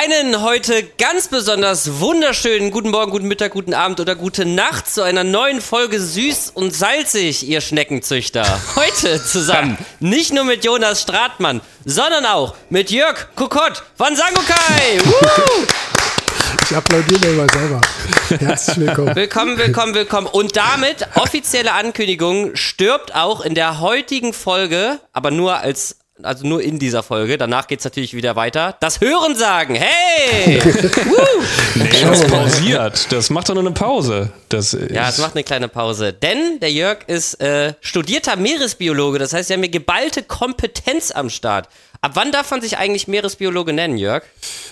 Einen heute ganz besonders wunderschönen guten Morgen, guten Mittag, guten Abend oder gute Nacht zu einer neuen Folge Süß und Salzig, ihr Schneckenzüchter. Heute zusammen nicht nur mit Jonas Stratmann, sondern auch mit Jörg Kokott von Sangokai. Ich applaudiere mir mal selber. Herzlich willkommen. Willkommen, willkommen, willkommen. Und damit offizielle Ankündigung stirbt auch in der heutigen Folge, aber nur als also nur in dieser Folge. Danach geht es natürlich wieder weiter. Das Hören sagen. Hey! nee, das pausiert. Das macht doch nur eine Pause. Das ja, es macht eine kleine Pause. Denn der Jörg ist äh, studierter Meeresbiologe. Das heißt, er hat mir geballte Kompetenz am Start. Ab wann darf man sich eigentlich Meeresbiologe nennen, Jörg?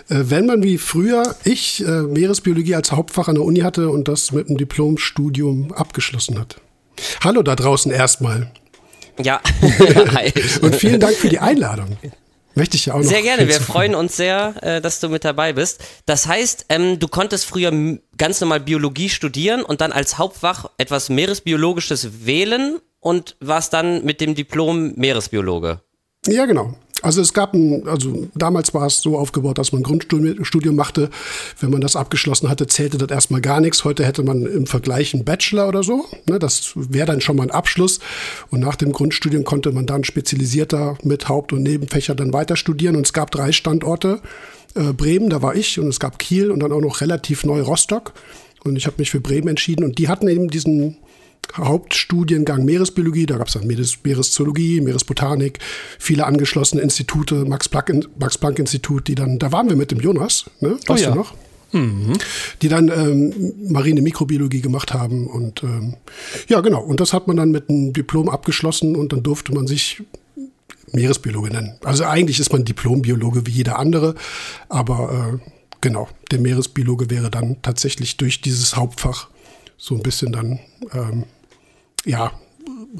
Äh, wenn man wie früher ich äh, Meeresbiologie als Hauptfach an der Uni hatte und das mit einem Diplomstudium abgeschlossen hat. Hallo da draußen erstmal. Ja. und vielen Dank für die Einladung. Möchte ich ja auch noch. Sehr gerne. Wir freuen uns sehr, äh, dass du mit dabei bist. Das heißt, ähm, du konntest früher ganz normal Biologie studieren und dann als Hauptfach etwas Meeresbiologisches wählen und warst dann mit dem Diplom Meeresbiologe. Ja, genau. Also es gab ein, also damals war es so aufgebaut, dass man Grundstudium machte. Wenn man das abgeschlossen hatte, zählte das erstmal gar nichts. Heute hätte man im Vergleich einen Bachelor oder so. Ne, das wäre dann schon mal ein Abschluss. Und nach dem Grundstudium konnte man dann spezialisierter mit Haupt- und Nebenfächer dann weiter studieren. Und es gab drei Standorte. Äh, Bremen, da war ich, und es gab Kiel und dann auch noch relativ neu Rostock. Und ich habe mich für Bremen entschieden. Und die hatten eben diesen Hauptstudiengang Meeresbiologie, da gab es dann Meeres, Meereszoologie, Meeresbotanik, viele angeschlossene Institute, Max-Planck-Institut, die dann, da waren wir mit dem Jonas, ne? Weißt oh ja. du noch? Mhm. Die dann ähm, marine Mikrobiologie gemacht haben und ähm, ja, genau. Und das hat man dann mit einem Diplom abgeschlossen und dann durfte man sich Meeresbiologe nennen. Also eigentlich ist man Diplombiologe wie jeder andere, aber äh, genau, der Meeresbiologe wäre dann tatsächlich durch dieses Hauptfach so ein bisschen dann ähm, ja,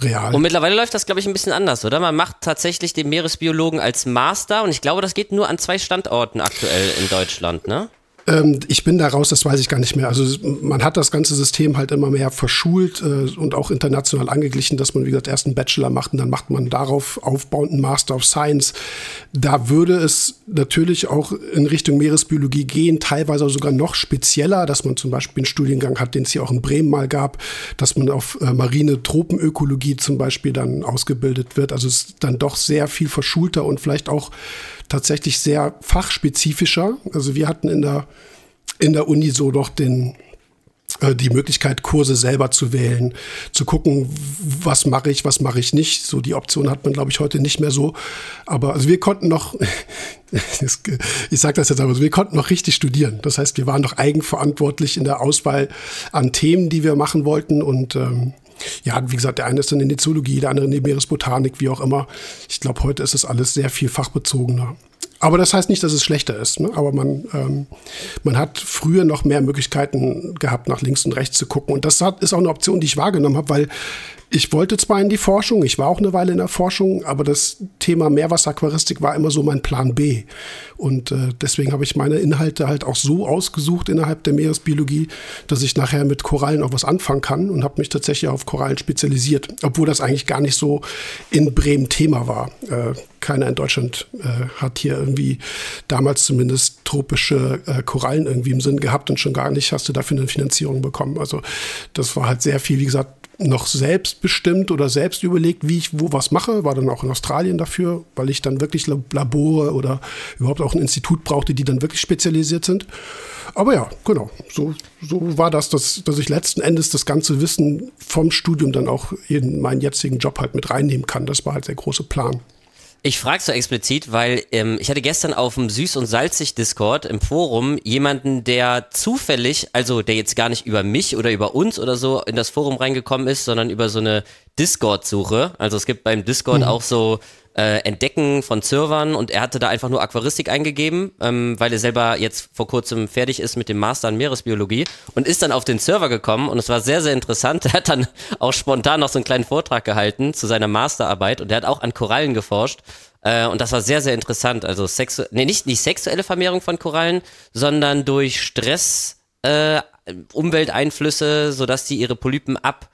real. Und mittlerweile läuft das, glaube ich, ein bisschen anders, oder? Man macht tatsächlich den Meeresbiologen als Master und ich glaube, das geht nur an zwei Standorten aktuell in Deutschland, ne? Ähm, ich bin da raus, das weiß ich gar nicht mehr. Also man hat das ganze System halt immer mehr verschult äh, und auch international angeglichen, dass man, wie gesagt, erst einen Bachelor macht und dann macht man darauf aufbauend einen Master of Science. Da würde es natürlich auch in Richtung Meeresbiologie gehen, teilweise sogar noch spezieller, dass man zum Beispiel einen Studiengang hat, den es hier auch in Bremen mal gab, dass man auf äh, marine Tropenökologie zum Beispiel dann ausgebildet wird. Also es ist dann doch sehr viel verschulter und vielleicht auch tatsächlich sehr fachspezifischer. Also wir hatten in der, in der Uni so doch den, äh, die Möglichkeit, Kurse selber zu wählen, zu gucken, was mache ich, was mache ich nicht. So die Option hat man, glaube ich, heute nicht mehr so. Aber also wir konnten noch, ich sage das jetzt aber, wir konnten noch richtig studieren. Das heißt, wir waren noch eigenverantwortlich in der Auswahl an Themen, die wir machen wollten und ähm, ja, wie gesagt, der eine ist dann in die Zoologie, der andere in die Meeresbotanik, wie auch immer. Ich glaube, heute ist es alles sehr viel fachbezogener. Aber das heißt nicht, dass es schlechter ist. Ne? Aber man, ähm, man hat früher noch mehr Möglichkeiten gehabt, nach links und rechts zu gucken. Und das hat, ist auch eine Option, die ich wahrgenommen habe, weil ich wollte zwar in die Forschung, ich war auch eine Weile in der Forschung, aber das Thema Meerwasseraquaristik war immer so mein Plan B. Und äh, deswegen habe ich meine Inhalte halt auch so ausgesucht innerhalb der Meeresbiologie, dass ich nachher mit Korallen auch was anfangen kann und habe mich tatsächlich auf Korallen spezialisiert, obwohl das eigentlich gar nicht so in Bremen Thema war. Äh, keiner in Deutschland äh, hat hier irgendwie damals zumindest tropische äh, Korallen irgendwie im Sinn gehabt und schon gar nicht hast du dafür eine Finanzierung bekommen. Also das war halt sehr viel, wie gesagt, noch selbstbestimmt oder selbst überlegt, wie ich wo was mache. War dann auch in Australien dafür, weil ich dann wirklich Labore oder überhaupt auch ein Institut brauchte, die dann wirklich spezialisiert sind. Aber ja, genau, so, so war das, dass, dass ich letzten Endes das ganze Wissen vom Studium dann auch in meinen jetzigen Job halt mit reinnehmen kann. Das war halt der große Plan. Ich frage so explizit, weil ähm, ich hatte gestern auf dem Süß- und Salzig-Discord im Forum jemanden, der zufällig, also der jetzt gar nicht über mich oder über uns oder so in das Forum reingekommen ist, sondern über so eine Discord-Suche. Also es gibt beim Discord mhm. auch so äh, Entdecken von Servern und er hatte da einfach nur Aquaristik eingegeben, ähm, weil er selber jetzt vor kurzem fertig ist mit dem Master in Meeresbiologie und ist dann auf den Server gekommen und es war sehr, sehr interessant. Er hat dann auch spontan noch so einen kleinen Vortrag gehalten zu seiner Masterarbeit und er hat auch an Korallen geforscht. Äh, und das war sehr, sehr interessant. Also sexu nee, nicht, nicht sexuelle Vermehrung von Korallen, sondern durch Stress, äh, Umwelteinflüsse, sodass die ihre Polypen ab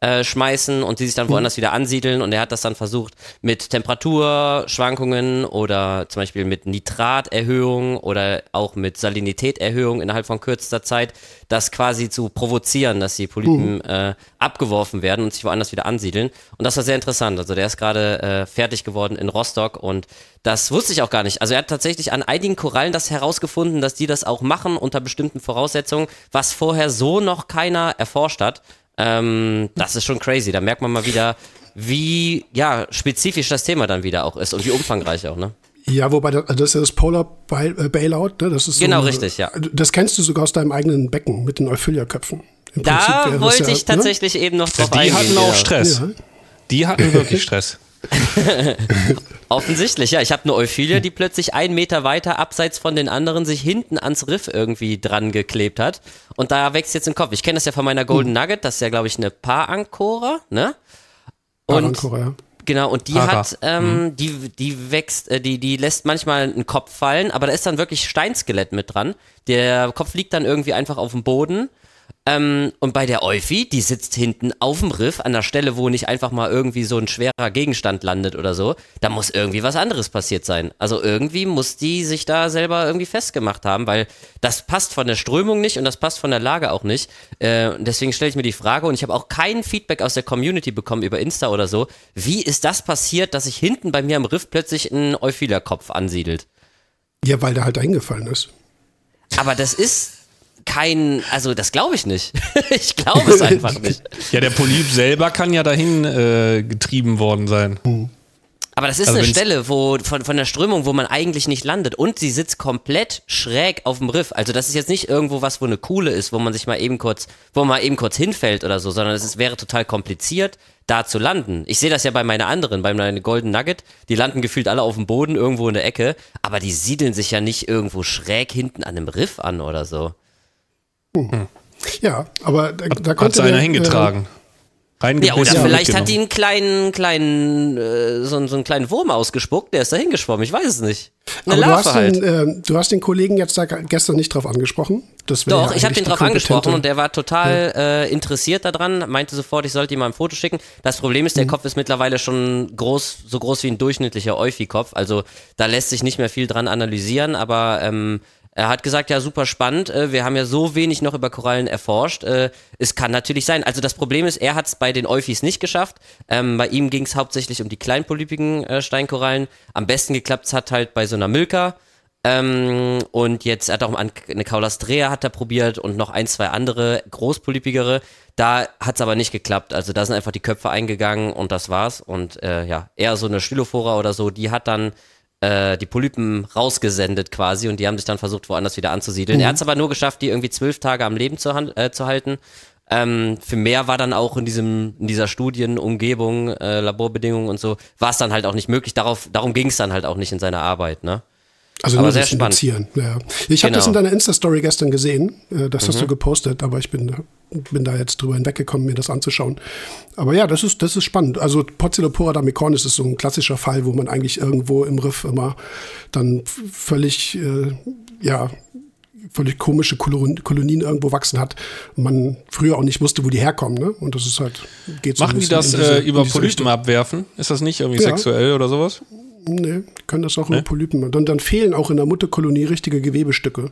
äh, schmeißen und die sich dann woanders wieder ansiedeln. Und er hat das dann versucht mit Temperaturschwankungen oder zum Beispiel mit Nitraterhöhung oder auch mit Salinitäterhöhung innerhalb von kürzester Zeit, das quasi zu provozieren, dass die Polypen äh, abgeworfen werden und sich woanders wieder ansiedeln. Und das war sehr interessant. Also der ist gerade äh, fertig geworden in Rostock und das wusste ich auch gar nicht. Also er hat tatsächlich an einigen Korallen das herausgefunden, dass die das auch machen unter bestimmten Voraussetzungen, was vorher so noch keiner erforscht hat. Ähm, das ist schon crazy. Da merkt man mal wieder, wie ja, spezifisch das Thema dann wieder auch ist und wie umfangreich auch, ne? Ja, wobei das, das ist ja das Polar äh, Bailout, ne? Das ist genau so, richtig, ja. Das kennst du sogar aus deinem eigenen Becken mit den Euphilia-Köpfen. Da wollte ja, ich ne? tatsächlich ne? eben noch drauf Die eingehen. hatten auch Stress. Ja. Die hatten wirklich Stress. Offensichtlich, ja. Ich habe eine Euphilia, die plötzlich einen Meter weiter abseits von den anderen sich hinten ans Riff irgendwie dran geklebt hat. Und da wächst jetzt ein Kopf. Ich kenne das ja von meiner Golden Nugget, das ist ja, glaube ich, eine Paarancora, ne? Und Parancora, ja. Genau, und die Para. hat, ähm, mhm. die, die wächst, äh, die, die lässt manchmal einen Kopf fallen, aber da ist dann wirklich Steinskelett mit dran. Der Kopf liegt dann irgendwie einfach auf dem Boden ähm, und bei der Euphi, die sitzt hinten auf dem Riff an der Stelle, wo nicht einfach mal irgendwie so ein schwerer Gegenstand landet oder so. Da muss irgendwie was anderes passiert sein. Also irgendwie muss die sich da selber irgendwie festgemacht haben, weil das passt von der Strömung nicht und das passt von der Lage auch nicht. Äh, deswegen stelle ich mir die Frage und ich habe auch kein Feedback aus der Community bekommen über Insta oder so. Wie ist das passiert, dass sich hinten bei mir am Riff plötzlich ein Euphilia-Kopf ansiedelt? Ja, weil der halt eingefallen ist. Aber das ist kein, also das glaube ich nicht. ich glaube es einfach nicht. Ja, der Polyp selber kann ja dahin äh, getrieben worden sein. Aber das ist Also eine Stelle, wo von, von der Strömung, wo man eigentlich nicht landet. Und sie sitzt komplett schräg auf dem Riff. Also das ist jetzt nicht irgendwo was, wo eine Kuhle ist, wo man sich mal eben kurz, wo man mal eben kurz hinfällt oder so, sondern es ist, wäre total kompliziert, da zu landen. Ich sehe das ja bei meiner anderen, bei meiner Golden Nugget. Die landen gefühlt alle auf dem Boden, irgendwo in der Ecke. Aber die siedeln sich ja nicht irgendwo schräg hinten an einem Riff an oder so. Ja, aber da, da Hat konnte sie einer der, hingetragen. Ja, Reingebissen oder vielleicht hat die einen kleinen, kleinen, äh, so, einen- so einen kleinen Wurm ausgespuckt, der ist da hingeschwommen. Ich weiß es nicht. Äh, Eine aber du hast, Larve halt. den, äh, du hast den Kollegen jetzt da gestern nicht drauf angesprochen. Das Doch, ja ich habe den drauf angesprochen und der war total äh, interessiert daran, meinte sofort, ich sollte ihm mal ein Foto schicken. Das Problem ist, der Mhm. Kopf ist mittlerweile schon groß, so groß wie ein durchschnittlicher Euphi-Kopf. Also da lässt sich nicht mehr viel dran analysieren, aber ähm, er hat gesagt, ja, super spannend. Äh, wir haben ja so wenig noch über Korallen erforscht. Äh, es kann natürlich sein. Also das Problem ist, er hat es bei den Euphis nicht geschafft. Ähm, bei ihm ging es hauptsächlich um die kleinpolypigen äh, Steinkorallen. Am besten geklappt hat halt bei so einer Milka. Ähm, und jetzt hat er auch eine Caulastrea hat er probiert und noch ein, zwei andere großpolypigere. Da hat es aber nicht geklappt. Also da sind einfach die Köpfe eingegangen und das war's. Und äh, ja, eher so eine Stylophora oder so, die hat dann die Polypen rausgesendet quasi und die haben sich dann versucht, woanders wieder anzusiedeln. Er hat es aber nur geschafft, die irgendwie zwölf Tage am Leben zu, äh, zu halten. Ähm, für mehr war dann auch in diesem, in dieser Studienumgebung, äh, Laborbedingungen und so, war es dann halt auch nicht möglich. Darauf, darum ging es dann halt auch nicht in seiner Arbeit, ne? Also Aber nur sehr spannend. Ja. Ich habe Genau. das in deiner Insta-Story gestern gesehen. Äh, Das Mhm. hast du gepostet, aber ich bin, bin da jetzt drüber hinweggekommen, mir das anzuschauen. Aber ja, das ist, das ist spannend. Also Porzellopora damicornis ist so ein klassischer Fall, wo man eigentlich irgendwo im Riff immer dann völlig, äh, ja, völlig komische Kolon- Kolonien irgendwo wachsen hat und man früher auch nicht wusste, wo die herkommen. Ne? Und das ist halt, geht so Machen die das in diese- äh, über Polypen abwerfen? Ist das nicht irgendwie Ja. sexuell oder sowas? Nee, können das auch nur Polypen. Und dann, dann fehlen auch in der Mutterkolonie richtige Gewebestücke.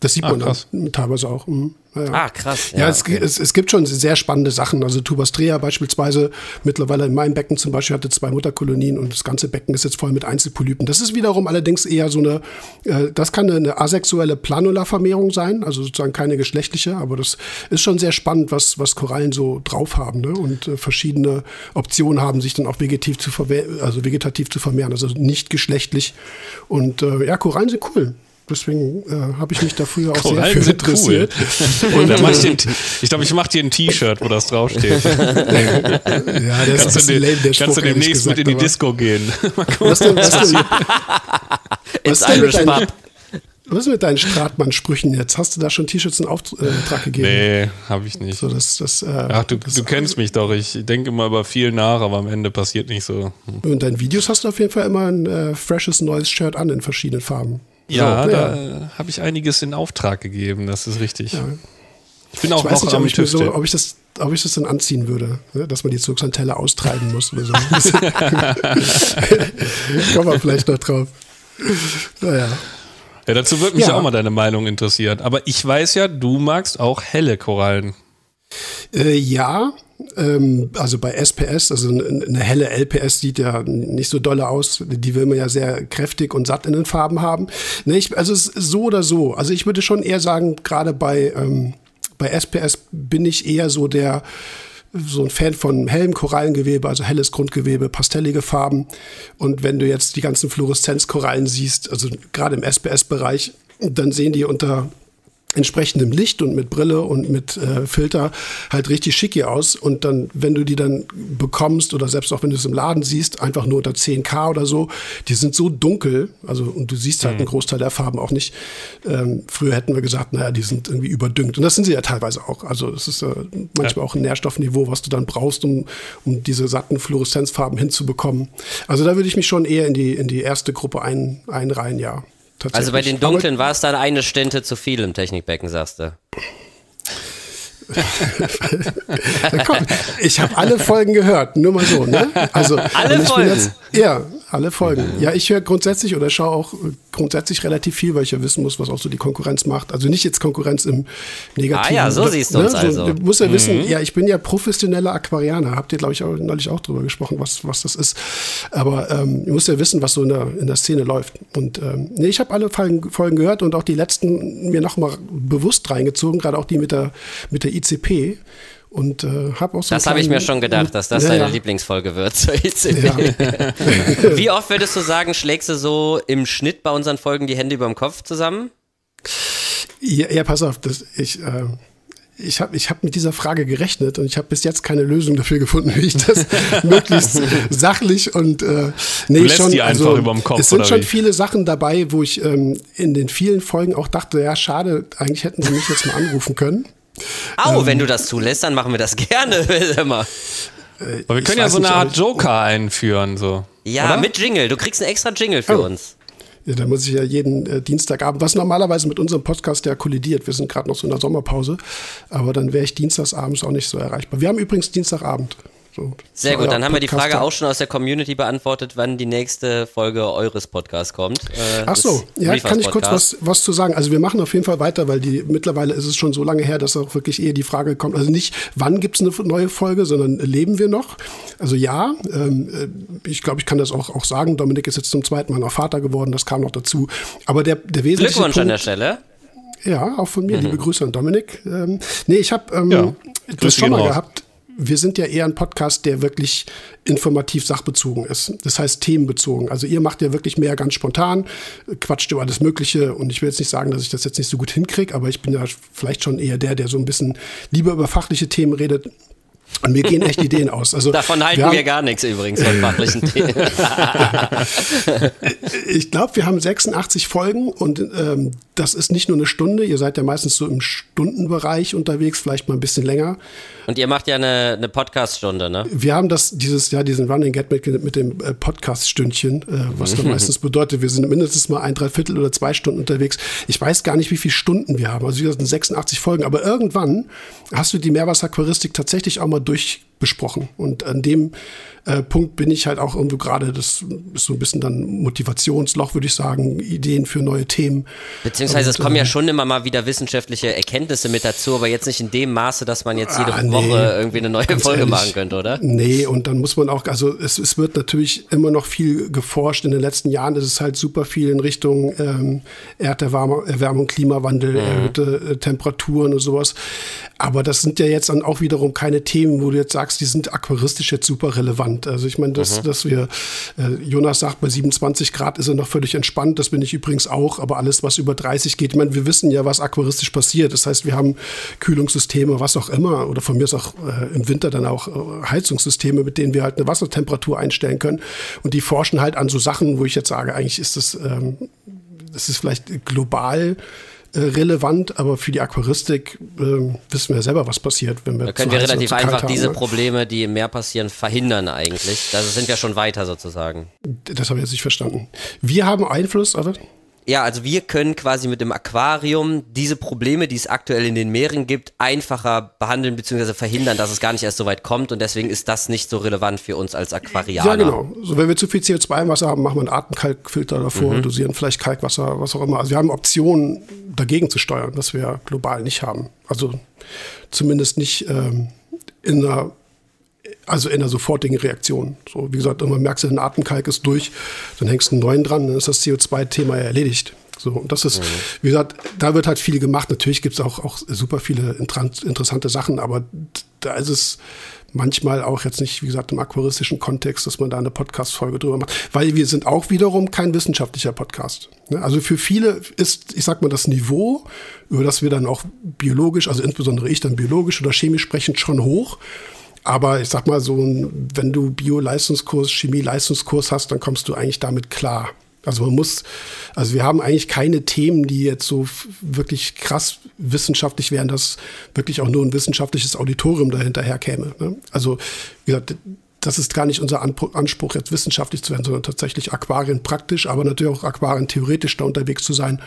Das sieht Ah, man krass. dann teilweise auch. Mhm. Ja, ja. Ah, krass. Ja, es, es, es gibt schon sehr spannende Sachen. Also Tubastrea beispielsweise, mittlerweile in meinem Becken zum Beispiel, hatte zwei Mutterkolonien und das ganze Becken ist jetzt voll mit Einzelpolypen. Das ist wiederum allerdings eher so eine, äh, das kann eine asexuelle Planula-Vermehrung sein, also sozusagen keine geschlechtliche, aber das ist schon sehr spannend, was, was Korallen so drauf haben ne? und äh, verschiedene Optionen haben, sich dann auch vegetativ zu, also vegetativ zu vermehren, also nicht geschlechtlich. Und äh, ja, Korallen sind cool. Deswegen äh, habe ich mich da früher auch Korallen sehr für sind interessiert. Und dann mach ich, ein- ich glaube, ich mache dir ein T-Shirt, wo das draufsteht. Ja, der ist ein Kannst du, bisschen lame, der de- kannst du Spruch, ehrlich demnächst mit gesagt, in die Disco gehen. Was denn, was denn, was denn mit Irish deinen, Pub. was ist mit deinen Stratmann-Sprüchen jetzt? Hast du da schon T-Shirts in Auftrag gegeben? Nee, habe ich nicht. So, das, das, äh, Ach, du, das, du kennst mich doch. Ich denke immer über viel nach, aber am Ende passiert nicht so. Und deinen Videos hast du auf jeden Fall immer ein äh, freshes neues Shirt an in verschiedenen Farben. Ja, So, da äh, habe ich einiges in Auftrag gegeben, das ist richtig. Ich bin auch Ich weiß noch nicht, am ob ich, so, ob ich das ob ich das dann anziehen würde, ne? dass man die Zugsantelle austreiben muss oder so. Kommen wir vielleicht noch drauf. Naja. Ja, dazu würde mich ja. auch mal deine Meinung interessieren. Aber ich weiß ja, du magst auch helle Korallen. Äh, ja, also bei SPS, also eine helle LPS sieht ja nicht so dolle aus. Die will man ja sehr kräftig und satt in den Farben haben. Ne, ich, also so oder so. Also ich würde schon eher sagen, gerade bei, ähm, bei SPS bin ich eher so der so ein Fan von hellem Korallengewebe, also helles Grundgewebe, pastellige Farben. Und wenn du jetzt die ganzen Fluoreszenzkorallen siehst, also gerade im SPS-Bereich, dann sehen die unter entsprechendem Licht und mit Brille und mit äh, Filter halt richtig schicki aus. Und dann, wenn du die dann bekommst oder selbst auch wenn du es im Laden siehst, einfach nur unter 10K oder so, die sind so dunkel, also und du siehst halt mhm. einen Großteil der Farben auch nicht. Ähm, früher hätten wir gesagt, naja, die sind irgendwie überdüngt. Und das sind sie ja teilweise auch. Also es ist äh, manchmal ja. auch ein Nährstoffniveau, was du dann brauchst, um, um diese satten Fluoreszenzfarben hinzubekommen. Also da würde ich mich schon eher in die, in die erste Gruppe ein, einreihen, ja. Also bei den dunklen war es dann eine Stinte zu viel im Technikbecken, sagst du. Komm, ich habe alle Folgen gehört, nur mal so. Ne? Also, alle Folgen? Jetzt, ja, alle Folgen. Ja, ich höre grundsätzlich oder schaue auch grundsätzlich relativ viel, weil ich ja wissen muss, was auch so die Konkurrenz macht. Also nicht jetzt Konkurrenz im Negativen. Ah ja, so siehst du ne? uns also. Du musst ja wissen, mhm. ja, ich bin ja professioneller Aquarianer. Habt ihr, glaube ich, auch, neulich auch drüber gesprochen, was, was das ist. Aber ähm, ihr müsst ja wissen, was so in der, in der Szene läuft. Und ähm, nee, ich habe alle Folgen, Folgen gehört und auch die letzten mir nochmal bewusst reingezogen, gerade auch die mit der, mit der ICP. Und äh, habe auch so. Das habe ich mir schon gedacht, dass das ja, deine ja. Lieblingsfolge wird zur ECB. Ja. Wie oft würdest du sagen, schlägst du so im Schnitt bei unseren Folgen die Hände über dem Kopf zusammen? Ja, ja pass auf, das, ich, äh, ich habe ich hab mit dieser Frage gerechnet und ich habe bis jetzt keine Lösung dafür gefunden, wie ich das möglichst sachlich und äh, nee, du lässt schon, die einfach also, überm Kopf. Es sind schon wie? viele Sachen dabei, wo ich ähm, in den vielen Folgen auch dachte, ja, schade, eigentlich hätten sie mich jetzt mal anrufen können. Au, ähm, wenn du das zulässt, dann machen wir das gerne. immer. Äh, Aber wir können ja so eine Art Joker einführen, so. Ja, oder? mit Jingle. Du kriegst einen extra Jingle für oh. uns. Ja, da muss ich ja jeden äh, Dienstagabend, was normalerweise mit unserem Podcast ja kollidiert. Wir sind gerade noch so in der Sommerpause, aber dann wäre ich dienstagsabends auch nicht so erreichbar. Wir haben übrigens Dienstagabend. So, Sehr gut, dann haben wir die Frage auch schon aus der Community beantwortet, wann die nächste Folge eures Podcasts kommt. Äh, Ach so, ja, kann ich kurz was, was zu sagen. Also wir machen auf jeden Fall weiter, weil die mittlerweile ist es schon so lange her, dass auch wirklich eher die Frage kommt, also nicht, wann gibt es eine neue Folge, sondern leben wir noch? Also ja, ähm, äh, ich glaube, ich kann das auch, auch sagen. Dominik ist jetzt zum zweiten Mal noch Vater geworden, das kam noch dazu. Aber der, der wesentliche Glückwunsch Punkt, an der Stelle. Ja, auch von mir, mhm. liebe Grüße an Dominik. Ähm, nee, ich habe ähm, ja, das schon mal raus. gehabt wir sind ja eher ein Podcast, der wirklich informativ sachbezogen ist. Das heißt themenbezogen. Also ihr macht ja wirklich mehr ganz spontan, quatscht über alles Mögliche. Und ich will jetzt nicht sagen, dass ich das jetzt nicht so gut hinkriege, aber ich bin ja vielleicht schon eher der, der so ein bisschen lieber über fachliche Themen redet. Und mir gehen echt Ideen aus. Also, Davon halten wir, haben, wir gar nichts übrigens von fachlichen Themen. ich glaube, wir haben 86 Folgen und ähm, das ist nicht nur eine Stunde. Ihr seid ja meistens so im Stundenbereich unterwegs, vielleicht mal ein bisschen länger. Und ihr macht ja eine, eine Podcast-Stunde, ne? Wir haben das, dieses Jahr, diesen Running Get mit, mit dem äh, Podcast-Stündchen, äh, was dann meistens bedeutet, wir sind mindestens mal ein Dreiviertel oder zwei Stunden unterwegs. Ich weiß gar nicht, wie viele Stunden wir haben. Also wir sind 86 Folgen, aber irgendwann hast du die Meerwasseraquaristik tatsächlich auch mal durch durchbesprochen. Und an dem äh, Punkt bin ich halt auch irgendwo gerade, das ist so ein bisschen dann Motivationsloch, würde ich sagen, Ideen für neue Themen. Beziehungsweise und, es kommen ja äh, schon immer mal wieder wissenschaftliche Erkenntnisse mit dazu, aber jetzt nicht in dem Maße, dass man jetzt jede ah, nee, Woche irgendwie eine neue Folge ehrlich, machen könnte, oder? Nee, und dann muss man auch, also es, es wird natürlich immer noch viel geforscht. In den letzten Jahren ist es halt super viel in Richtung ähm, Erderwärmung, Klimawandel, mhm. erhöhte äh, Temperaturen und sowas. Aber das sind ja jetzt dann auch wiederum keine Themen, wo du jetzt sagst, die sind aquaristisch jetzt super relevant. Also ich meine, dass, mhm. dass wir, äh, Jonas sagt, bei 27 Grad ist er noch völlig entspannt, das bin ich übrigens auch, aber alles, was über 30 geht, ich meine, wir wissen ja, was aquaristisch passiert. Das heißt, wir haben Kühlungssysteme, was auch immer, oder von mir ist auch äh, im Winter dann auch äh, Heizungssysteme, mit denen wir halt eine Wassertemperatur einstellen können. Und die forschen halt an so Sachen, wo ich jetzt sage, eigentlich ist das, ähm, das ist vielleicht global relevant, aber für die Aquaristik äh, wissen wir selber, was passiert, wenn wir. Da können wir relativ einfach haben, diese ne? Probleme, die im Meer passieren, verhindern eigentlich. Da sind wir schon weiter sozusagen. Das habe ich jetzt nicht verstanden. Wir haben Einfluss, aber. Ja, also wir können quasi mit dem Aquarium diese Probleme, die es aktuell in den Meeren gibt, einfacher behandeln bzw. verhindern, dass es gar nicht erst so weit kommt und deswegen ist das nicht so relevant für uns als Aquarianer. Ja, genau. So, wenn wir zu viel CO2 im Wasser haben, machen wir einen Atemkalkfilter davor, mhm. dosieren vielleicht Kalkwasser, was auch immer. Also wir haben Optionen, dagegen zu steuern, was wir global nicht haben. Also zumindest nicht ähm, in einer also in der sofortigen Reaktion. So, wie gesagt, man merkt, ein Atemkalk ist durch, dann hängst du einen neuen dran, dann ist das CO2-Thema erledigt. So, und das ist, mhm. wie gesagt, da wird halt viel gemacht. Natürlich gibt es auch, auch super viele interessante Sachen, aber da ist es manchmal auch jetzt nicht, wie gesagt, im aquaristischen Kontext, dass man da eine Podcast-Folge drüber macht, weil wir sind auch wiederum kein wissenschaftlicher Podcast. Ne? Also für viele ist, ich sag mal, das Niveau, über das wir dann auch biologisch, also insbesondere ich dann biologisch oder chemisch sprechen, schon hoch. Aber ich sag mal so, wenn du Bio-Leistungskurs, Chemie-Leistungskurs hast, dann kommst du eigentlich damit klar. Also man muss, also wir haben eigentlich keine Themen, die jetzt so wirklich krass wissenschaftlich wären, dass wirklich auch nur ein wissenschaftliches Auditorium dahinterher käme. Ne? Also wie gesagt, das ist gar nicht unser Anspruch, jetzt wissenschaftlich zu werden, sondern tatsächlich Aquarien praktisch, aber natürlich auch Aquarien theoretisch da unterwegs zu sein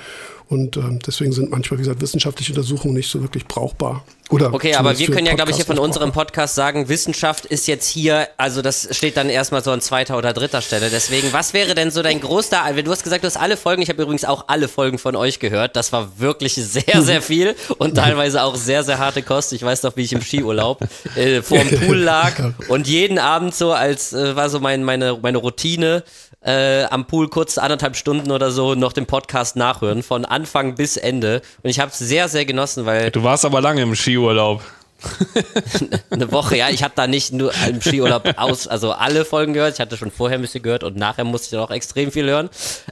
und ähm, deswegen sind manchmal, wie gesagt, wissenschaftliche Untersuchungen nicht so wirklich brauchbar. Oder okay, aber wir können ja, glaube ich, hier von unserem Podcast sagen, Wissenschaft ist jetzt hier, also das steht dann erstmal so an zweiter oder dritter Stelle. Deswegen, was wäre denn so dein größter, du hast gesagt, du hast alle Folgen, ich habe übrigens auch alle Folgen von euch gehört. Das war wirklich sehr, sehr viel und teilweise auch sehr, sehr harte Kost. Ich weiß noch, wie ich im Skiurlaub äh, vorm Pool lag und jeden Abend so als, äh, war so mein, meine, meine Routine, äh, am Pool kurz anderthalb Stunden oder so noch den Podcast nachhören, von Anfang bis Ende. Und ich habe es sehr, sehr genossen, weil. Du warst aber lange im Skiurlaub. eine Woche, ja. Ich habe da nicht nur im Skiurlaub aus, also alle Folgen gehört. Ich hatte schon vorher ein bisschen gehört und nachher musste ich dann auch extrem viel hören.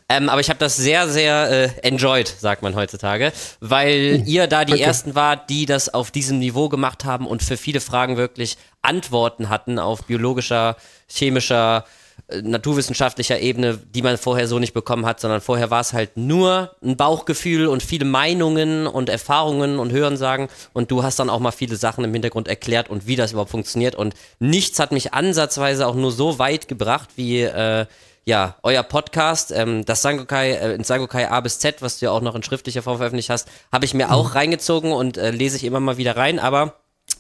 Ähm, aber ich habe das sehr, sehr äh, enjoyed, sagt man heutzutage, weil mhm. ihr da die okay. ersten wart, die das auf diesem Niveau gemacht haben und für viele Fragen wirklich Antworten hatten auf biologischer, chemischer, naturwissenschaftlicher Ebene, die man vorher so nicht bekommen hat, sondern vorher war es halt nur ein Bauchgefühl und viele Meinungen und Erfahrungen und Hörensagen und du hast dann auch mal viele Sachen im Hintergrund erklärt und wie das überhaupt funktioniert. Und nichts hat mich ansatzweise auch nur so weit gebracht wie äh, ja, euer Podcast, ähm, das Sangokai, äh, in Sangokai A bis Z, was du ja auch noch in schriftlicher Form veröffentlicht hast, habe ich mir auch reingezogen und äh, lese ich immer mal wieder rein, aber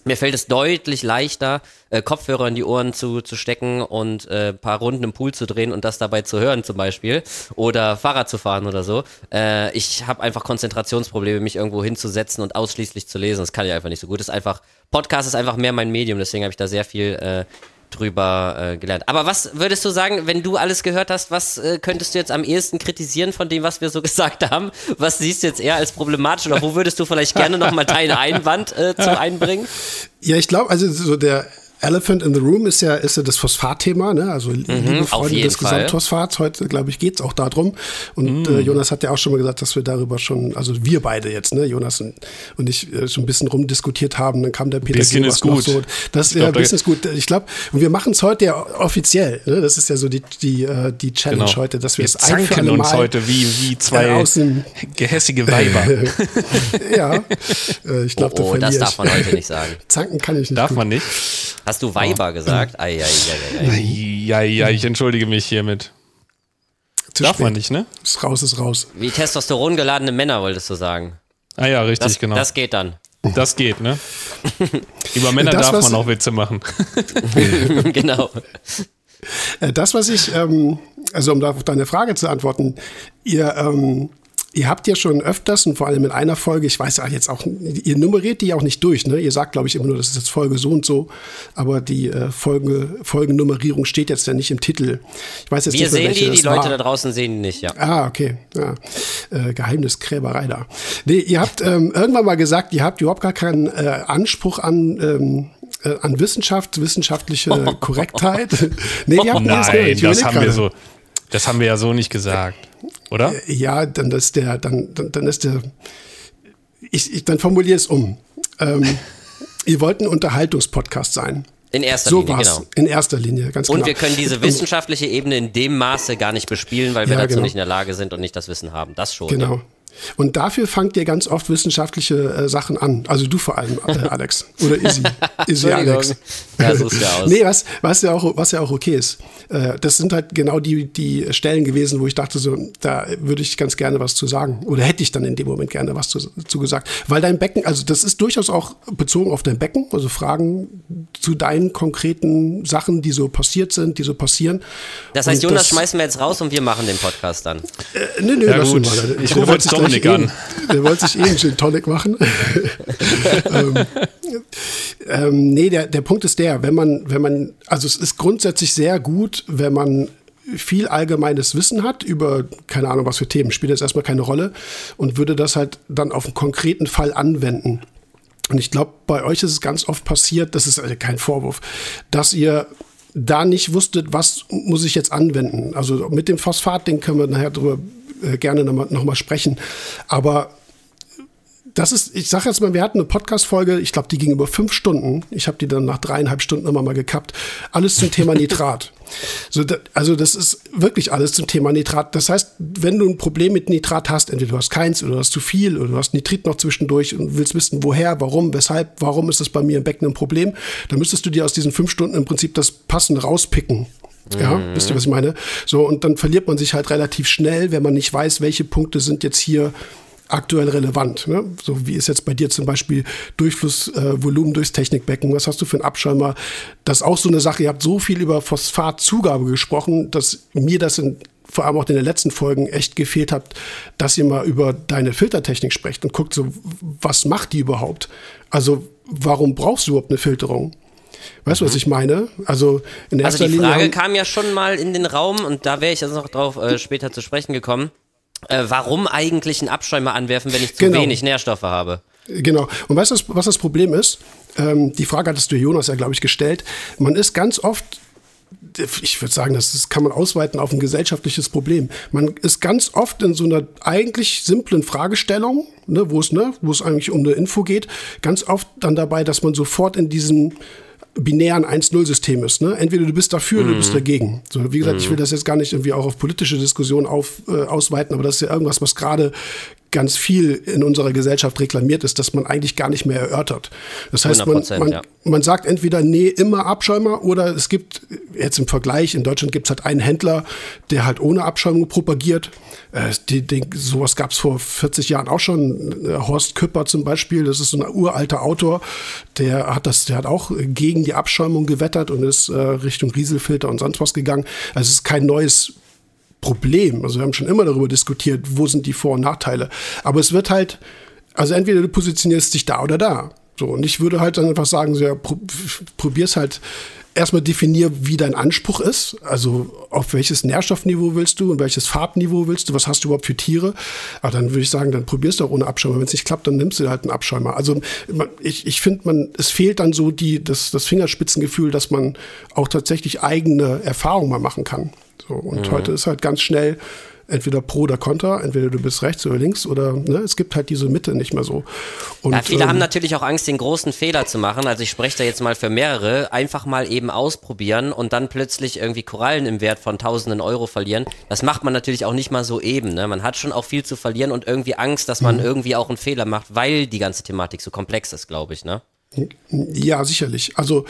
mir fällt es deutlich leichter, äh, Kopfhörer in die Ohren zu, zu stecken und äh, paar Runden im Pool zu drehen und das dabei zu hören zum Beispiel oder Fahrrad zu fahren oder so. Äh, ich habe einfach Konzentrationsprobleme, mich irgendwo hinzusetzen und ausschließlich zu lesen. Das kann ich einfach nicht so gut. Das ist einfach Podcast ist einfach mehr mein Medium, deswegen habe ich da sehr viel äh, drüber äh, gelernt. Aber was würdest du sagen, wenn du alles gehört hast, was äh, könntest du jetzt am ehesten kritisieren von dem, was wir so gesagt haben? Was siehst du jetzt eher als problematisch oder wo würdest du vielleicht gerne nochmal deinen Einwand äh, zu einbringen? Ja, ich glaube, also so der Elephant in the Room ist ja, ist ja das Phosphatthema, ne? also mhm, liebe Freunde des Fall. Gesamtphosphats. Heute, glaube ich, geht es auch darum. Und mhm. äh, Jonas hat ja auch schon mal gesagt, dass wir darüber schon, also wir beide jetzt, ne? Jonas und, und ich, äh, schon ein bisschen rumdiskutiert haben. Dann kam der Peter bisschen ist gut. So. Das, ja, ein bisschen ist gut. Ich glaube, und wir machen es heute ja offiziel. Ne? Das ist ja so die, die, äh, die Challenge genau. heute, dass wir, wir es ein für alle uns Mal heute wie, wie zwei außen, gehässige Weiber. ja, äh, ich glaube, oh, oh, das darf man heute nicht sagen. Zanken kann ich nicht. Darf gut. man nicht? Hast du Weiber oh. gesagt? Ei, ei, ei, ei, ei. ei, ich entschuldige mich hiermit. Zu Darf spät. man nicht, ne? Ist raus, ist raus. Wie Testosteron geladene Männer, wolltest du sagen. Ah ja, richtig, das, genau. Das geht dann. Das geht, ne? Über Männer das, darf man auch Witze machen. genau. Äh, das, was ich, ähm, also um auf deine Frage zu antworten, ihr ähm, Ihr habt ja schon öfters und vor allem in einer Folge, ich weiß ja jetzt auch, ihr nummeriert die auch nicht durch, ne? Ihr sagt, glaube ich, immer nur, das ist jetzt Folge so und so, aber die äh, Folge, Folgennummerierung steht jetzt ja nicht im Titel. Ich weiß jetzt Wir nicht mehr, sehen die, die Leute da draußen sehen die nicht, ja. Ah, okay. Ja. Äh, Geheimniskräberei da. Nee, ihr habt ähm, irgendwann mal gesagt, ihr habt überhaupt gar keinen äh, Anspruch an ähm, äh, an Wissenschaft, wissenschaftliche Korrektheit. nee, die habt Nein, das haben wir so, das haben wir ja so nicht gesagt oder? Äh, ja, dann ist der, dann, dann, dann ist der, ich, ich dann formuliere es um. Ähm, ihr wollt ein Unterhaltungspodcast sein. In erster so Linie, genau. In erster Linie, ganz und genau. Und wir können diese wissenschaftliche Ebene in dem Maße gar nicht bespielen, weil wir ja, dazu genau. nicht in der Lage sind und nicht das Wissen haben. Das schon. Genau. Und dafür fangt ihr ganz oft wissenschaftliche äh, Sachen an. Also du vor allem, äh, Alex. Oder Izzy. Izzy Alex. Ja, so ist ja aus. nee, was, was, ja auch, was ja auch okay ist. Äh, das sind halt genau die, die Stellen gewesen, wo ich dachte, so, da würde ich ganz gerne was zu sagen. Oder hätte ich dann in dem Moment gerne was zu, zu gesagt. Weil dein Becken, also das ist durchaus auch bezogen auf dein Becken, also Fragen zu deinen konkreten Sachen, die so passiert sind, die so passieren. Das heißt, und Jonas das, schmeißen wir jetzt raus und wir machen den Podcast dann. Äh, nee, nee, ja, lass gut. mal. Ich rufe jetzt Dominik an. Der wollte sich eh einen Gin Tonic machen. ähm, ähm, nee, der, der Punkt ist der, wenn man, wenn man, also es ist grundsätzlich sehr gut, wenn man viel allgemeines Wissen hat über, keine Ahnung, was für Themen, spielt jetzt erstmal keine Rolle und würde das halt dann auf einen konkreten Fall anwenden. Und ich glaube, bei euch ist es ganz oft passiert, das ist also kein Vorwurf, dass ihr da nicht wusstet, was muss ich jetzt anwenden. Also mit dem Phosphat-Ding können wir nachher drüber äh, gerne nochmal noch mal sprechen. Aber das ist, ich sage jetzt mal, wir hatten eine Podcast-Folge, ich glaube, die ging über fünf Stunden. Ich habe die dann nach dreieinhalb Stunden immer mal gekappt. Alles zum Thema Nitrat. So, da, also das ist wirklich alles zum Thema Nitrat. Das heißt, wenn du ein Problem mit Nitrat hast, entweder du hast keins oder du hast zu viel oder du hast Nitrit noch zwischendurch und willst wissen, woher, warum, weshalb, warum ist das bei mir im Becken ein Problem, dann müsstest du dir aus diesen fünf Stunden im Prinzip das passend rauspicken. Ja, mhm. wisst ihr, was ich meine? So, und dann verliert man sich halt relativ schnell, wenn man nicht weiß, welche Punkte sind jetzt hier aktuell relevant. Ne? So wie ist jetzt bei dir zum Beispiel Durchflussvolumen äh, durchs Technikbecken? Was hast du für einen Abschäumer? Das ist auch so eine Sache. Ihr habt so viel über Phosphatzugabe gesprochen, dass mir das in, vor allem auch in den letzten Folgen echt gefehlt hat, dass ihr mal über deine Filtertechnik sprecht und guckt so, was macht die überhaupt? Also warum brauchst du überhaupt eine Filterung? Weißt du, mhm. was ich meine? Also in erster also die Frage Linie kam ja schon mal in den Raum und da wäre ich jetzt noch drauf äh, später zu sprechen gekommen. Äh, warum eigentlich einen Abschäumer anwerfen, wenn ich zu genau. wenig Nährstoffe habe? Genau. Und weißt du, was das Problem ist? Ähm, die Frage hattest du Jonas ja, glaube ich, gestellt. Man ist ganz oft ich würde sagen, das kann man ausweiten auf ein gesellschaftliches Problem. Man ist ganz oft in so einer eigentlich simplen Fragestellung, ne, wo es ne, wo es eigentlich um eine Info geht, ganz oft dann dabei, dass man sofort in diesem binären 1-0-System ist. Ne? Entweder du bist dafür mhm. oder du bist mhm. dagegen. So, wie gesagt, mhm. ich will das jetzt gar nicht irgendwie auch auf politische Diskussionen auf, äh, ausweiten, aber das ist ja irgendwas, was gerade ganz viel in unserer Gesellschaft reklamiert ist, dass man eigentlich gar nicht mehr erörtert. Das heißt, man, man, ja. man sagt entweder, nee, immer Abschäumer oder es gibt, jetzt im Vergleich, in Deutschland gibt es halt einen Händler, der halt ohne Abschäumung propagiert. Äh, die, die, sowas gab es vor 40 Jahren auch schon. Äh, Horst Küpper zum Beispiel, das ist so ein uralter Autor, der hat das, der hat auch gegen die Abschäumung gewettert und ist äh, Richtung Rieselfilter und sonst was gegangen. Also es ist kein neues Problem. Also wir haben schon immer darüber diskutiert, wo sind die Vor- und Nachteile. Aber es wird halt, also entweder du positionierst dich da oder da. So, und ich würde halt dann einfach sagen, ja, probier's halt erstmal definier, wie dein Anspruch ist. Also auf welches Nährstoffniveau willst du und welches Farbniveau willst du, was hast du überhaupt für Tiere. Aber dann würde ich sagen, dann probierst du auch ohne Abschäumer. Wenn es nicht klappt, dann nimmst du halt einen Abschäumer. Also ich, ich finde, man, es fehlt dann so die, das, das Fingerspitzengefühl, dass man auch tatsächlich eigene Erfahrungen mal machen kann. So, und mhm. heute ist halt ganz schnell entweder pro oder contra, entweder du bist rechts oder links oder ne, es gibt halt diese Mitte nicht mehr so. Und, ja, viele ähm, haben natürlich auch Angst, den großen Fehler zu machen. Also ich spreche da jetzt mal für mehrere, einfach mal eben ausprobieren und dann plötzlich irgendwie Korallen im Wert von tausenden Euro verlieren. Das macht man natürlich auch nicht mal so eben. Ne? Man hat schon auch viel zu verlieren und irgendwie Angst, dass man mhm. irgendwie auch einen Fehler macht, weil die ganze Thematik so komplex ist, glaube ich. Ne? Ja, sicherlich. Also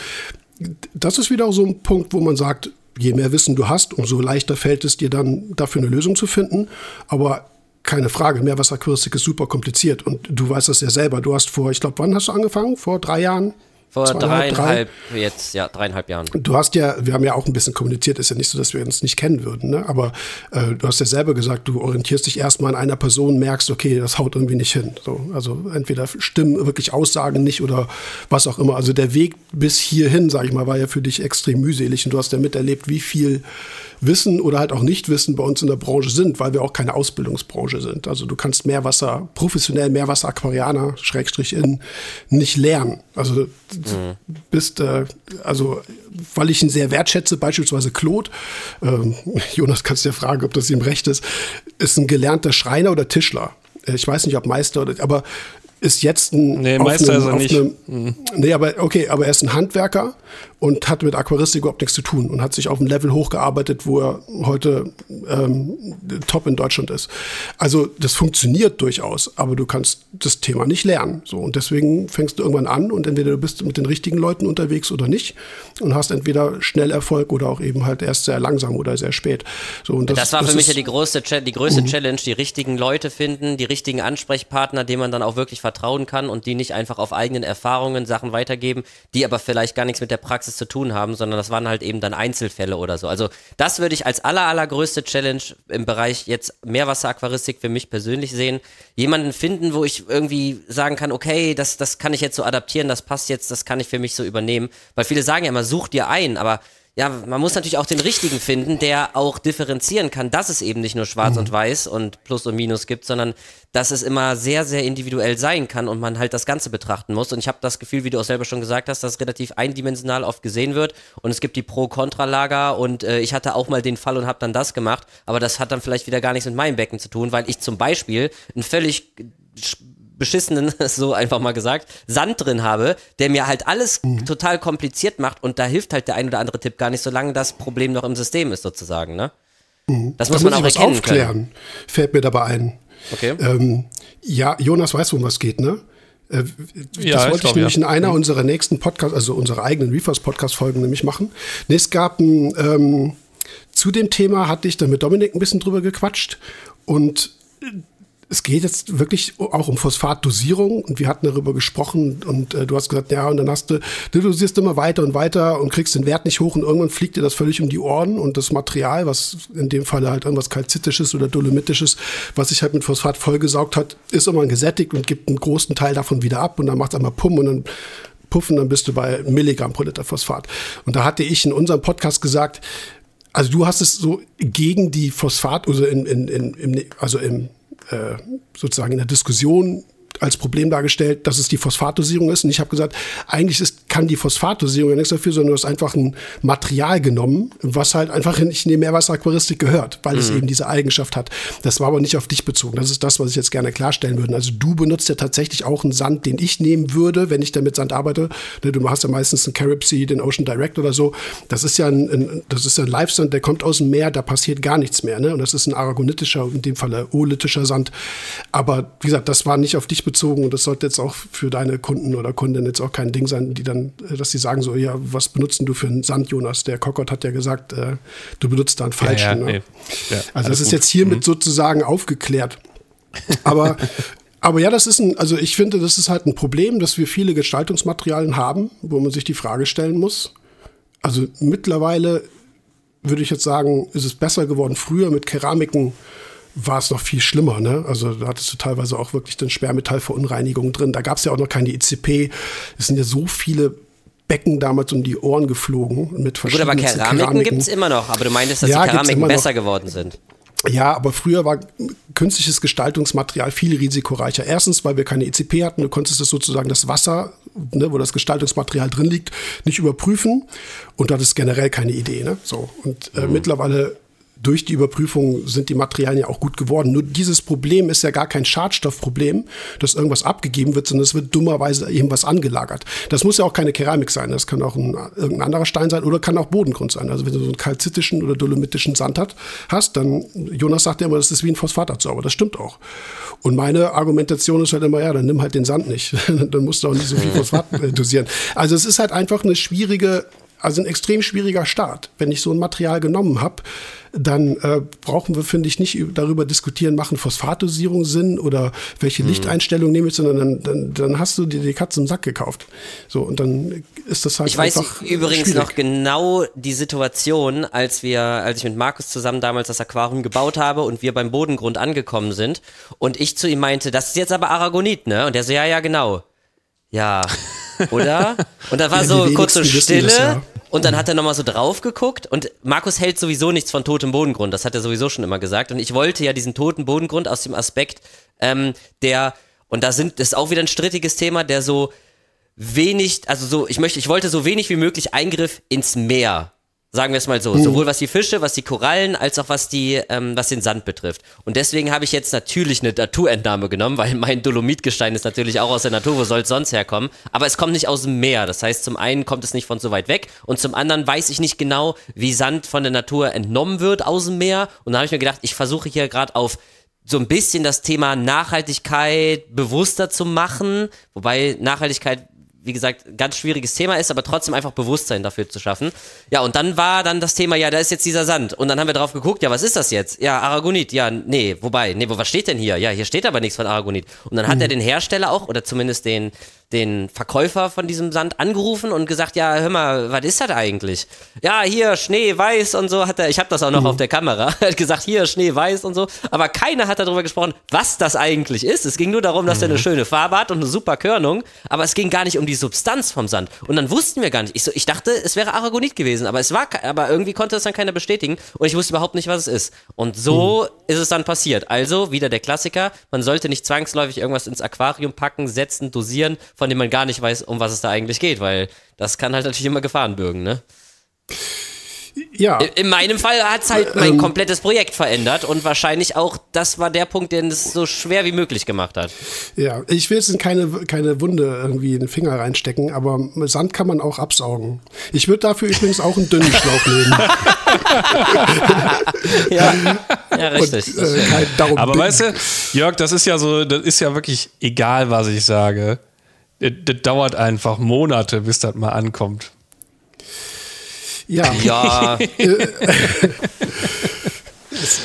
das ist wieder so ein Punkt, wo man sagt, je mehr Wissen du hast, umso leichter fällt es dir dann, dafür eine Lösung zu finden. Aber keine Frage, Meerwasseraquaristik ist super kompliziert und du weißt das ja selber. Du hast vor, ich glaube, wann hast du angefangen? Vor drei Jahren? Vor dreieinhalb, drei. jetzt, ja, dreieinhalb Jahren. Du hast ja, wir haben ja auch ein bisschen kommuniziert, ist ja nicht so, dass wir uns nicht kennen würden, ne? aber äh, du hast ja selber gesagt, du orientierst dich erstmal an einer Person, merkst, okay, das haut irgendwie nicht hin. So, also entweder stimmen wirklich Aussagen nicht oder was auch immer. Also der Weg bis hierhin, sag ich mal, war ja für dich extrem mühselig und du hast ja miterlebt, wie viel Wissen oder halt auch Nichtwissen bei uns in der Branche sind, weil wir auch keine Ausbildungsbranche sind. Also du kannst Meerwasser, professionell Meerwasser-Aquarianer, Schrägstrich in, nicht lernen. Also mhm. bist, äh, also weil ich ihn sehr wertschätze, beispielsweise Claude, äh, Jonas kannst du ja fragen, ob das ihm recht ist, ist ein gelernter Schreiner oder Tischler. Ich weiß nicht, ob Meister oder, aber ist jetzt ein. Nee, Meister einem, ist er nicht. Einem, mhm. Nee, aber okay, aber er ist ein Handwerker und hat mit Aquaristik überhaupt nichts zu tun und hat sich auf ein Level hochgearbeitet, wo er heute ähm, top in Deutschland ist. Also das funktioniert durchaus, aber du kannst das Thema nicht lernen. So und deswegen fängst du irgendwann an und entweder du bist mit den richtigen Leuten unterwegs oder nicht und hast entweder schnell Erfolg oder auch eben halt erst sehr langsam oder sehr spät. So und das, das war das für mich ja die größte, die größte mhm. Challenge, die richtigen Leute finden, die richtigen Ansprechpartner, denen man dann auch wirklich vertrauen kann und die nicht einfach auf eigenen Erfahrungen Sachen weitergeben, die aber vielleicht gar nichts mit der Praxis zu tun haben, sondern das waren halt eben dann Einzelfälle oder so. Also das würde ich als aller, allergrößte Challenge im Bereich jetzt Meerwasseraquaristik für mich persönlich sehen. Jemanden finden, wo ich irgendwie sagen kann, okay, das, das kann ich jetzt so adaptieren, das passt jetzt, das kann ich für mich so übernehmen. Weil viele sagen ja immer, such dir ein, aber ja, man muss natürlich auch den richtigen finden, der auch differenzieren kann, dass es eben nicht nur schwarz mhm. und weiß und Plus und Minus gibt, sondern dass es immer sehr, sehr individuell sein kann und man halt das Ganze betrachten muss. Und ich habe das Gefühl, wie du auch selber schon gesagt hast, dass relativ eindimensional oft gesehen wird und es gibt die Pro-Kontra-Lager und äh, ich hatte auch mal den Fall und habe dann das gemacht, aber das hat dann vielleicht wieder gar nichts mit meinem Becken zu tun, weil ich zum Beispiel ein völlig beschissenen, so einfach mal gesagt, Sand drin habe, der mir halt alles mhm. total kompliziert macht und da hilft halt der ein oder andere Tipp gar nicht, solange das Problem noch im System ist sozusagen, ne? Mhm. Das muss da man muss auch erkennen aufklären, können. fällt mir dabei ein. Okay. Ähm, ja, Jonas weiß, worum was geht, ne? Äh, das ja, wollte ich, glaub, nämlich ja. in einer mhm. unserer nächsten Podcasts, also unserer eigenen Reefers-Podcast-Folgen nämlich machen. Nee, es gab ein, ähm, zu dem Thema hatte ich dann mit Dominik ein bisschen drüber gequatscht und es geht jetzt wirklich auch um Phosphatdosierung und wir hatten darüber gesprochen und äh, du hast gesagt, ja, und dann hast du, du dosierst immer weiter und weiter und kriegst den Wert nicht hoch und irgendwann fliegt dir das völlig um die Ohren und das Material, was in dem Fall halt irgendwas kalzitisches oder dolomitisches, was sich halt mit Phosphat vollgesaugt hat, ist immer gesättigt und gibt einen großen Teil davon wieder ab und dann macht es einmal Pum und dann puffen, dann bist du bei Milligramm pro Liter Phosphat. Und da hatte ich in unserem Podcast gesagt, also du hast es so gegen die Phosphat, also in, in, in, also im sozusagen in der Diskussion als Problem dargestellt, dass es die Phosphatdosierung ist. Und ich habe gesagt, eigentlich ist, kann die Phosphatdosierung ja nichts dafür, sondern du hast einfach ein Material genommen, was halt einfach nicht in die Meerwasseraquaristik gehört, weil mhm. es eben diese Eigenschaft hat. Das war aber nicht auf dich bezogen. Das ist das, was ich jetzt gerne klarstellen würde. Also du benutzt ja tatsächlich auch einen Sand, den ich nehmen würde, wenn ich dann mit Sand arbeite. Ne, du hast ja meistens einen Carib Sea, den Ocean Direct oder so. Das ist ja ein, ein das ist ein Live-Sand, der kommt aus dem Meer, da passiert gar nichts mehr. Ne? Und das ist ein aragonitischer, in dem Fall oolithischer Sand. Aber wie gesagt, das war nicht auf dich bezogen und das sollte jetzt auch für deine Kunden oder Kundinnen jetzt auch kein Ding sein, die dann, äh, dass sie sagen so, ja, was benutzen du für einen Sand, Jonas? Der Kokot hat ja gesagt, äh, du benutzt da einen falschen. Ja, ja, ne? nee. ja, also das ist gut. jetzt hiermit mhm. sozusagen aufgeklärt. Aber aber ja, das ist ein, also ich finde, das ist halt ein Problem, dass wir viele Gestaltungsmaterialien haben, wo man sich die Frage stellen muss. Also mittlerweile würde ich jetzt sagen, ist es besser geworden. Früher mit Keramiken war es noch viel schlimmer. Ne? Also da hattest du teilweise auch wirklich den Sperrmetallverunreinigungen drin. Da gab es ja auch noch keine ICP. Es sind ja so viele Becken damals um die Ohren geflogen mit verschiedenen Gut, aber Keramiken, Keramiken. gibt es immer noch. Aber du meintest, dass ja, die Keramiken besser geworden sind. Ja, aber früher war künstliches Gestaltungsmaterial viel risikoreicher. Erstens, weil wir keine ECP hatten. Du konntest es sozusagen das Wasser, ne, wo das Gestaltungsmaterial drin liegt, nicht überprüfen. Und du hattest generell keine Idee. Ne? So. Und äh, mhm. mittlerweile durch die Überprüfung sind die Materialien ja auch gut geworden. Nur dieses Problem ist ja gar kein Schadstoffproblem, dass irgendwas abgegeben wird, sondern es wird dummerweise irgendwas angelagert. Das muss ja auch keine Keramik sein, das kann auch ein, irgendein anderer Stein sein oder kann auch Bodengrund sein. Also wenn du so einen kalzitischen oder dolomitischen Sand hat, hast, dann, Jonas sagt ja immer, das ist wie ein Phosphatabsauger. Das stimmt auch. Und meine Argumentation ist halt immer, ja, dann nimm halt den Sand nicht. dann musst du auch nicht so viel Phosphat äh, dosieren. Also es ist halt einfach eine schwierige also ein extrem schwieriger Start. Wenn ich so ein Material genommen habe, dann äh, brauchen wir, finde ich, nicht darüber diskutieren, machen Phosphatdosierung Sinn oder welche mhm. Lichteinstellung nehme ich, sondern dann, dann, dann, hast du dir die Katze im Sack gekauft. So, und dann ist das halt Ich weiß übrigens schwierig. noch genau die Situation, als wir, als ich mit Markus zusammen damals das Aquarium gebaut habe und wir beim Bodengrund angekommen sind und ich zu ihm meinte, das ist jetzt aber Aragonit, ne? Und er so, ja, ja, genau. Ja, oder? Und da war ja, so kurz so Stille. Das, ja. Und dann hat er nochmal so drauf geguckt und Markus hält sowieso nichts von totem Bodengrund, das hat er sowieso schon immer gesagt. Und ich wollte ja diesen toten Bodengrund aus dem Aspekt, ähm, der, und da sind, das ist auch wieder ein strittiges Thema, der so wenig, also so, ich möchte, ich wollte so wenig wie möglich Eingriff ins Meer Sagen wir es mal so. Mhm. Sowohl was die Fische, was die Korallen, als auch was, die, ähm, was den Sand betrifft. Und deswegen habe ich jetzt natürlich eine Naturentnahme genommen, weil mein Dolomitgestein ist natürlich auch aus der Natur, wo soll es sonst herkommen? Aber es kommt nicht aus dem Meer. Das heißt, zum einen kommt es nicht von so weit weg und zum anderen weiß ich nicht genau, wie Sand von der Natur entnommen wird aus dem Meer. Und da habe ich mir gedacht, ich versuche hier gerade auf so ein bisschen das Thema Nachhaltigkeit bewusster zu machen, wobei Nachhaltigkeit wie gesagt, ganz schwieriges Thema ist, aber trotzdem einfach Bewusstsein dafür zu schaffen. Ja, und dann war dann das Thema, ja, da ist jetzt dieser Sand. Und dann haben wir drauf geguckt, ja, was ist das jetzt? Ja, Aragonit. Ja, nee, wobei, nee, wo, was steht denn hier? Ja, hier steht aber nichts von Aragonit. Und dann hat mhm. er den Hersteller auch, oder zumindest den, den Verkäufer von diesem Sand angerufen und gesagt, ja, hör mal, was ist das eigentlich? Ja, hier Schnee, weiß und so hat er, ich habe das auch noch mhm. auf der Kamera, er hat gesagt, hier Schnee, weiß und so, aber keiner hat darüber gesprochen, was das eigentlich ist. Es ging nur darum, dass mhm. er eine schöne Farbe hat und eine super Körnung, aber es ging gar nicht um die Substanz vom Sand. Und dann wussten wir gar nicht. Ich, so, ich dachte, es wäre Aragonit gewesen, aber es war, aber irgendwie konnte es dann keiner bestätigen und ich wusste überhaupt nicht, was es ist. Und so mhm. ist es dann passiert. Also wieder der Klassiker, man sollte nicht zwangsläufig irgendwas ins Aquarium packen, setzen, dosieren, von dem man gar nicht weiß, um was es da eigentlich geht, weil das kann halt natürlich immer Gefahren bürgen, ne? Ja. In meinem Fall hat es halt mein ähm, komplettes Projekt verändert und wahrscheinlich auch, das war der Punkt, der es so schwer wie möglich gemacht hat. Ja, ich will jetzt in keine, keine Wunde irgendwie in den Finger reinstecken, aber Sand kann man auch absaugen. Ich würde dafür übrigens auch einen dünnen Schlauch nehmen. ja. ja, richtig. Und, äh, aber weißt du, Jörg, das ist ja so, das ist ja wirklich egal, was ich sage das dauert einfach Monate, bis das mal ankommt. Ja. Ja.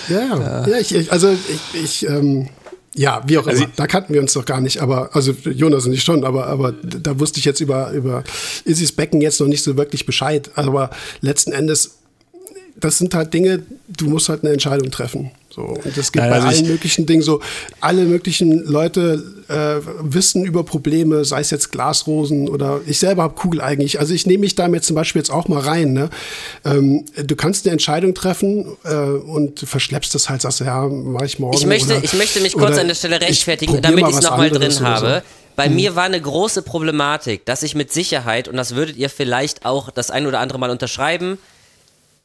ja, ja, ich, also ich, ich ähm, ja, wie auch also immer. Da kannten wir uns doch gar nicht, aber, also Jonas und ich schon, aber, aber da wusste ich jetzt über, über Isis Becken jetzt noch nicht so wirklich Bescheid. Aber letzten Endes, das sind halt Dinge, du musst halt eine Entscheidung treffen. So, und das gibt also bei allen möglichen Dingen so, alle möglichen Leute äh, wissen über Probleme, sei es jetzt Glasrosen oder ich selber habe Kugeleigen. Ich, also ich nehme mich da jetzt zum Beispiel jetzt auch mal rein. Ne? Ähm, du kannst eine Entscheidung treffen äh, und verschleppst das halt, sagst ja, mache ich morgen. Ich möchte, oder, ich möchte mich kurz an der Stelle rechtfertigen, damit ich es nochmal drin habe. So. Bei mhm. mir war eine große Problematik, dass ich mit Sicherheit, und das würdet ihr vielleicht auch das ein oder andere Mal unterschreiben,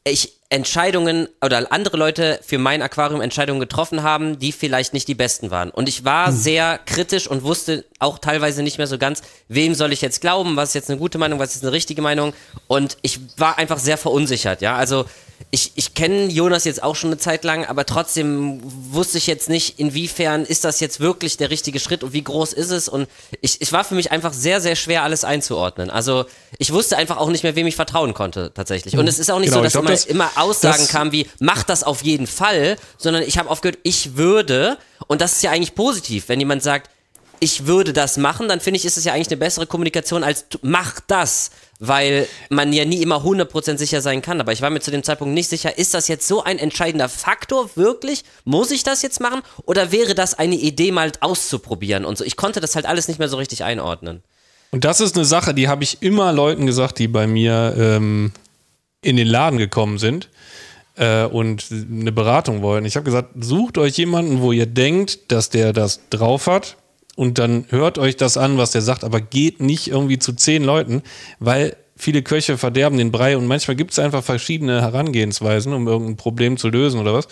ich Entscheidungen oder andere Leute für mein Aquarium Entscheidungen getroffen haben, die vielleicht nicht die besten waren. Und ich war hm. sehr kritisch und wusste auch teilweise nicht mehr so ganz, wem soll ich jetzt glauben, was ist jetzt eine gute Meinung, was ist eine richtige Meinung. Und ich war einfach sehr verunsichert, ja. Also ich, ich kenne Jonas jetzt auch schon eine Zeit lang, aber trotzdem wusste ich jetzt nicht, inwiefern ist das jetzt wirklich der richtige Schritt und wie groß ist es. Und ich, ich war für mich einfach sehr, sehr schwer, alles einzuordnen. Also ich wusste einfach auch nicht mehr, wem ich vertrauen konnte, tatsächlich. Und mhm. es ist auch nicht genau, so, dass glaub, immer, das, immer Aussagen kamen wie, mach das auf jeden Fall, sondern ich habe aufgehört, ich würde, und das ist ja eigentlich positiv, wenn jemand sagt, ich würde das machen, dann finde ich, ist es ja eigentlich eine bessere Kommunikation als mach das weil man ja nie immer 100% sicher sein kann. Aber ich war mir zu dem Zeitpunkt nicht sicher, ist das jetzt so ein entscheidender Faktor wirklich? Muss ich das jetzt machen? Oder wäre das eine Idee, mal auszuprobieren und so? Ich konnte das halt alles nicht mehr so richtig einordnen. Und das ist eine Sache, die habe ich immer Leuten gesagt, die bei mir ähm, in den Laden gekommen sind äh, und eine Beratung wollen. Ich habe gesagt, sucht euch jemanden, wo ihr denkt, dass der das drauf hat und dann hört euch das an, was der sagt, aber geht nicht irgendwie zu zehn Leuten, weil viele Köche verderben den Brei und manchmal gibt es einfach verschiedene Herangehensweisen, um irgendein Problem zu lösen oder was.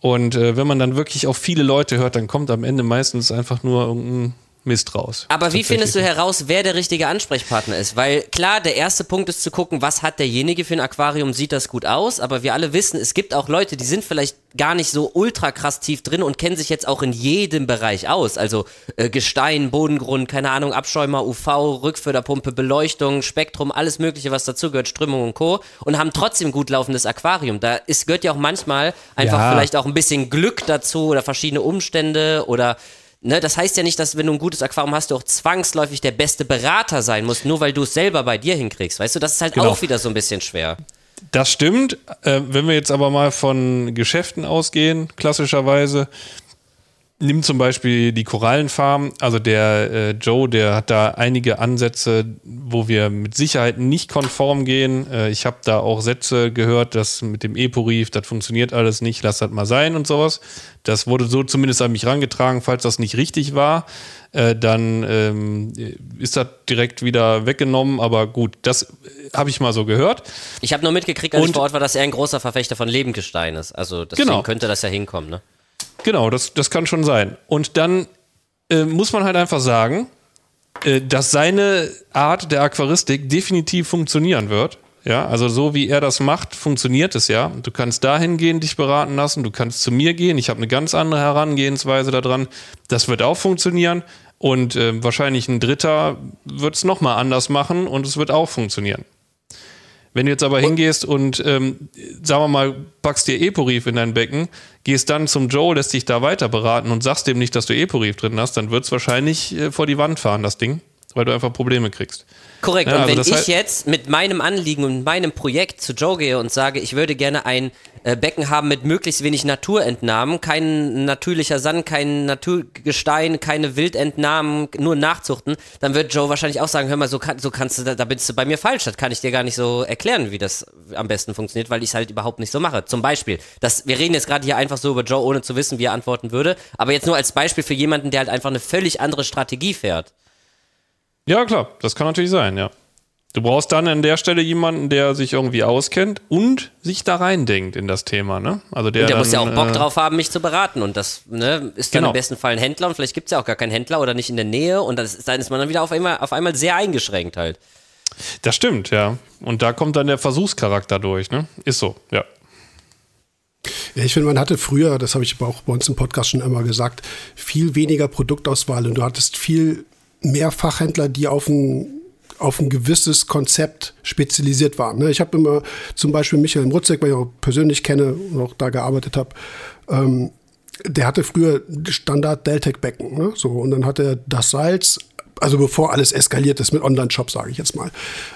Und äh, wenn man dann wirklich auf viele Leute hört, dann kommt am Ende meistens einfach nur irgendein Mist raus. Aber wie findest du heraus, wer der richtige Ansprechpartner ist? Weil klar, der erste Punkt ist zu gucken, was hat derjenige für ein Aquarium, sieht das gut aus, aber wir alle wissen, es gibt auch Leute, die sind vielleicht gar nicht so ultra krass tief drin und kennen sich jetzt auch in jedem Bereich aus. Also äh, Gestein, Bodengrund, keine Ahnung, Abschäumer, UV, Rückförderpumpe, Beleuchtung, Spektrum, alles mögliche, was dazugehört, Strömung und Co. und haben trotzdem gut laufendes Aquarium. Da ist, gehört ja auch manchmal einfach ja. vielleicht auch ein bisschen Glück dazu oder verschiedene Umstände oder Ne, das heißt ja nicht, dass wenn du ein gutes Aquarium hast, du auch zwangsläufig der beste Berater sein musst, nur weil du es selber bei dir hinkriegst. Weißt du, das ist halt genau. auch wieder so ein bisschen schwer. Das stimmt. Äh, wenn wir jetzt aber mal von Geschäften ausgehen, klassischerweise, nimm zum Beispiel die Korallenfarm. Also der äh, Joe, der hat da einige Ansätze, wo wir mit Sicherheit nicht konform gehen. Äh, ich habe da auch Sätze gehört, dass mit dem Epo-Reef, das funktioniert alles nicht, lass das mal sein und sowas. Das wurde so zumindest an mich rangetragen, falls das nicht richtig war. Äh, dann ähm, ist das direkt wieder weggenommen. Aber gut, das äh, habe ich mal so gehört. Ich habe nur mitgekriegt, als und, ich vor Ort war, dass er ein großer Verfechter von Lebendgestein ist. Also deswegen genau. könnte das ja hinkommen, ne? Genau, das, das kann schon sein. Und dann äh, muss man halt einfach sagen, äh, dass seine Art der Aquaristik definitiv funktionieren wird. Ja, also so wie er das macht, funktioniert es ja. Du kannst dahin gehen, dich beraten lassen, du kannst zu mir gehen. Ich habe eine ganz andere Herangehensweise daran. Das wird auch funktionieren. Und äh, wahrscheinlich ein Dritter wird es nochmal anders machen und es wird auch funktionieren. Wenn du jetzt aber hingehst und, ähm, sagen wir mal, packst dir Eporif in dein Becken, gehst dann zum Joe, lässt dich da weiter beraten und sagst dem nicht, dass du Eporif drin hast, dann wird es wahrscheinlich äh, vor die Wand fahren, das Ding, weil du einfach Probleme kriegst. Korrekt. Ja, und also wenn ich jetzt mit meinem Anliegen und meinem Projekt zu Joe gehe und sage, ich würde gerne ein äh, Becken haben mit möglichst wenig Naturentnahmen, kein natürlicher Sand, kein Naturgestein, keine Wildentnahmen, nur Nachzuchten, dann wird Joe wahrscheinlich auch sagen, hör mal, so, kann, so kannst du, da, da bist du bei mir falsch. Das kann ich dir gar nicht so erklären, wie das am besten funktioniert, weil ich es halt überhaupt nicht so mache. Zum Beispiel, das, wir reden jetzt gerade hier einfach so über Joe, ohne zu wissen, wie er antworten würde, aber jetzt nur als Beispiel für jemanden, der halt einfach eine völlig andere Strategie fährt. Ja, klar, das kann natürlich sein, ja. Du brauchst dann an der Stelle jemanden, der sich irgendwie auskennt und sich da reindenkt in das Thema, ne? Also der, und der dann, muss ja auch Bock äh, drauf haben, mich zu beraten. Und das ne, ist dann genau. im besten Fall ein Händler und vielleicht gibt es ja auch gar keinen Händler oder nicht in der Nähe und das, dann ist man dann wieder auf einmal, auf einmal sehr eingeschränkt halt. Das stimmt, ja. Und da kommt dann der Versuchscharakter durch, ne? Ist so, ja. Ja, ich finde, man hatte früher, das habe ich aber auch bei uns im Podcast schon immer gesagt, viel weniger Produktauswahl und du hattest viel mehr Fachhändler, die auf ein, auf ein gewisses Konzept spezialisiert waren. Ne? Ich habe immer zum Beispiel Michael Mrutzek, weil ich auch persönlich kenne und auch da gearbeitet habe, ähm, der hatte früher Standard Deltec-Becken. Ne? So, und dann hat er das Salz also bevor alles eskaliert ist mit Online-Shops, sage ich jetzt mal,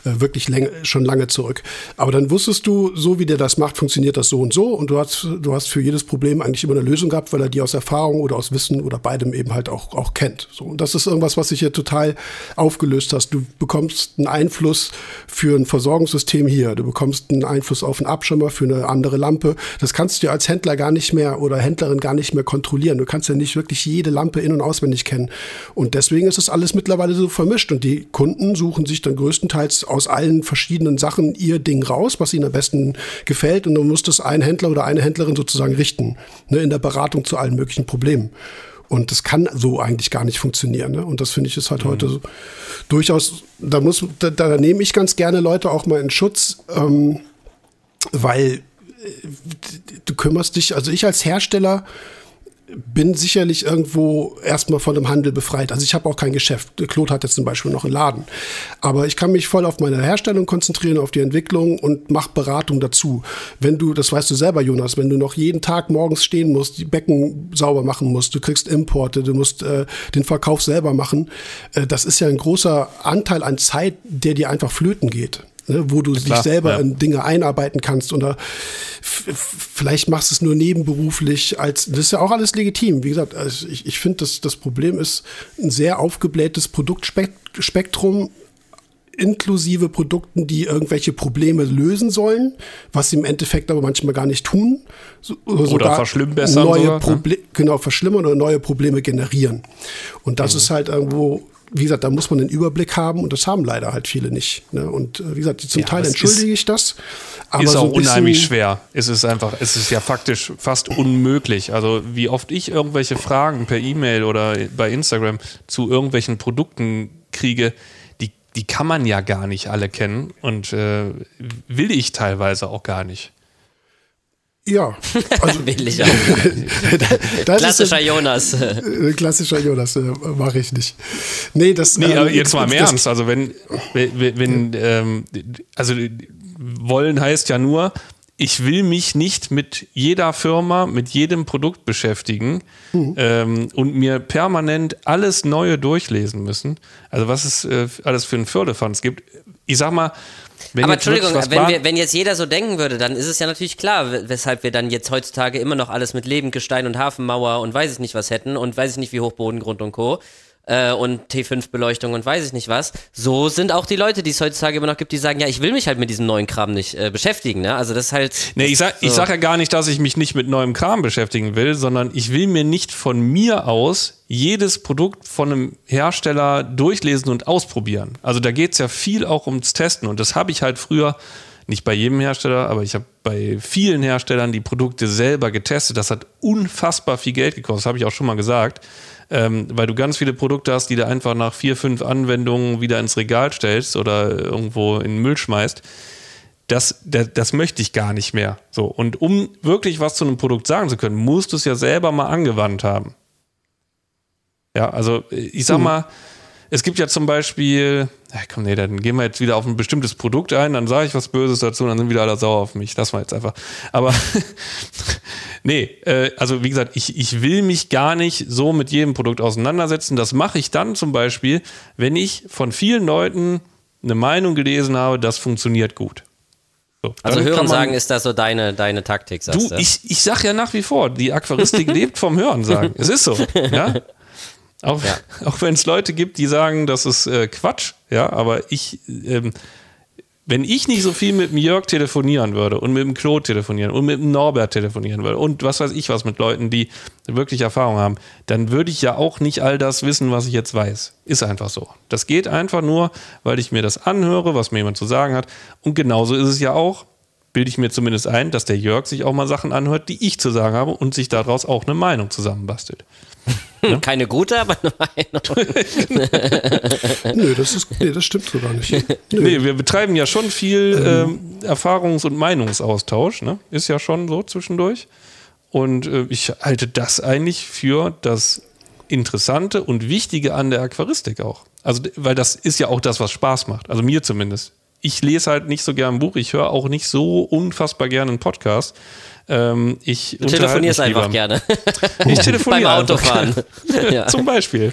äh, wirklich läng schon lange zurück. Aber dann wusstest du, so wie der das macht, funktioniert das so und so und du hast, du hast für jedes Problem eigentlich immer eine Lösung gehabt, weil er die aus Erfahrung oder aus Wissen oder beidem eben halt auch, auch kennt. So, und das ist irgendwas, was sich hier total aufgelöst hast. Du bekommst einen Einfluss für ein Versorgungssystem hier, du bekommst einen Einfluss auf einen Abschirmer für eine andere Lampe. Das kannst du als Händler gar nicht mehr oder Händlerin gar nicht mehr kontrollieren. Du kannst ja nicht wirklich jede Lampe in- und auswendig kennen. Und deswegen ist es alles mit mittlerweile so vermischt und die Kunden suchen sich dann größtenteils aus allen verschiedenen Sachen ihr Ding raus, was ihnen am besten gefällt und dann muss das ein Händler oder eine Händlerin sozusagen richten, ne, in der Beratung zu allen möglichen Problemen. Und das kann so eigentlich gar nicht funktionieren. Ne? Und das finde ich ist halt mhm. heute so, durchaus, da muss, da, da, nehme ich ganz gerne Leute auch mal in Schutz, ähm, weil äh, du kümmerst dich, also ich als Hersteller bin sicherlich irgendwo erstmal von dem Handel befreit. Also ich habe auch kein Geschäft. Claude hat jetzt zum Beispiel noch einen Laden. Aber ich kann mich voll auf meine Herstellung konzentrieren, auf die Entwicklung und mache Beratung dazu. Wenn du, das weißt du selber, Jonas, wenn du noch jeden Tag morgens stehen musst, die Becken sauber machen musst, du kriegst Importe, du musst äh, den Verkauf selber machen, äh, das ist ja ein großer Anteil an Zeit, der dir einfach flöten geht ne, wo du Klar, dich selber ja. in Dinge einarbeiten kannst oder vielleicht machst du es nur nebenberuflich als, das ist ja auch alles legitim. Wie gesagt, also ich, ich finde, das, das Problem ist ein sehr aufgeblähtes Produktspektrum, inklusive Produkten, die irgendwelche Probleme lösen sollen, was sie im Endeffekt aber manchmal gar nicht tun. So, oder verschlimmbessern. Neue sogar, ne? Genau, verschlimmern oder neue Probleme generieren. Und das mhm. ist halt irgendwo wie gesagt, da muss man den Überblick haben und das haben leider halt viele nicht. Ne? Und äh, wie gesagt, zum ja, Teil entschuldige ist, ich das. Aber ist auch so unheimlich schwer. Es ist einfach, es ist ja faktisch fast unmöglich. Also wie oft ich irgendwelche Fragen per E-Mail oder bei Instagram zu irgendwelchen Produkten kriege, die, die kann man ja gar nicht alle kennen und äh, will ich teilweise auch gar nicht. Ja, also will ich auch. klassischer ein, Jonas. Äh, klassischer Jonas, äh, mache ich nicht. Nee, das. Nee, ähm, aber jetzt mal im Ernst. Also wenn, wenn, wenn ähm, also wollen heißt ja nur, ich will mich nicht mit jeder Firma, mit jedem Produkt beschäftigen mhm. ähm, und mir permanent alles Neue durchlesen müssen. Also was es äh, alles für einen Firlefanz gibt. ich sag mal, wenn Aber Entschuldigung, wenn, wir, wenn jetzt jeder so denken würde, dann ist es ja natürlich klar, we- weshalb wir dann jetzt heutzutage immer noch alles mit Lebendgestein und Hafenmauer und weiß ich nicht was hätten und weiß ich nicht wie hoch Bodengrund und Co. Äh, und T5-Beleuchtung und weiß ich nicht was. So sind auch die Leute, die es heutzutage immer noch gibt, die sagen, ja, ich will mich halt mit diesem neuen Kram nicht äh, beschäftigen. Ne? Also das ist halt. Nee, ich sag, ich so. sag ja gar nicht, dass ich mich nicht mit neuem Kram beschäftigen will, sondern ich will mir nicht von mir aus jedes Produkt von einem Hersteller durchlesen und ausprobieren. Also da geht es ja viel auch ums Testen und das habe ich halt früher, nicht bei jedem Hersteller, aber ich habe bei vielen Herstellern die Produkte selber getestet. Das hat unfassbar viel Geld gekostet, habe ich auch schon mal gesagt. Ähm, weil du ganz viele Produkte hast, die du einfach nach vier, fünf Anwendungen wieder ins Regal stellst oder irgendwo in den Müll schmeißt das, das, das möchte ich gar nicht mehr. So. Und um wirklich was zu einem Produkt sagen zu können, musst du es ja selber mal angewandt haben. Ja, also ich sag mal, es gibt ja zum Beispiel, ja, komm, nee, dann gehen wir jetzt wieder auf ein bestimmtes Produkt ein, dann sage ich was Böses dazu und dann sind wieder alle sauer auf mich. Das war jetzt einfach. Aber nee, äh, also wie gesagt, ich, ich will mich gar nicht so mit jedem Produkt auseinandersetzen. Das mache ich dann zum Beispiel, wenn ich von vielen Leuten eine Meinung gelesen habe, das funktioniert gut. So, Also dann kann Hören man- sagen ist das so deine, deine Taktik, sagst Du, du? ich, ich sag ja nach wie vor, die Aquaristik lebt vom Hören sagen. Es ist so. Ja? Auch, Ja. auch wenn es Leute gibt, die sagen, das ist äh, Quatsch, ja, aber ich, ähm, wenn ich nicht so viel mit dem Jörg telefonieren würde und mit dem Claude telefonieren und mit dem Norbert telefonieren würde und was weiß ich was mit Leuten, die wirklich Erfahrung haben, dann würde ich ja auch nicht all das wissen, was ich jetzt weiß. Ist einfach so. Das geht einfach nur, weil ich mir das anhöre, was mir jemand zu sagen hat. Und genauso ist es ja auch, bilde ich mir zumindest ein, dass der Jörg sich auch mal Sachen anhört, die ich zu sagen habe und sich daraus auch eine Meinung zusammenbastelt. Keine gute, aber eine Meinung. Nö, das, ist, nee, das stimmt so gar nicht. Nö. Nee, wir betreiben ja schon viel ähm, Erfahrungs- und Meinungsaustausch, ne? Ist ja schon so zwischendurch. Und äh, ich halte das eigentlich für das Interessante und Wichtige an der Aquaristik auch. Also, weil das ist ja auch das, was Spaß macht. Also mir zumindest. Ich lese halt nicht so gern ein Buch, ich höre auch nicht so unfassbar gerne einen Podcast. Ähm, ich Du telefonierst einfach lieber. gerne. Ich telefoniere Beim einfach Autofahren. ja. Zum Beispiel.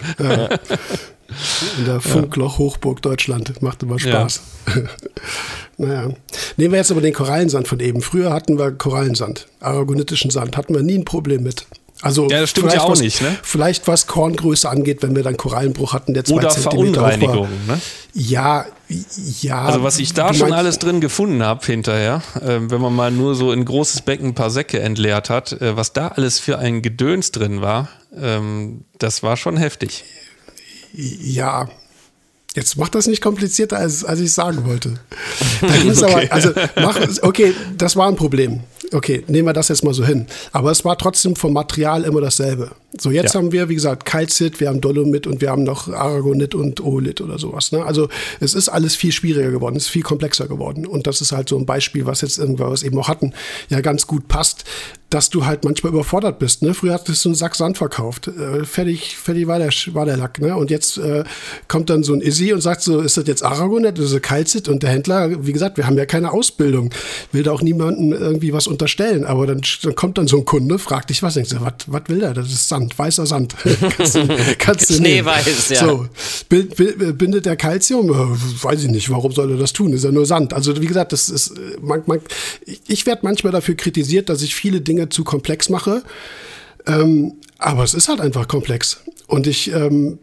In der Funkloch Hochburg Deutschland. Macht immer Spaß. naja. Nehmen wir jetzt aber den Korallensand von eben. Früher hatten wir Korallensand, aragonitischen Sand. Hatten wir nie ein Problem mit. Also Ja, das stimmt vielleicht ja auch was, nicht, ne? Vielleicht was Korngröße angeht, wenn wir dann Korallenbruch hatten, der zwei Oder Zentimeter. Verunreinigung. Ne? Ja, ja. Also was ich da schon alles drin gefunden habe hinterher, ähm, wenn man mal nur so in ein großes Becken ein paar Säcke entleert hat, äh, was da alles für ein Gedöns drin war, ähm, das war schon heftig. Ja. Jetzt macht das nicht komplizierter, als, als ich sagen wollte. Es aber, also, mach, okay, das war ein Problem. Okay, nehmen wir das jetzt mal so hin. Aber es war trotzdem vom Material immer dasselbe. So, jetzt Ja. haben wir, wie gesagt, Calcit, wir haben Dolomit und wir haben noch Aragonit und Olit oder sowas. Ne? Also, es ist alles viel schwieriger geworden, es ist viel komplexer geworden. Und das ist halt so ein Beispiel, was jetzt irgendwann, was eben auch hatten, ja ganz gut passt, dass du halt manchmal überfordert bist. Ne? Früher hattest du einen Sack Sand verkauft. Äh, fertig, fertig war der, war der Lack. Ne? Und jetzt äh, kommt dann so ein Izzy und sagt so, ist das jetzt Aragonet, ist das Calcit? Und der Händler, wie gesagt, wir haben ja keine Ausbildung. Will da auch niemandem irgendwie was unterstellen. Aber dann, dann kommt dann so ein Kunde, fragt dich was, denkst du, was will der? Das ist Sand, weißer Sand. kannst du, kannst du. Schneeweiß, ja. So, bindet der Calcium? Äh, Weiß ich nicht, warum soll er das tun? Ist ja nur Sand. Also wie gesagt, das ist, äh, man, man, ich werde manchmal dafür kritisiert, dass ich viele Dinge zu komplex mache. Ähm, aber es ist halt einfach komplex. Und ich, ähm,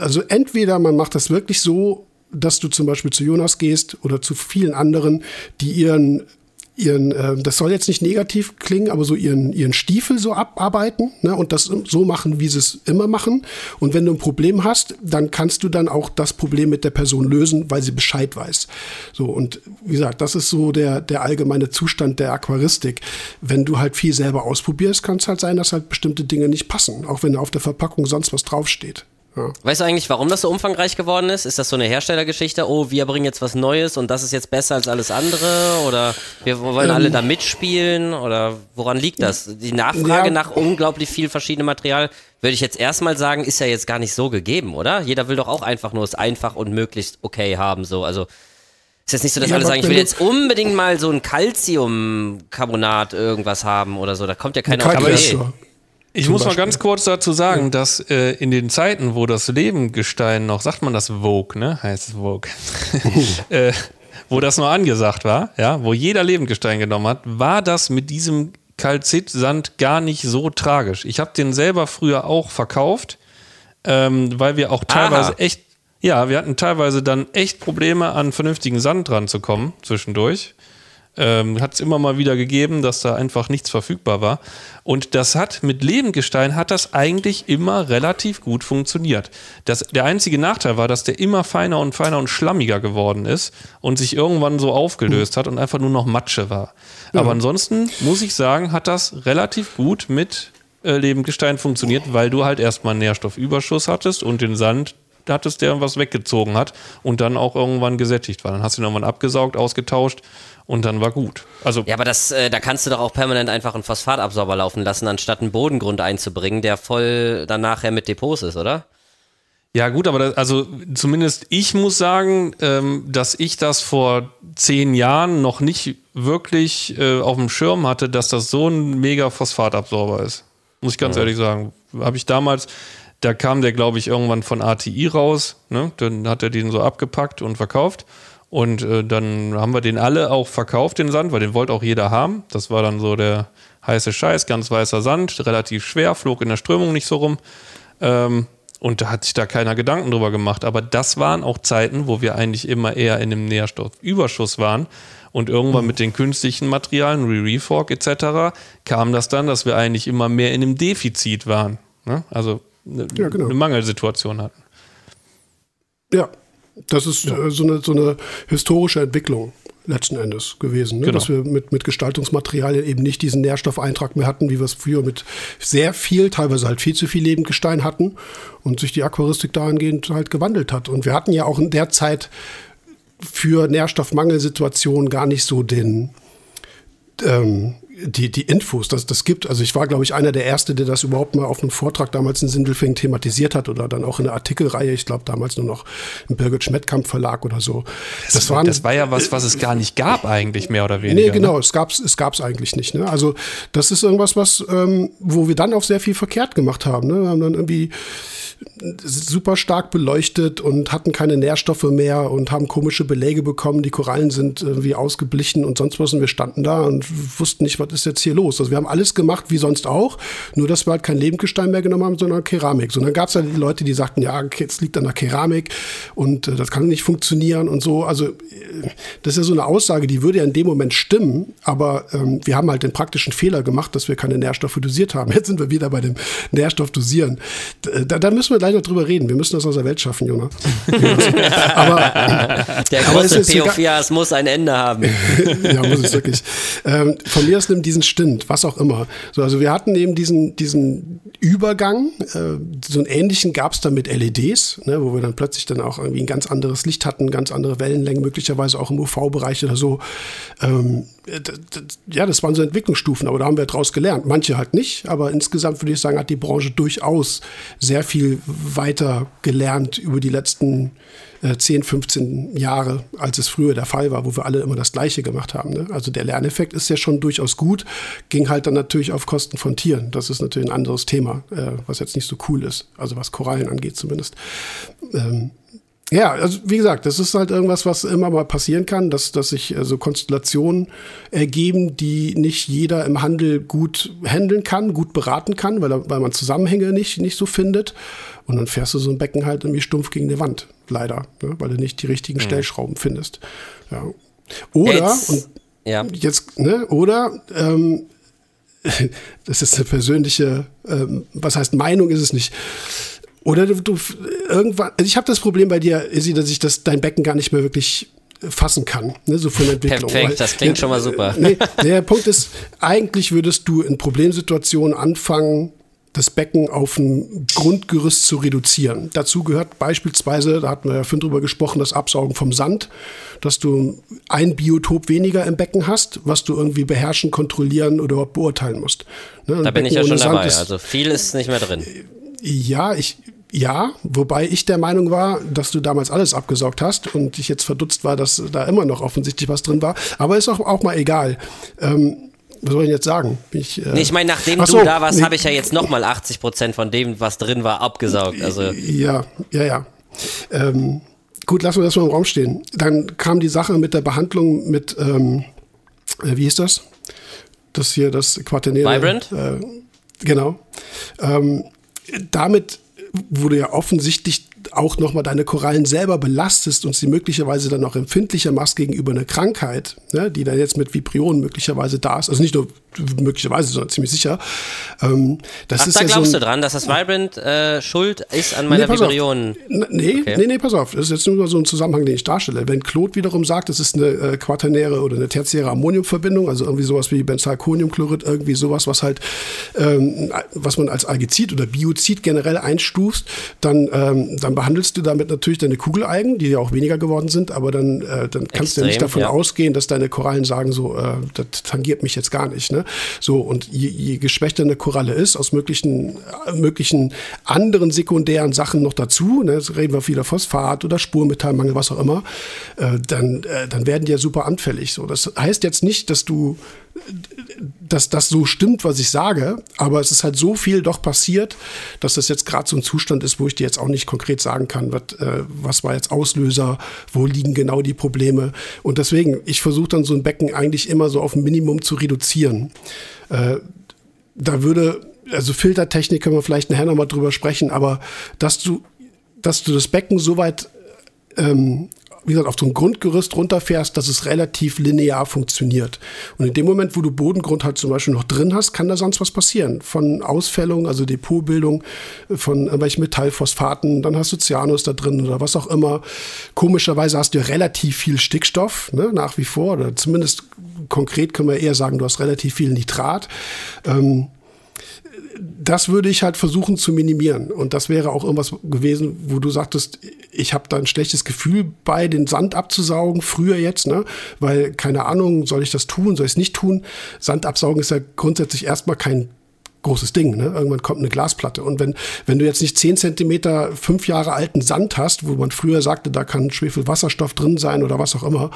also entweder man macht das wirklich so, dass du zum Beispiel zu Jonas gehst oder zu vielen anderen, die ihren ihren, äh, das soll jetzt nicht negativ klingen, aber so ihren, ihren Stiefel so abarbeiten ne, und das so machen, wie sie es immer machen. Und wenn du ein Problem hast, dann kannst du dann auch das Problem mit der Person lösen, weil sie Bescheid weiß. So, und wie gesagt, das ist so der, der allgemeine Zustand der Aquaristik. Wenn du halt viel selber ausprobierst, kann es halt sein, dass halt bestimmte Dinge nicht passen, auch wenn auf der Verpackung sonst was draufsteht. Ja. Weißt du eigentlich, warum das so umfangreich geworden ist? Ist das so eine Herstellergeschichte? Oh, wir bringen jetzt was Neues und das ist jetzt besser als alles andere? Oder wir wollen alle da mitspielen? Oder woran liegt das? Die Nachfrage Ja. nach unglaublich viel verschiedenem Material, würde ich jetzt erstmal sagen, ist ja jetzt gar nicht so gegeben, oder? Jeder will doch auch einfach nur es einfach und möglichst okay haben, so. Also, ist jetzt nicht so, dass Ja, alle sagen, ich will jetzt unbedingt mal so ein Calciumcarbonat irgendwas haben oder so. Da kommt ja keiner auf Idee. Ich muss Beispiel. mal ganz kurz dazu sagen, ja. dass äh, in den Zeiten, wo das Lebengestein noch, sagt man das Vogue, ne? Heißt es Vogue. äh, wo das noch angesagt war, ja, wo jeder Lebendgestein genommen hat, war das mit diesem Kalzitsand gar nicht so tragisch. Ich habe den selber früher auch verkauft, ähm, weil wir auch teilweise Aha. echt, ja, wir hatten teilweise dann echt Probleme, an vernünftigen Sand dran zu kommen zwischendurch. Ähm, hat es immer mal wieder gegeben, dass da einfach nichts verfügbar war. Und das hat mit Lebendgestein hat das eigentlich immer relativ gut funktioniert. Das, der einzige Nachteil war, dass der immer feiner und feiner und schlammiger geworden ist und sich irgendwann so aufgelöst hat und einfach nur noch Matsche war. Ja. Aber ansonsten muss ich sagen, hat das relativ gut mit äh, Lebendgestein funktioniert, weil du halt erstmal Nährstoffüberschuss hattest und den Sand hattest, der was weggezogen hat und dann auch irgendwann gesättigt war. Dann hast du ihn irgendwann abgesaugt, ausgetauscht und dann war gut. Also ja, aber das, äh, da kannst du doch auch permanent einfach einen Phosphatabsorber laufen lassen, anstatt einen Bodengrund einzubringen, der voll dann nachher mit Depots ist, oder? Ja, gut, aber das, also zumindest ich muss sagen, ähm, dass ich das vor zehn Jahren noch nicht wirklich äh, auf dem Schirm hatte, dass das so ein mega Phosphatabsorber ist. Muss ich ganz ja. ehrlich sagen. Habe ich damals, da kam der, glaube ich, irgendwann von ATI raus. Ne? Dann hat er den so abgepackt und verkauft. Und äh, dann haben wir den alle auch verkauft, den Sand, weil den wollte auch jeder haben. Das war dann so der heiße Scheiß, ganz weißer Sand, relativ schwer, flog in der Strömung nicht so rum. Ähm, und da hat sich da keiner Gedanken drüber gemacht. Aber das waren auch Zeiten, wo wir eigentlich immer eher in einem Nährstoffüberschuss waren. Und irgendwann mit den künstlichen Materialien, Re-Refork etc., kam das dann, dass wir eigentlich immer mehr in einem Defizit waren. Ne? Also eine, ja, genau. eine Mangelsituation hatten. Ja, das ist ja. äh, so, eine, so eine historische Entwicklung letzten Endes gewesen, ne? genau. dass wir mit, mit Gestaltungsmaterialien eben nicht diesen Nährstoffeintrag mehr hatten, wie wir es früher mit sehr viel, teilweise halt viel zu viel Lebendgestein hatten und sich die Aquaristik dahingehend halt gewandelt hat. Und wir hatten ja auch in der Zeit für Nährstoffmangelsituationen gar nicht so den, ähm, die, die Infos, dass das gibt. Also ich war, glaube ich, einer der Erste, der das überhaupt mal auf einem Vortrag damals in Sindelfingen thematisiert hat oder dann auch in der Artikelreihe, ich glaube damals nur noch im Birgit Schmettkamp Verlag oder so. Das, das, waren, das war ja was, was es gar nicht gab eigentlich, mehr oder weniger. Nee, genau, ne? es gab es gab's eigentlich nicht. Ne? Also das ist irgendwas, was, ähm, wo wir dann auch sehr viel verkehrt gemacht haben. Ne? Wir haben dann irgendwie super stark beleuchtet und hatten keine Nährstoffe mehr und haben komische Beläge bekommen. Die Korallen sind irgendwie ausgeblichen und sonst was. Und wir standen da und wussten nicht, was ist jetzt hier los. Also wir haben alles gemacht wie sonst auch, nur dass wir halt kein Lebendgestein mehr genommen haben, sondern Keramik. So, und dann gab es halt die Leute, die sagten, ja, jetzt liegt an der Keramik und äh, das kann nicht funktionieren und so. Also äh, das ist ja so eine Aussage, die würde ja in dem Moment stimmen, aber ähm, wir haben halt den praktischen Fehler gemacht, dass wir keine Nährstoffe dosiert haben. Jetzt sind wir wieder bei dem Nährstoffdosieren. Da, da müssen wir gleich noch drüber reden. Wir müssen das aus der Welt schaffen, Jonas. aber der große Theophias muss ein Ende haben. ja, muss es wirklich. Ähm, von mir aus nimmt diesen Stint, was auch immer. So, also wir hatten eben diesen, diesen Übergang. Äh, so einen ähnlichen gab es dann mit LEDs, ne, wo wir dann plötzlich dann auch irgendwie ein ganz anderes Licht hatten, ganz andere Wellenlängen, möglicherweise auch im UV-Bereich oder so. Ähm, ja, das waren so Entwicklungsstufen, aber da haben wir daraus gelernt. Manche halt nicht, aber insgesamt würde ich sagen, hat die Branche durchaus sehr viel weiter gelernt über die letzten äh, 10, 15 Jahre, als es früher der Fall war, wo wir alle immer das Gleiche gemacht haben. Ne? Also der Lerneffekt ist ja schon durchaus gut, ging halt dann natürlich auf Kosten von Tieren. Das ist natürlich ein anderes Thema, äh, was jetzt nicht so cool ist, also was Korallen angeht zumindest. Ähm, ja, also wie gesagt, das ist halt irgendwas, was immer mal passieren kann, dass, dass sich äh, so Konstellationen ergeben, die nicht jeder im Handel gut handeln kann, gut beraten kann, weil, weil man Zusammenhänge nicht, nicht so findet. Und dann fährst du so ein Becken halt irgendwie stumpf gegen die Wand, leider, ne? weil du nicht die richtigen mhm. Stellschrauben findest. Ja. Oder, jetzt, und ja. jetzt, ne, oder, ähm, das ist eine persönliche, ähm, was heißt Meinung ist es nicht oder du, du irgendwann, also ich habe das Problem bei dir, Izzy, dass ich das dein Becken gar nicht mehr wirklich fassen kann, ne, so von der Entwicklung. Perfekt, das klingt der, schon mal super. Nee, der Punkt ist, eigentlich würdest du in Problemsituationen anfangen, das Becken auf ein Grundgerüst zu reduzieren. Dazu gehört beispielsweise, da hatten wir ja vorhin drüber gesprochen, das Absaugen vom Sand, dass du ein Biotop weniger im Becken hast, was du irgendwie beherrschen, kontrollieren oder beurteilen musst. Ne, da bin Becken ich ja schon dabei, ist, also viel ist nicht mehr drin. Ja, ich, ja, wobei ich der Meinung war, dass du damals alles abgesaugt hast und ich jetzt verdutzt war, dass da immer noch offensichtlich was drin war. Aber ist auch, auch mal egal. Ähm, was soll ich jetzt sagen? Ich, äh, nee, ich meine, nachdem so, du da warst, nee, habe ich ja jetzt nochmal 80 Prozent von dem, was drin war, abgesaugt. Also. Ja, ja, ja. Ähm, gut, lassen wir das mal im Raum stehen. Dann kam die Sache mit der Behandlung mit, ähm, äh, wie hieß das? Das hier, das Quaternäre. Vibrant? Äh, genau. Ähm, damit wurde ja offensichtlich auch nochmal deine Korallen selber belastest und sie möglicherweise dann auch empfindlicher machst gegenüber einer Krankheit, ne, die dann jetzt mit Vibrionen möglicherweise da ist. Also nicht nur möglicherweise, sondern ziemlich sicher. Ähm, das Ach, ist da ja glaubst so ein, du dran, dass das Vibrant äh, schuld ist an meiner nee, Vibrionen? Nee, okay. nee, nee, pass auf. Das ist jetzt nur so ein Zusammenhang, den ich darstelle. Wenn Claude wiederum sagt, es ist eine äh, quaternäre oder eine tertiäre Ammoniumverbindung, also irgendwie sowas wie Benzalkoniumchlorid, irgendwie sowas, was halt, ähm, was man als Algizid oder Biozid generell einstufst, dann, ähm, dann behandelst du damit natürlich deine Kugeleigen, die ja auch weniger geworden sind, aber dann, äh, dann kannst Extrem, du ja nicht davon ja. ausgehen, dass deine Korallen sagen, so, äh, das tangiert mich jetzt gar nicht. Ne? So, und je, je geschwächter eine Koralle ist, aus möglichen, äh, möglichen anderen sekundären Sachen noch dazu, ne, jetzt reden wir wieder Phosphat oder Spurmetallmangel, was auch immer, äh, dann, äh, dann werden die ja super anfällig. So, das heißt jetzt nicht, dass du dass das so stimmt, was ich sage, aber es ist halt so viel doch passiert, dass das jetzt gerade so ein Zustand ist, wo ich dir jetzt auch nicht konkret sagen kann, was, äh, was war jetzt Auslöser, wo liegen genau die Probleme. Und deswegen, ich versuche dann so ein Becken eigentlich immer so auf ein Minimum zu reduzieren. Äh, da würde, also Filtertechnik können wir vielleicht nachher nochmal drüber sprechen, aber dass du, dass du das Becken so weit ähm, wie gesagt, auf so ein Grundgerüst runterfährst, dass es relativ linear funktioniert. Und in dem Moment, wo du Bodengrund halt zum Beispiel noch drin hast, kann da sonst was passieren. Von Ausfällung, also Depotbildung von irgendwelchen Metallphosphaten, dann hast du Cyanus da drin oder was auch immer. Komischerweise hast du ja relativ viel Stickstoff, ne, nach wie vor, oder zumindest konkret können wir eher sagen, du hast relativ viel Nitrat. Ähm, das würde ich halt versuchen zu minimieren. Und das wäre auch irgendwas gewesen, wo du sagtest, ich habe da ein schlechtes Gefühl bei, den Sand abzusaugen, früher jetzt, ne? Weil, keine Ahnung, soll ich das tun, soll ich es nicht tun? Sand absaugen ist ja grundsätzlich erstmal kein großes Ding. Ne? Irgendwann kommt eine Glasplatte. Und wenn, wenn du jetzt nicht 10 Zentimeter, fünf Jahre alten Sand hast, wo man früher sagte, da kann Schwefelwasserstoff drin sein oder was auch immer,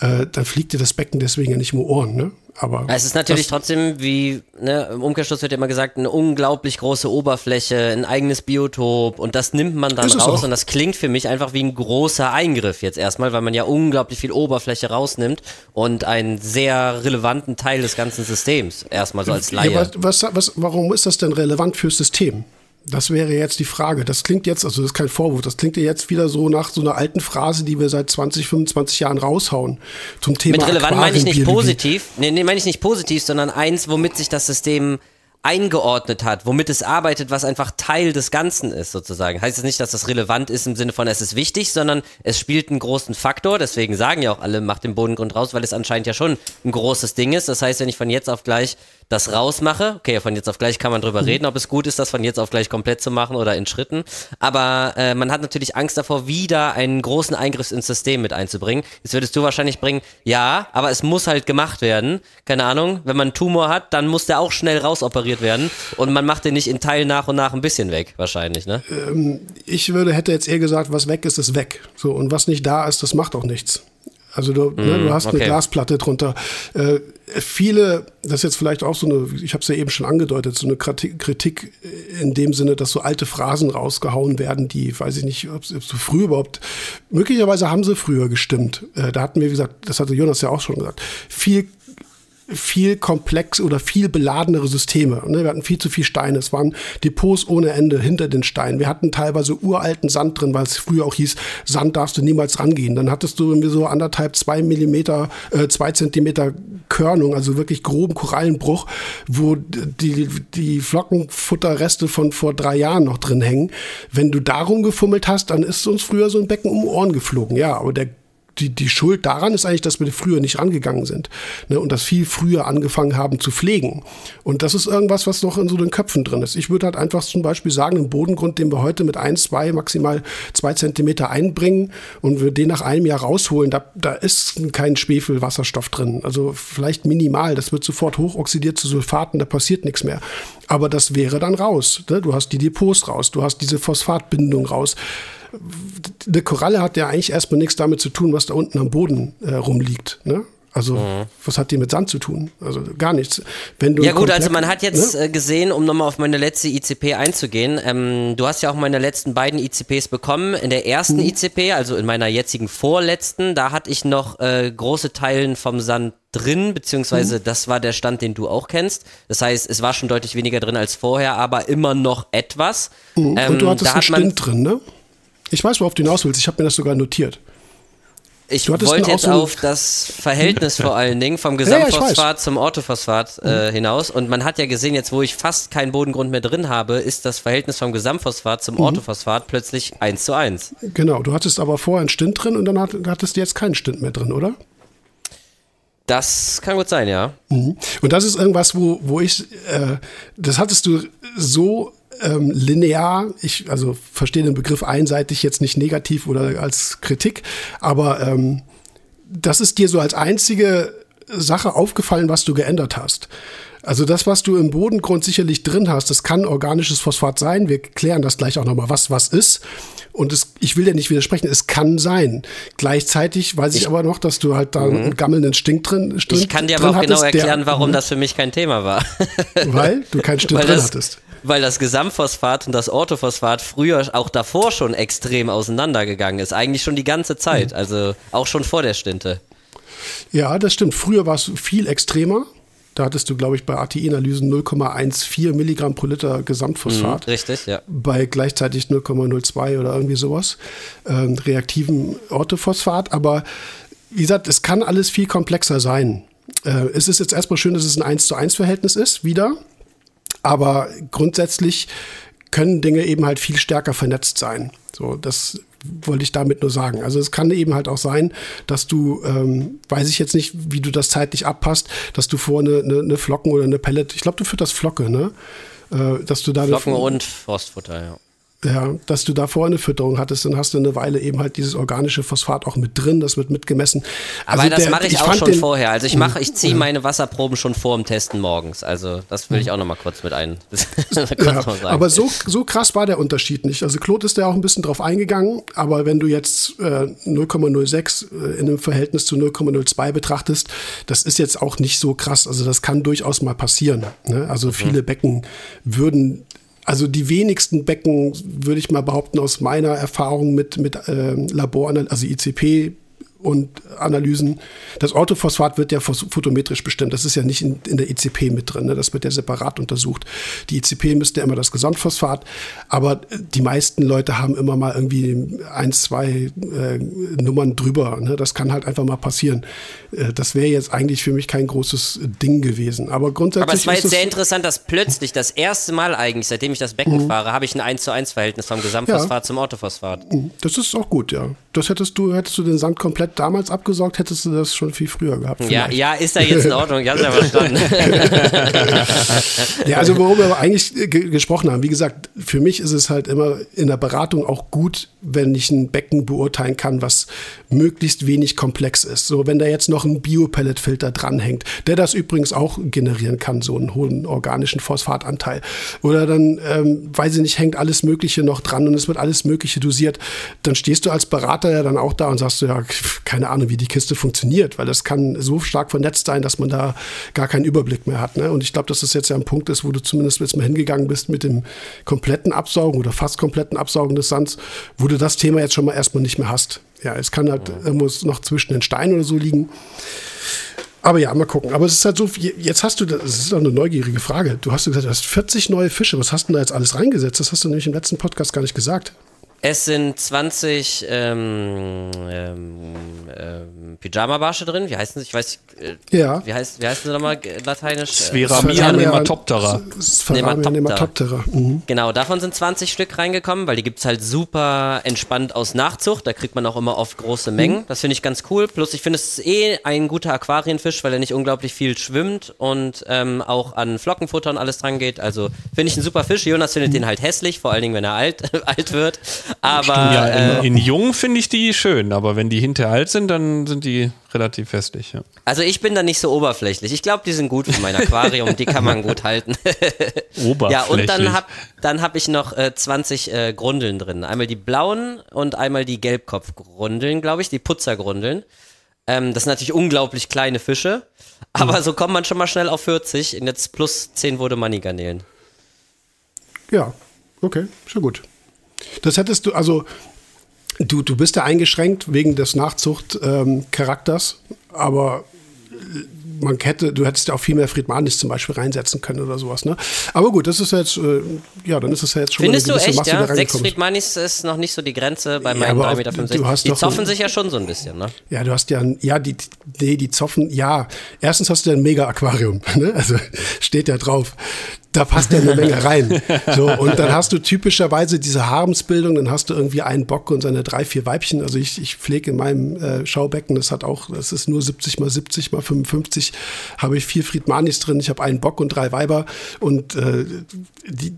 äh, dann fliegt dir das Becken deswegen ja nicht im Ohren. Ne? Aber es ist natürlich trotzdem, wie ne, im Umkehrschluss wird ja immer gesagt, eine unglaublich große Oberfläche, ein eigenes Biotop und das nimmt man dann raus und das klingt für mich einfach wie ein großer Eingriff jetzt erstmal, weil man ja unglaublich viel Oberfläche rausnimmt und einen sehr relevanten Teil des ganzen Systems erstmal so als Laie. Ja, was, was, warum ist das denn relevant fürs System? Das wäre jetzt die Frage. Das klingt jetzt, also das ist kein Vorwurf, das klingt ja jetzt wieder so nach so einer alten Phrase, die wir seit 20, 25 Jahren raushauen zum Thema. Mit relevant meine ich nicht positiv, nee, nee, meine ich nicht positiv, sondern eins, womit sich das System eingeordnet hat, womit es arbeitet, was einfach Teil des Ganzen ist, sozusagen. Heißt es das nicht, dass das relevant ist im Sinne von, es ist wichtig, sondern es spielt einen großen Faktor. Deswegen sagen ja auch alle, macht den Bodengrund raus, weil es anscheinend ja schon ein großes Ding ist. Das heißt, wenn ich von jetzt auf gleich das rausmache. Okay, von jetzt auf gleich kann man drüber mhm. reden, ob es gut ist, das von jetzt auf gleich komplett zu machen oder in Schritten. Aber äh, man hat natürlich Angst davor, wieder einen großen Eingriff ins System mit einzubringen. Jetzt würdest du wahrscheinlich bringen, ja, aber es muss halt gemacht werden. Keine Ahnung, wenn man einen Tumor hat, dann muss der auch schnell rausoperiert werden und man macht den nicht in Teilen nach und nach ein bisschen weg, wahrscheinlich, ne? Ähm, ich würde, hätte jetzt eher gesagt, was weg ist, ist weg. So, und was nicht da ist, das macht auch nichts. Also du, mm, ne, du mhm, hast okay. eine Glasplatte drunter. Äh, viele, das ist jetzt vielleicht auch so eine, ich habe es ja eben schon angedeutet, so eine Kritik in dem Sinne, dass so alte Phrasen rausgehauen werden, die, weiß ich nicht, ob, ob so früh überhaupt, möglicherweise haben sie früher gestimmt. Äh, da hatten wir, wie gesagt, das hatte Jonas ja auch schon gesagt, viel viel komplex oder viel beladenere Systeme. Ne? Wir hatten viel zu viel Steine. Es waren Depots ohne Ende hinter den Steinen. Wir hatten teilweise uralten Sand drin, weil es früher auch hieß, Sand darfst du niemals rangehen. Dann hattest du irgendwie so anderthalb, zwei Millimeter, äh, zwei Zentimeter Körnung, also wirklich groben Korallenbruch, wo die, die Flockenfutterreste von vor drei Jahren noch drin hängen. Wenn du darum gefummelt hast, dann ist uns früher so ein Becken um Ohren geflogen. Ja, aber der die, die Schuld daran ist eigentlich, dass wir früher nicht rangegangen sind ne, und das viel früher angefangen haben zu pflegen. Und das ist irgendwas, was noch in so den Köpfen drin ist. Ich würde halt einfach zum Beispiel sagen, einen Bodengrund, den wir heute mit ein, zwei, maximal zwei Zentimeter einbringen und wir den nach einem Jahr rausholen, da, da ist kein Schwefelwasserstoff drin. Also vielleicht minimal. Das wird sofort hochoxidiert zu Sulfaten, da passiert nichts mehr. Aber das wäre dann raus. Ne? Du hast die Depots raus, du hast diese Phosphatbindung raus eine Koralle hat ja eigentlich erstmal nichts damit zu tun, was da unten am Boden äh, rumliegt. Ne? Also, mhm. was hat die mit Sand zu tun? Also gar nichts. Wenn du ja gut, also man hat jetzt ne? Äh, gesehen, um nochmal auf meine letzte ICP einzugehen, ähm, du hast ja auch meine letzten beiden ICPs bekommen. In der ersten mhm. ICP, also in meiner jetzigen vorletzten, da hatte ich noch äh, große Teilen vom Sand drin, beziehungsweise mhm. das war der Stand, den du auch kennst. Das heißt, es war schon deutlich weniger drin als vorher, aber immer noch etwas. Ähm, Und du hattest einen Stint drin, ne? Ich weiß, worauf du hinaus willst. Ich habe mir das sogar notiert. Ich wollte jetzt auf das Verhältnis vor allen Dingen vom Gesamtphosphat ja, zum Orthophosphat äh, mhm. hinaus. Und man hat ja gesehen, jetzt wo ich fast keinen Bodengrund mehr drin habe, ist das Verhältnis vom Gesamtphosphat zum mhm. Orthophosphat plötzlich 1 zu 1. Genau, du hattest aber vorher einen Stint drin und dann hattest du jetzt keinen Stint mehr drin, oder? Das kann gut sein, ja. Mhm. Und das ist irgendwas, wo, wo ich, äh, das hattest du so ähm, linear, ich also verstehe den Begriff einseitig jetzt nicht negativ oder als Kritik, aber ähm, das ist dir so als einzige Sache aufgefallen, was du geändert hast. Also das, was du im Bodengrund sicherlich drin hast, das kann organisches Phosphat sein. Wir klären das gleich auch nochmal, was was ist. Und es, ich will ja nicht widersprechen, es kann sein. Gleichzeitig weiß ich, ich aber noch, dass du halt da mhm. einen gammelnden Stink drin Stink Ich kann dir aber auch genau erklären, der, warum mhm. das für mich kein Thema war. Weil du keinen Stink drin hattest weil das Gesamtphosphat und das Orthophosphat früher auch davor schon extrem auseinandergegangen ist. Eigentlich schon die ganze Zeit, mhm. also auch schon vor der Stinte. Ja, das stimmt. Früher war es viel extremer. Da hattest du, glaube ich, bei ATI-Analysen 0,14 Milligramm pro Liter Gesamtphosphat. Mhm, richtig, ja. Bei gleichzeitig 0,02 oder irgendwie sowas. Ähm, reaktiven Orthophosphat. Aber wie gesagt, es kann alles viel komplexer sein. Äh, es ist jetzt erstmal schön, dass es ein 1 zu 1 Verhältnis ist, wieder. Aber grundsätzlich können Dinge eben halt viel stärker vernetzt sein. So, das wollte ich damit nur sagen. Also es kann eben halt auch sein, dass du, ähm, weiß ich jetzt nicht, wie du das zeitlich abpasst, dass du vor eine, eine, eine Flocken oder eine Pellet, ich glaube, du führst das Flocke, ne? Äh, dass du da Flocken und Forstfutter, ja ja, dass du da vorne Fütterung hattest, dann hast du eine Weile eben halt dieses organische Phosphat auch mit drin, das wird mitgemessen. Also Aber das mache ich, ich auch schon vorher. Also ich mache, ich ziehe ja. meine Wasserproben schon vor dem Testen morgens. Also das will ich auch noch mal kurz mit ein. ja, aber so, so krass war der Unterschied nicht. Also Claude ist ja auch ein bisschen drauf eingegangen, aber wenn du jetzt äh, 0,06 äh, in einem Verhältnis zu 0,02 betrachtest, das ist jetzt auch nicht so krass. Also das kann durchaus mal passieren. Ne? Also mhm. viele Becken würden also die wenigsten Becken, würde ich mal behaupten, aus meiner Erfahrung mit, mit äh, Labor, also ICP und Analysen. Das Orthophosphat wird ja photometrisch bestimmt. Das ist ja nicht in, in der ICP mit drin. Ne? Das wird ja separat untersucht. Die ICP müsste ja immer das Gesamtphosphat, aber die meisten Leute haben immer mal irgendwie ein, zwei äh, Nummern drüber. Ne? Das kann halt einfach mal passieren. Äh, das wäre jetzt eigentlich für mich kein großes Ding gewesen. Aber grundsätzlich. Aber es war jetzt sehr interessant, dass plötzlich das erste Mal eigentlich, seitdem ich das Becken mhm. fahre, habe ich ein 1 zu 1 Verhältnis vom Gesamtphosphat ja. zum Orthophosphat. Mhm. Das ist auch gut, ja. Das hättest du, hättest du den Sand komplett damals abgesaugt, hättest du das schon viel früher gehabt. Ja, ja, ist da jetzt in Ordnung, ich hab's ja verstanden. ja, also worüber wir eigentlich gesprochen haben, wie gesagt, für mich ist es halt immer in der Beratung auch gut, wenn ich ein Becken beurteilen kann, was möglichst wenig komplex ist. So, wenn da jetzt noch ein Biopelletfilter dranhängt, der das übrigens auch generieren kann, so einen hohen organischen Phosphatanteil. Oder dann, ähm, weiß ich nicht, hängt alles Mögliche noch dran und es wird alles Mögliche dosiert, dann stehst du als Berater ja dann auch da und sagst du, ja, keine Ahnung, wie die Kiste funktioniert, weil das kann so stark vernetzt sein, dass man da gar keinen Überblick mehr hat. Ne? Und ich glaube, dass das jetzt ja ein Punkt ist, wo du zumindest jetzt mal hingegangen bist mit dem kompletten Absaugen oder fast kompletten Absaugen des Sands, wo du das Thema jetzt schon mal erstmal nicht mehr hast. Ja, es kann halt mhm. irgendwo noch zwischen den Steinen oder so liegen. Aber ja, mal gucken. Aber es ist halt so, jetzt hast du, das ist doch eine neugierige Frage. Du hast gesagt, du hast 40 neue Fische. Was hast du da jetzt alles reingesetzt? Das hast du nämlich im letzten Podcast gar nicht gesagt. Es sind 20 ähm, ähm, ähm, Pyjama-Barsche drin. Wie heißen sie? Ich weiß äh, ja. Wie, heißt, wie heißen sie nochmal lateinisch? Spheramia nematoptera. Nematoptera. Mhm. Genau, davon sind 20 Stück reingekommen, weil die gibt es halt super entspannt aus Nachzucht. Da kriegt man auch immer oft große Mengen. Mhm. Das finde ich ganz cool. Plus, ich finde, es ist eh ein guter Aquarienfisch, weil er nicht unglaublich viel schwimmt und ähm, auch an Flockenfutter und alles dran geht. Also finde ich ein super Fisch. Jonas findet mhm. den halt hässlich, vor allen Dingen, wenn er alt, alt wird. Aber Stimmt, ja, in, äh, in jung finde ich die schön, aber wenn die hinterher alt sind, dann sind die relativ festlich. Ja. Also ich bin da nicht so oberflächlich. Ich glaube, die sind gut für mein Aquarium, die kann man gut halten. oberflächlich. Ja, und dann habe dann hab ich noch äh, 20 äh, Grundeln drin. Einmal die blauen und einmal die Gelbkopfgrundeln, glaube ich, die Putzergrundeln. Ähm, das sind natürlich unglaublich kleine Fische, aber mhm. so kommt man schon mal schnell auf 40 und jetzt plus 10 wurde Money-Garnelen. Ja, okay, schon gut. Das hättest du, also du, du bist ja eingeschränkt wegen des Nachzucht-Charakters, ähm, aber man hätte, du hättest ja auch viel mehr Friedmanis zum Beispiel reinsetzen können oder sowas, ne? Aber gut, das ist jetzt, äh, ja, dann ist es ja jetzt schon Findest eine gewisse du echt, Masse, ja? Sechs Friedmanis ist noch nicht so die Grenze bei meinen ja, 3,65 Meter. Die zoffen sich ja schon so ein bisschen, ne? Ja, du hast ja, ja, die, nee, die zoffen, ja. Erstens hast du ja ein Mega-Aquarium, ne? Also steht ja drauf da passt ja eine Menge rein. So, und dann hast du typischerweise diese Haremsbildung, dann hast du irgendwie einen Bock und seine drei, vier Weibchen. Also ich, ich pflege in meinem äh, Schaubecken, das hat auch, das ist nur 70 mal 70 mal 55, habe ich vier Friedmanis drin, ich habe einen Bock und drei Weiber und äh, die,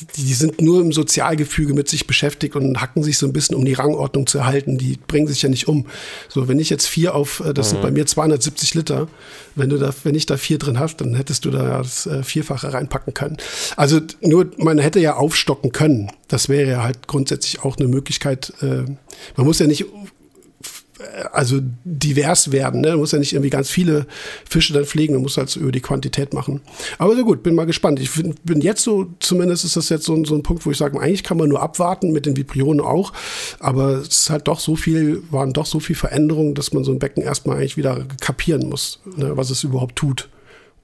die, die sind nur im Sozialgefüge mit sich beschäftigt und hacken sich so ein bisschen, um die Rangordnung zu erhalten. Die bringen sich ja nicht um. So, wenn ich jetzt vier auf, äh, das mhm. sind bei mir 270 Liter, wenn du da, wenn ich da vier drin hast, dann hättest du da das äh, Vierfache reinpacken können. Also nur, man hätte ja aufstocken können. Das wäre ja halt grundsätzlich auch eine Möglichkeit. Äh, man muss ja nicht also divers werden. Ne? Du musst ja nicht irgendwie ganz viele Fische dann pflegen, du musst halt so über die Quantität machen. Aber so gut, bin mal gespannt. Ich bin, bin jetzt so, zumindest ist das jetzt so, so ein Punkt, wo ich sage, eigentlich kann man nur abwarten, mit den Vibrionen auch. Aber es ist halt doch so viel, waren doch so viel Veränderungen, dass man so ein Becken erstmal eigentlich wieder kapieren muss, ne, was es überhaupt tut.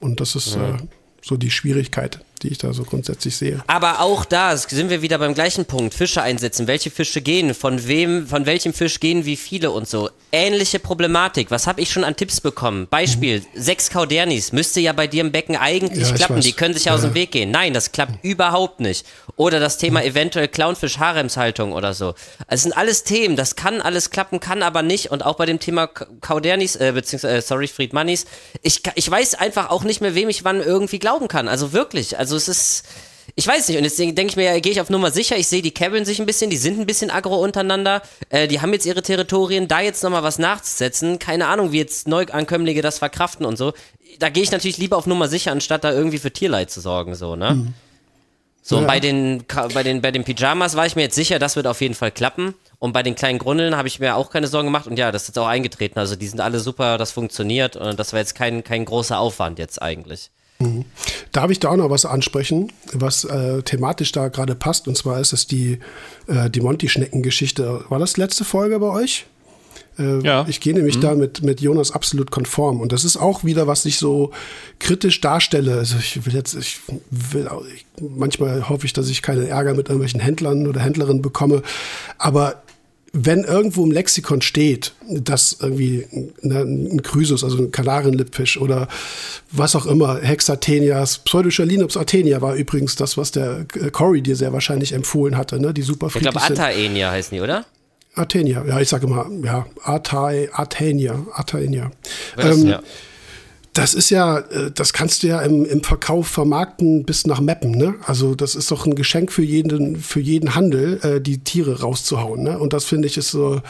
Und das ist ja. äh, so die Schwierigkeit die ich da so grundsätzlich sehe. Aber auch da sind wir wieder beim gleichen Punkt. Fische einsetzen. Welche Fische gehen? Von wem, von welchem Fisch gehen wie viele und so. Ähnliche Problematik. Was habe ich schon an Tipps bekommen? Beispiel, mhm. sechs Kaudernis müsste ja bei dir im Becken eigentlich ja, klappen. Die können sich ja aus dem Weg gehen. Nein, das klappt mhm. überhaupt nicht. Oder das Thema mhm. eventuell Clownfisch, Haremshaltung oder so. Es sind alles Themen. Das kann alles klappen, kann aber nicht. Und auch bei dem Thema Kaudernis, äh, beziehungsweise, äh, sorry, Friedmanis. Ich, ich weiß einfach auch nicht mehr, wem ich wann irgendwie glauben kann. Also wirklich. Also also es ist, ich weiß nicht. Und jetzt denke ich mir, ja, gehe ich auf Nummer sicher. Ich sehe, die Cabin sich ein bisschen, die sind ein bisschen aggro untereinander. Äh, die haben jetzt ihre Territorien. Da jetzt nochmal was nachzusetzen, keine Ahnung, wie jetzt Neuankömmlinge das verkraften und so. Da gehe ich natürlich lieber auf Nummer sicher, anstatt da irgendwie für Tierleid zu sorgen, so, ne? Mhm. So, ja. und bei den, bei, den, bei den Pyjamas war ich mir jetzt sicher, das wird auf jeden Fall klappen. Und bei den kleinen Grundeln habe ich mir auch keine Sorgen gemacht. Und ja, das ist jetzt auch eingetreten. Also die sind alle super, das funktioniert. Und das war jetzt kein, kein großer Aufwand jetzt eigentlich. Mhm. Darf ich da auch noch was ansprechen, was äh, thematisch da gerade passt? Und zwar ist es die, äh, die Monty-Schnecken-Geschichte. War das letzte Folge bei euch? Äh, ja. Ich gehe nämlich mhm. da mit, mit Jonas absolut konform. Und das ist auch wieder, was ich so kritisch darstelle. Also ich will jetzt, ich will, ich, manchmal hoffe ich, dass ich keine Ärger mit irgendwelchen Händlern oder Händlerinnen bekomme. Aber wenn irgendwo im Lexikon steht, dass irgendwie ne, ein Chrysus, also ein Kanarienlippfisch oder was auch immer, Hexathenias, Pseudochalinops artenia war übrigens das, was der äh, Cory dir sehr wahrscheinlich empfohlen hatte, ne? die super Ich glaube, Ataenia heißen die, oder? Artenia, ja, ich sage immer, ja, Atai, Artenia, Artenia. Ähm, ja das ist ja, äh, das kannst du ja im, im Verkauf vermarkten bis nach Meppen, ne? Also das ist doch ein Geschenk für jeden, für jeden Handel, äh, die Tiere rauszuhauen, ne? Und das finde ich ist so ein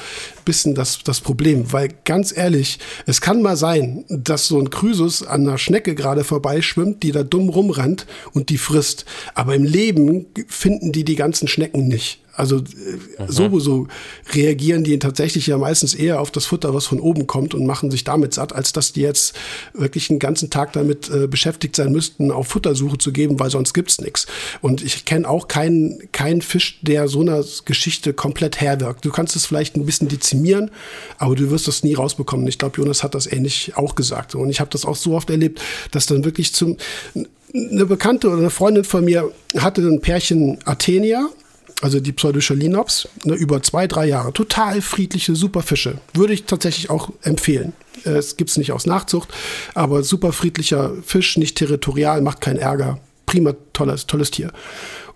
bisschen das, das Problem, weil ganz ehrlich, es kann mal sein, dass so ein Krüsus an einer Schnecke gerade vorbeischwimmt, die da dumm rumrennt und die frisst. Aber im Leben finden die die ganzen Schnecken nicht. Also äh, mhm. sowieso reagieren die tatsächlich ja meistens eher auf das Futter, was von oben kommt und machen sich damit satt, als dass die jetzt wirklich einen ganzen Tag damit äh, beschäftigt sein müssten, auf Futtersuche zu geben, weil sonst gibt's nichts. Und ich kenne auch keinen keinen Fisch, der so einer Geschichte komplett herwirkt. Du kannst es vielleicht ein bisschen dezimieren, aber du wirst das nie rausbekommen. Ich glaube, Jonas hat das ähnlich auch gesagt. Und ich habe das auch so oft erlebt, dass dann wirklich zum eine Bekannte oder eine Freundin von mir hatte ein Pärchen Athenia also die Pseudochalinops, ne, über zwei, drei Jahre. Total friedliche, super Fische. Würde ich tatsächlich auch empfehlen. Äh, es gibt es nicht aus Nachzucht, aber super friedlicher Fisch, nicht territorial, macht keinen Ärger. Prima, tolles, tolles Tier.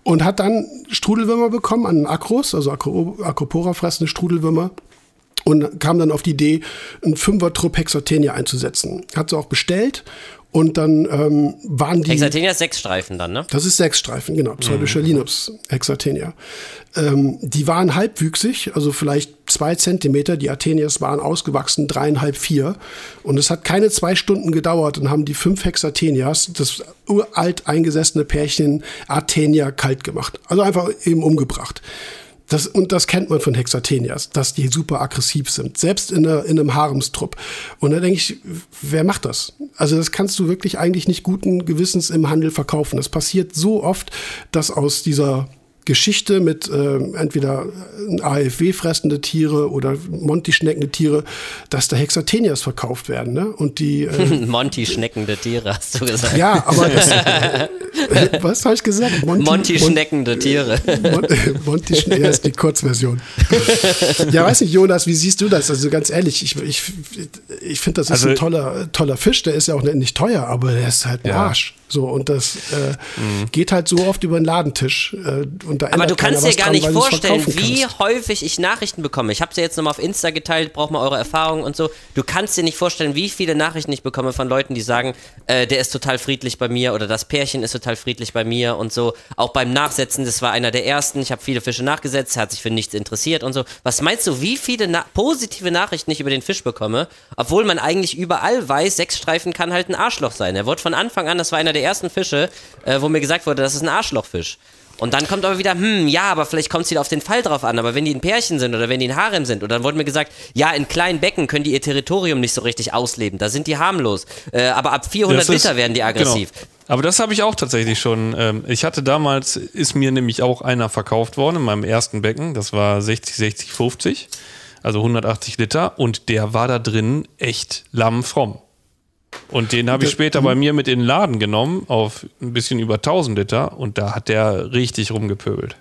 Und hat dann Strudelwürmer bekommen an Akros, also Acropora fressende Strudelwürmer und kam dann auf die Idee, einen Fünfer-Trupp Hexatenia einzusetzen. Hat sie auch bestellt und dann ähm, waren die. Hexatenia ist sechs Streifen dann, ne? Das ist sechs Streifen, genau. Pseudochalinops mhm. Hexatenia. Ähm, die waren halbwüchsig, also vielleicht zwei Zentimeter. Die Athenias waren ausgewachsen, dreieinhalb, vier. Und es hat keine zwei Stunden gedauert und haben die fünf Hexathenias, das uralt eingesessene Pärchen Athenia, kalt gemacht. Also einfach eben umgebracht. Das, und das kennt man von Hexatenias, dass die super aggressiv sind, selbst in, einer, in einem Haremstrupp. Und da denke ich, wer macht das? Also das kannst du wirklich eigentlich nicht guten Gewissens im Handel verkaufen. Das passiert so oft, dass aus dieser Geschichte mit äh, entweder AFW fressende Tiere oder Monty-schneckende Tiere, dass da Hexatenias verkauft werden. Ne? Und die äh, Monty-schneckende Tiere, hast du gesagt. Ja, aber das, äh, was habe ich gesagt? Monty-schneckende Monty Tiere. Mon Monty ja, ist die Kurzversion. ja, weiß nicht, Jonas, wie siehst du das? Also ganz ehrlich, ich, ich, ich finde, das ist also, ein toller, toller Fisch. Der ist ja auch nicht teuer, aber der ist halt ein ja. Arsch. So, und das äh, mhm. geht halt so oft über den Ladentisch. Äh, und da Aber du kannst dir gar dran, nicht vorstellen, wie häufig ich Nachrichten bekomme. Ich habe sie jetzt nochmal auf Insta geteilt, brauche mal eure Erfahrungen und so. Du kannst dir nicht vorstellen, wie viele Nachrichten ich bekomme von Leuten, die sagen, äh, der ist total friedlich bei mir oder das Pärchen ist total friedlich bei mir und so. Auch beim Nachsetzen, das war einer der ersten. Ich habe viele Fische nachgesetzt, hat sich für nichts interessiert und so. Was meinst du, wie viele na positive Nachrichten ich über den Fisch bekomme, obwohl man eigentlich überall weiß, Sechsstreifen kann halt ein Arschloch sein. Er wurde von Anfang an, das war einer der ersten Fische, äh, wo mir gesagt wurde, das ist ein Arschlochfisch. Und dann kommt aber wieder, hm, ja, aber vielleicht kommt es wieder auf den Fall drauf an. Aber wenn die ein Pärchen sind oder wenn die ein Harem sind, und dann wurde mir gesagt, ja, in kleinen Becken können die ihr Territorium nicht so richtig ausleben. Da sind die harmlos. Äh, aber ab 400 Liter werden die aggressiv. Genau. Aber das habe ich auch tatsächlich schon. Ähm, ich hatte damals, ist mir nämlich auch einer verkauft worden in meinem ersten Becken. Das war 60, 60, 50. Also 180 Liter. Und der war da drin echt lammfromm. Und den habe ich später bei mir mit in den Laden genommen auf ein bisschen über 1000 Liter und da hat der richtig rumgepöbelt.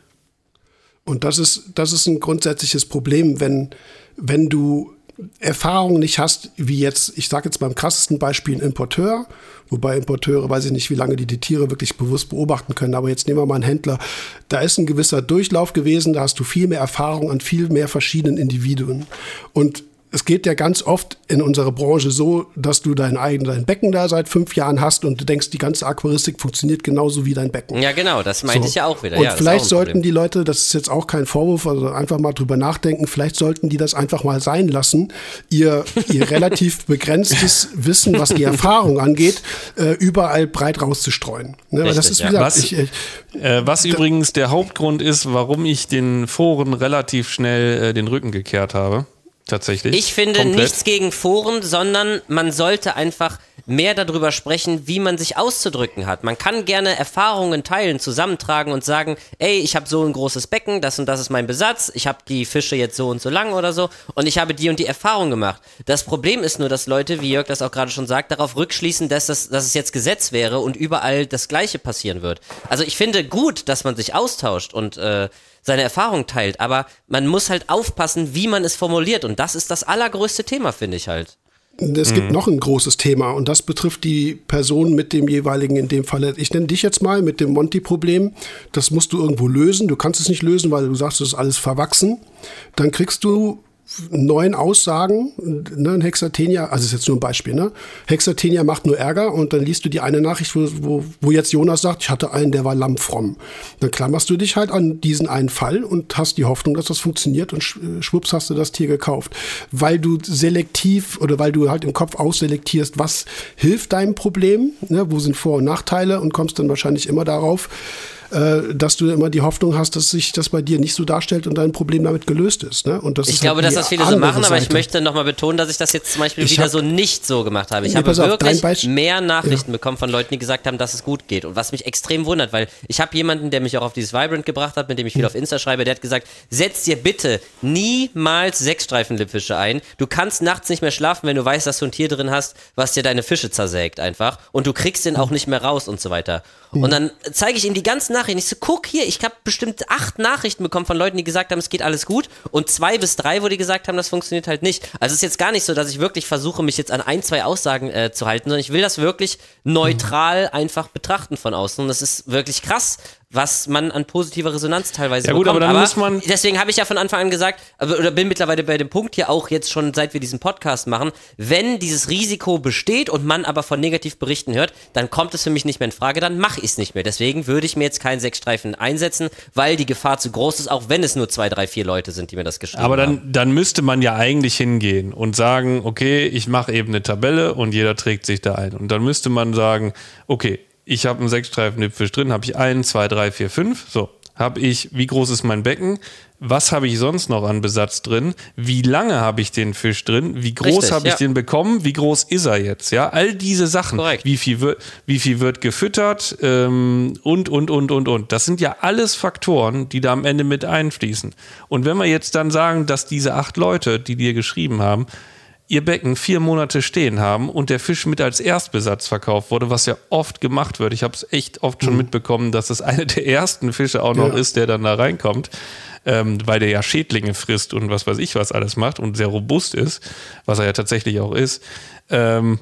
Und das ist, das ist ein grundsätzliches Problem, wenn, wenn du Erfahrung nicht hast, wie jetzt, ich sage jetzt beim krassesten Beispiel ein Importeur, wobei Importeure, weiß ich nicht, wie lange die die Tiere wirklich bewusst beobachten können, aber jetzt nehmen wir mal einen Händler, da ist ein gewisser Durchlauf gewesen, da hast du viel mehr Erfahrung an viel mehr verschiedenen Individuen. Und es geht ja ganz oft in unserer Branche so, dass du dein eigenes Becken da seit fünf Jahren hast und du denkst, die ganze Aquaristik funktioniert genauso wie dein Becken. Ja, genau, das meinte so. ich ja auch wieder. Und ja, vielleicht sollten die Leute, das ist jetzt auch kein Vorwurf, also einfach mal drüber nachdenken, vielleicht sollten die das einfach mal sein lassen, ihr, ihr relativ begrenztes Wissen, was die Erfahrung angeht, äh, überall breit rauszustreuen. Ne? Richtig, das ist, wie gesagt, was, ich, ich, äh, was übrigens der Hauptgrund ist, warum ich den Foren relativ schnell äh, den Rücken gekehrt habe tatsächlich. Ich finde komplett. nichts gegen Foren, sondern man sollte einfach mehr darüber sprechen, wie man sich auszudrücken hat. Man kann gerne Erfahrungen teilen, zusammentragen und sagen, ey, ich habe so ein großes Becken, das und das ist mein Besatz, ich habe die Fische jetzt so und so lang oder so und ich habe die und die Erfahrung gemacht. Das Problem ist nur, dass Leute, wie Jörg das auch gerade schon sagt, darauf rückschließen, dass, das, dass es jetzt Gesetz wäre und überall das Gleiche passieren wird. Also ich finde gut, dass man sich austauscht und äh, seine Erfahrung teilt, aber man muss halt aufpassen, wie man es formuliert und das ist das allergrößte Thema, finde ich halt. Es mhm. gibt noch ein großes Thema und das betrifft die Person mit dem jeweiligen, in dem Fall, ich nenne dich jetzt mal mit dem Monty-Problem. Das musst du irgendwo lösen. Du kannst es nicht lösen, weil du sagst, es ist alles verwachsen. Dann kriegst du neuen Aussagen, ne, ein Hexatenia, also ist jetzt nur ein Beispiel, ne? Hexatenia macht nur Ärger und dann liest du die eine Nachricht, wo, wo, wo jetzt Jonas sagt, ich hatte einen, der war lammfromm. Dann klammerst du dich halt an diesen einen Fall und hast die Hoffnung, dass das funktioniert und schwupps hast du das Tier gekauft. Weil du selektiv oder weil du halt im Kopf ausselektierst, was hilft deinem Problem, ne? wo sind Vor- und Nachteile und kommst dann wahrscheinlich immer darauf, äh, dass du immer die Hoffnung hast, dass sich das bei dir nicht so darstellt und dein Problem damit gelöst ist. Ne? Und das ich ist glaube, halt dass das viele so machen, aber ich möchte nochmal betonen, dass ich das jetzt zum Beispiel ich wieder hab, so nicht so gemacht habe. Ich nee, habe wirklich mehr Nachrichten ja. bekommen von Leuten, die gesagt haben, dass es gut geht. Und was mich extrem wundert, weil ich habe jemanden, der mich auch auf dieses Vibrant gebracht hat, mit dem ich viel hm. auf Insta schreibe, der hat gesagt, setz dir bitte niemals Sechsstreifen-Lippfische ein. Du kannst nachts nicht mehr schlafen, wenn du weißt, dass du ein Tier drin hast, was dir deine Fische zersägt einfach. Und du kriegst den auch nicht mehr raus und so weiter. Und dann zeige ich ihm die ganzen Nachrichten. Ich so, guck hier, ich habe bestimmt acht Nachrichten bekommen von Leuten, die gesagt haben, es geht alles gut. Und zwei bis drei, wo die gesagt haben, das funktioniert halt nicht. Also es ist jetzt gar nicht so, dass ich wirklich versuche, mich jetzt an ein, zwei Aussagen äh, zu halten, sondern ich will das wirklich neutral einfach betrachten von außen. Und das ist wirklich krass, was man an positiver Resonanz teilweise ja, gut, bekommt. Aber, dann aber muss man deswegen habe ich ja von Anfang an gesagt, oder bin mittlerweile bei dem Punkt hier auch jetzt schon, seit wir diesen Podcast machen, wenn dieses Risiko besteht und man aber von Negativberichten hört, dann kommt es für mich nicht mehr in Frage, dann mache ich es nicht mehr. Deswegen würde ich mir jetzt keinen Sechsstreifen einsetzen, weil die Gefahr zu groß ist, auch wenn es nur zwei, drei, vier Leute sind, die mir das geschrieben aber dann, haben. Aber dann müsste man ja eigentlich hingehen und sagen, okay, ich mache eben eine Tabelle und jeder trägt sich da ein. Und dann müsste man sagen, okay, ich habe einen Sechsstreifen-Lippfisch drin, habe ich einen, zwei, drei, vier, fünf. So, habe ich, wie groß ist mein Becken, was habe ich sonst noch an Besatz drin, wie lange habe ich den Fisch drin, wie groß habe ich ja. den bekommen, wie groß ist er jetzt, ja, all diese Sachen, Korrekt. wie viel wird, wie viel wird gefüttert ähm, und, und, und, und, und. Das sind ja alles Faktoren, die da am Ende mit einfließen. Und wenn wir jetzt dann sagen, dass diese acht Leute, die dir geschrieben haben, ihr Becken vier Monate stehen haben und der Fisch mit als Erstbesatz verkauft wurde, was ja oft gemacht wird. Ich habe es echt oft schon mhm. mitbekommen, dass es eine der ersten Fische auch noch ja. ist, der dann da reinkommt, ähm, weil der ja Schädlinge frisst und was weiß ich was alles macht und sehr robust ist, was er ja tatsächlich auch ist. Ähm,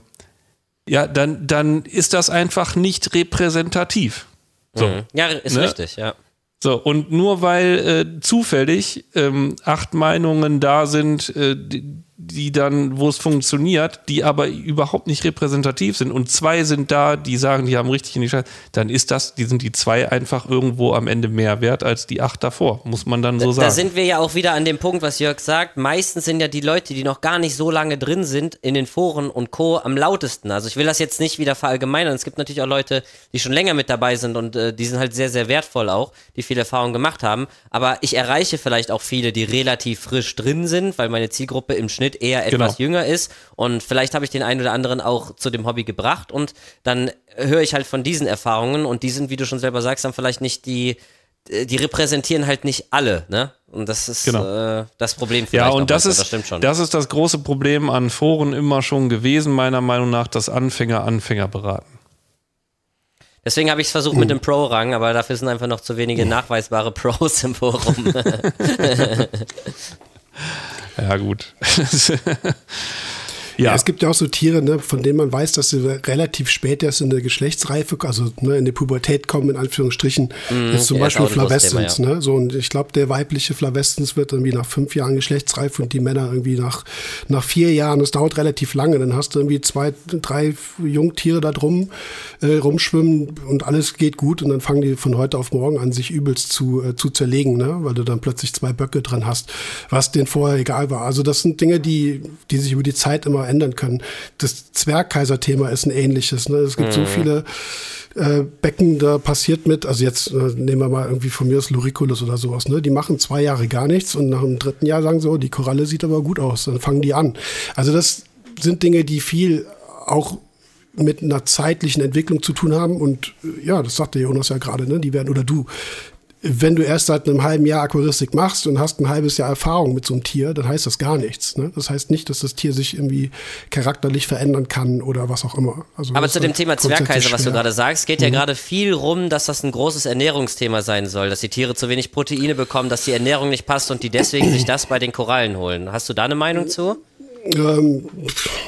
ja, dann, dann ist das einfach nicht repräsentativ. So, mhm. Ja, ist ne? richtig, ja. So, und nur weil äh, zufällig ähm, acht Meinungen da sind, äh, die, die dann, wo es funktioniert, die aber überhaupt nicht repräsentativ sind und zwei sind da, die sagen, die haben richtig in die Scheiße, dann ist das, die sind die zwei einfach irgendwo am Ende mehr wert als die acht davor, muss man dann so da, sagen. Da sind wir ja auch wieder an dem Punkt, was Jörg sagt. Meistens sind ja die Leute, die noch gar nicht so lange drin sind, in den Foren und Co. am lautesten. Also ich will das jetzt nicht wieder verallgemeinern. Es gibt natürlich auch Leute, die schon länger mit dabei sind und äh, die sind halt sehr, sehr wertvoll auch, die viel Erfahrung gemacht haben. Aber ich erreiche vielleicht auch viele, die relativ frisch drin sind, weil meine Zielgruppe im Schnitt eher etwas genau. jünger ist und vielleicht habe ich den einen oder anderen auch zu dem Hobby gebracht und dann höre ich halt von diesen Erfahrungen und die sind, wie du schon selber sagst, dann vielleicht nicht die, die repräsentieren halt nicht alle, ne? Und das ist genau. äh, das Problem vielleicht. Ja, und das ist, das, stimmt schon. das ist das große Problem an Foren immer schon gewesen, meiner Meinung nach, dass Anfänger Anfänger beraten. Deswegen habe ich es versucht mit dem Pro-Rang, aber dafür sind einfach noch zu wenige nachweisbare Pros im Forum. Ja, gut. Ja. ja. es gibt ja auch so Tiere, ne, von denen man weiß, dass sie relativ spät erst in der Geschlechtsreife, also ne, in die Pubertät kommen, in Anführungsstrichen. Mm, jetzt zum Beispiel Flavescens. Ja. Ne, so, und ich glaube, der weibliche Flavescens wird irgendwie nach fünf Jahren geschlechtsreif und die Männer irgendwie nach, nach vier Jahren. Das dauert relativ lange. Dann hast du irgendwie zwei, drei Jungtiere da drum äh, rumschwimmen und alles geht gut und dann fangen die von heute auf morgen an, sich übelst zu, äh, zu zerlegen, ne, weil du dann plötzlich zwei Böcke dran hast, was denen vorher egal war. Also das sind Dinge, die, die sich über die Zeit immer ändern können. Das Zwergkaiser-Thema ist ein ähnliches. Ne? Es gibt mhm. so viele äh, Becken, da passiert mit, also jetzt äh, nehmen wir mal irgendwie von mir das Luriculus oder sowas, ne? Die machen zwei Jahre gar nichts und nach dem dritten Jahr sagen so, die Koralle sieht aber gut aus, dann fangen die an. Also das sind Dinge, die viel auch mit einer zeitlichen Entwicklung zu tun haben und äh, ja, das sagte Jonas ja gerade, ne? Die werden oder du, wenn du erst seit einem halben Jahr Aquaristik machst und hast ein halbes Jahr Erfahrung mit so einem Tier, dann heißt das gar nichts. Ne? Das heißt nicht, dass das Tier sich irgendwie charakterlich verändern kann oder was auch immer. Also Aber zu dem Thema Zwergkaiser, was du gerade sagst, geht mhm. ja gerade viel rum, dass das ein großes Ernährungsthema sein soll, dass die Tiere zu wenig Proteine bekommen, dass die Ernährung nicht passt und die deswegen sich das bei den Korallen holen. Hast du da eine Meinung zu? Ähm,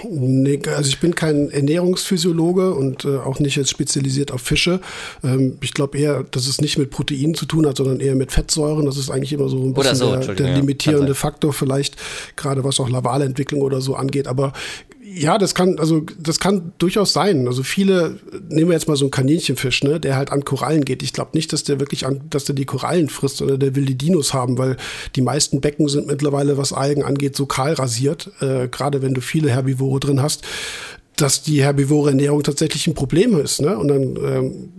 nee, also ich bin kein Ernährungsphysiologe und äh, auch nicht jetzt spezialisiert auf Fische. Ähm, ich glaube eher, dass es nicht mit Proteinen zu tun hat, sondern eher mit Fettsäuren. Das ist eigentlich immer so ein bisschen so, der, der, limitierende ja, Faktor vielleicht, gerade was auch Lavalentwicklung oder so angeht. Aber ja, das kann, also das kann durchaus sein. Also viele, nehmen wir jetzt mal so einen Kaninchenfisch, ne, der halt an Korallen geht. Ich glaube nicht, dass der wirklich an, dass der die Korallen frisst oder der will die Dinos haben, weil die meisten Becken sind mittlerweile, was Algen angeht, so kahl rasiert. Äh, Gerade wenn du viele Herbivore drin hast, dass die herbivore Ernährung tatsächlich ein Problem ist. Ne? Und dann, ähm,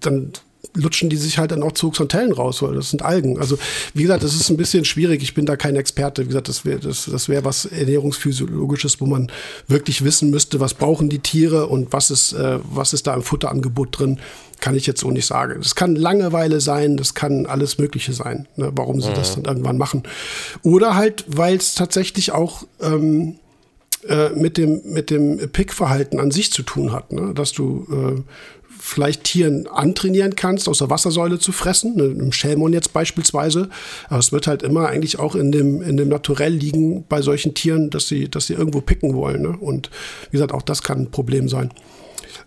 dann lutschen die sich halt dann auch zu Xantellen raus, weil das sind Algen. Also wie gesagt, das ist ein bisschen schwierig. Ich bin da kein Experte. Wie gesagt, das wäre das, das wär was Ernährungsphysiologisches, wo man wirklich wissen müsste, was brauchen die Tiere und was ist, äh, was ist da im Futterangebot drin, kann ich jetzt so nicht sagen. Das kann Langeweile sein, das kann alles Mögliche sein, ne, warum sie mhm. das dann irgendwann machen. Oder halt, weil es tatsächlich auch ähm, äh, mit dem, mit dem Pickverhalten an sich zu tun hat, ne? dass du äh, vielleicht Tieren antrainieren kannst, aus der Wassersäule zu fressen, ne, im Schälmon jetzt beispielsweise. Aber es wird halt immer eigentlich auch in dem, in dem Naturell liegen bei solchen Tieren, dass sie, dass sie irgendwo picken wollen. Ne? Und wie gesagt, auch das kann ein Problem sein.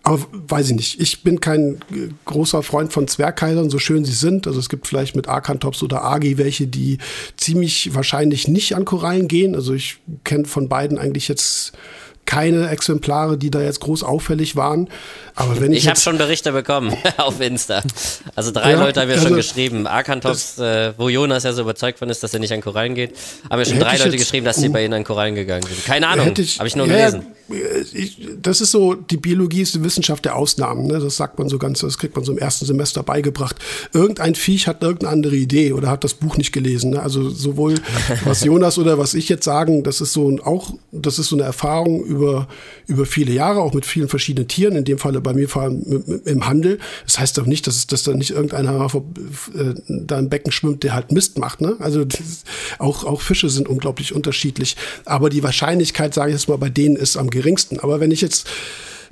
Aber weiß ich nicht. Ich bin kein großer Freund von Zwergkaisern, so schön sie sind. Also es gibt vielleicht mit Arkantops oder Agi welche, die ziemlich wahrscheinlich nicht an Korallen gehen. Also ich kenne von beiden eigentlich jetzt keine Exemplare, die da jetzt groß auffällig waren. Aber wenn ich, ich habe schon Berichte bekommen auf Insta. Also drei ja, Leute haben mir also, schon geschrieben. Arkantops, äh, wo Jonas ja so überzeugt von ist, dass er nicht an Korallen geht, haben mir schon drei Leute geschrieben, dass sie bei ihnen an Korallen gegangen sind. Keine Ahnung, habe ich nur ja, gelesen. ich, das ist so, die Biologie ist die Wissenschaft der Ausnahmen. Ne? Das sagt man so ganz, das kriegt man so im ersten Semester beigebracht. Irgendein Viech hat irgendeine andere Idee oder hat das Buch nicht gelesen. Ne? Also sowohl was Jonas oder was ich jetzt sagen, das ist so ein, auch, das ist so eine Erfahrung über, über viele Jahre, auch mit vielen verschiedenen Tieren, in dem Falle bei mir vor allem im Handel. Das heißt doch nicht, dass, dass da nicht irgendeiner äh, da im Becken schwimmt, der halt Mist macht. Ne? Also auch, auch Fische sind unglaublich unterschiedlich. Aber die Wahrscheinlichkeit, sage ich jetzt mal, bei denen ist am geringsten. Aber wenn ich jetzt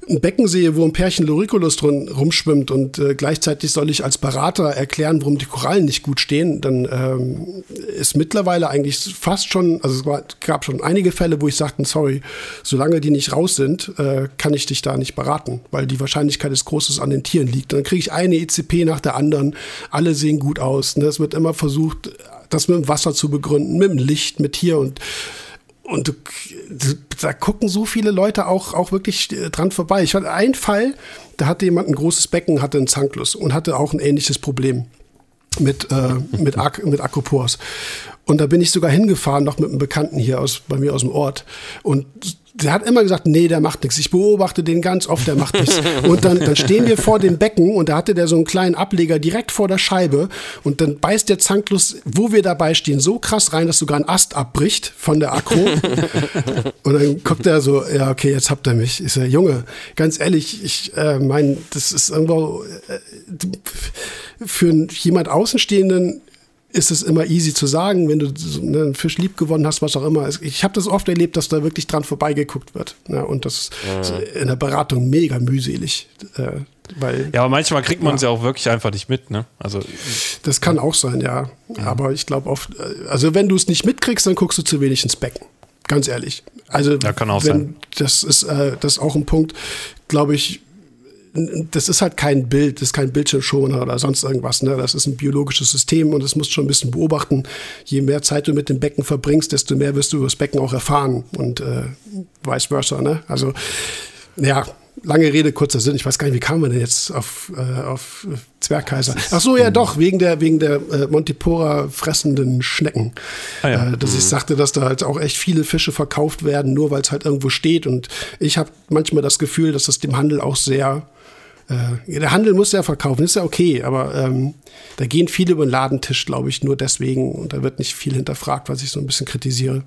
ein Becken sehe, wo ein Pärchen Loriculus drin rumschwimmt und äh, gleichzeitig soll ich als Berater erklären, warum die Korallen nicht gut stehen, dann ähm, ist mittlerweile eigentlich fast schon, also es war, gab schon einige Fälle, wo ich sagte, sorry, solange die nicht raus sind, äh, kann ich dich da nicht beraten, weil die Wahrscheinlichkeit des Großes an den Tieren liegt. dann kriege ich eine ECP nach der anderen, alle sehen gut aus. Ne? Es wird immer versucht, das mit dem Wasser zu begründen, mit dem Licht, mit hier und und du, da gucken so viele Leute auch, auch wirklich äh, dran vorbei. Ich hatte einen Fall, da hatte jemand ein großes Becken, hatte einen Zanklus und hatte auch ein ähnliches Problem mit, äh, mit, Ak mit Akropors. Und da bin ich sogar hingefahren, noch mit einem Bekannten hier aus, bei mir aus dem Ort. Und der hat immer gesagt, nee, der macht nichts. Ich beobachte den ganz oft, der macht nichts. Und dann, dann stehen wir vor dem Becken und da hatte der so einen kleinen Ableger direkt vor der Scheibe und dann beißt der Zanklus, wo wir dabei stehen, so krass rein, dass sogar ein Ast abbricht von der Akro. und dann guckt er so, ja, okay, jetzt habt ihr mich. Ich sage, Junge, ganz ehrlich, ich äh, meine, das ist irgendwo äh, für jemand Außenstehenden ist es immer easy zu sagen, wenn du ne, einen Fisch lieb gewonnen hast, was auch immer. Ich habe das oft erlebt, dass da wirklich dran vorbeigeguckt wird. Ne? Und das ist in der Beratung mega mühselig. Äh, weil, ja, aber manchmal kriegt man es ja. ja. auch wirklich einfach nicht mit, ne? Also das kann auch sein, ja. ja. Aber ich glaube oft, äh, also wenn du es nicht mitkriegst, dann guckst du zu wenig ins Becken. Ganz ehrlich. Also ja, kann auch wenn, sein. Das ist, äh, das ist auch ein Punkt, glaube ich, das ist halt kein Bild, das ist kein Bildschirmschoner oder sonst irgendwas. Ne? Das ist ein biologisches System und das musst du schon ein bisschen beobachten. Je mehr Zeit du mit dem Becken verbringst, desto mehr wirst du über das Becken auch erfahren und äh, vice versa. Ne? Also ja, lange Rede, kurzer Sinn. Ich weiß gar nicht, wie kam man denn jetzt auf, äh, auf Zwergkaiser? Ach so, ja doch, wegen der, wegen der äh, Montipora fressenden Schnecken. Ah, ja. äh, dass mhm. ich sagte, dass da halt auch echt viele Fische verkauft werden, nur weil es halt irgendwo steht. Und ich habe manchmal das Gefühl, dass das dem Handel auch sehr äh, der Handel muss ja verkaufen, ist ja okay, aber ähm, da gehen viele über den Ladentisch, glaube ich, nur deswegen und da wird nicht viel hinterfragt, was ich so ein bisschen kritisiere.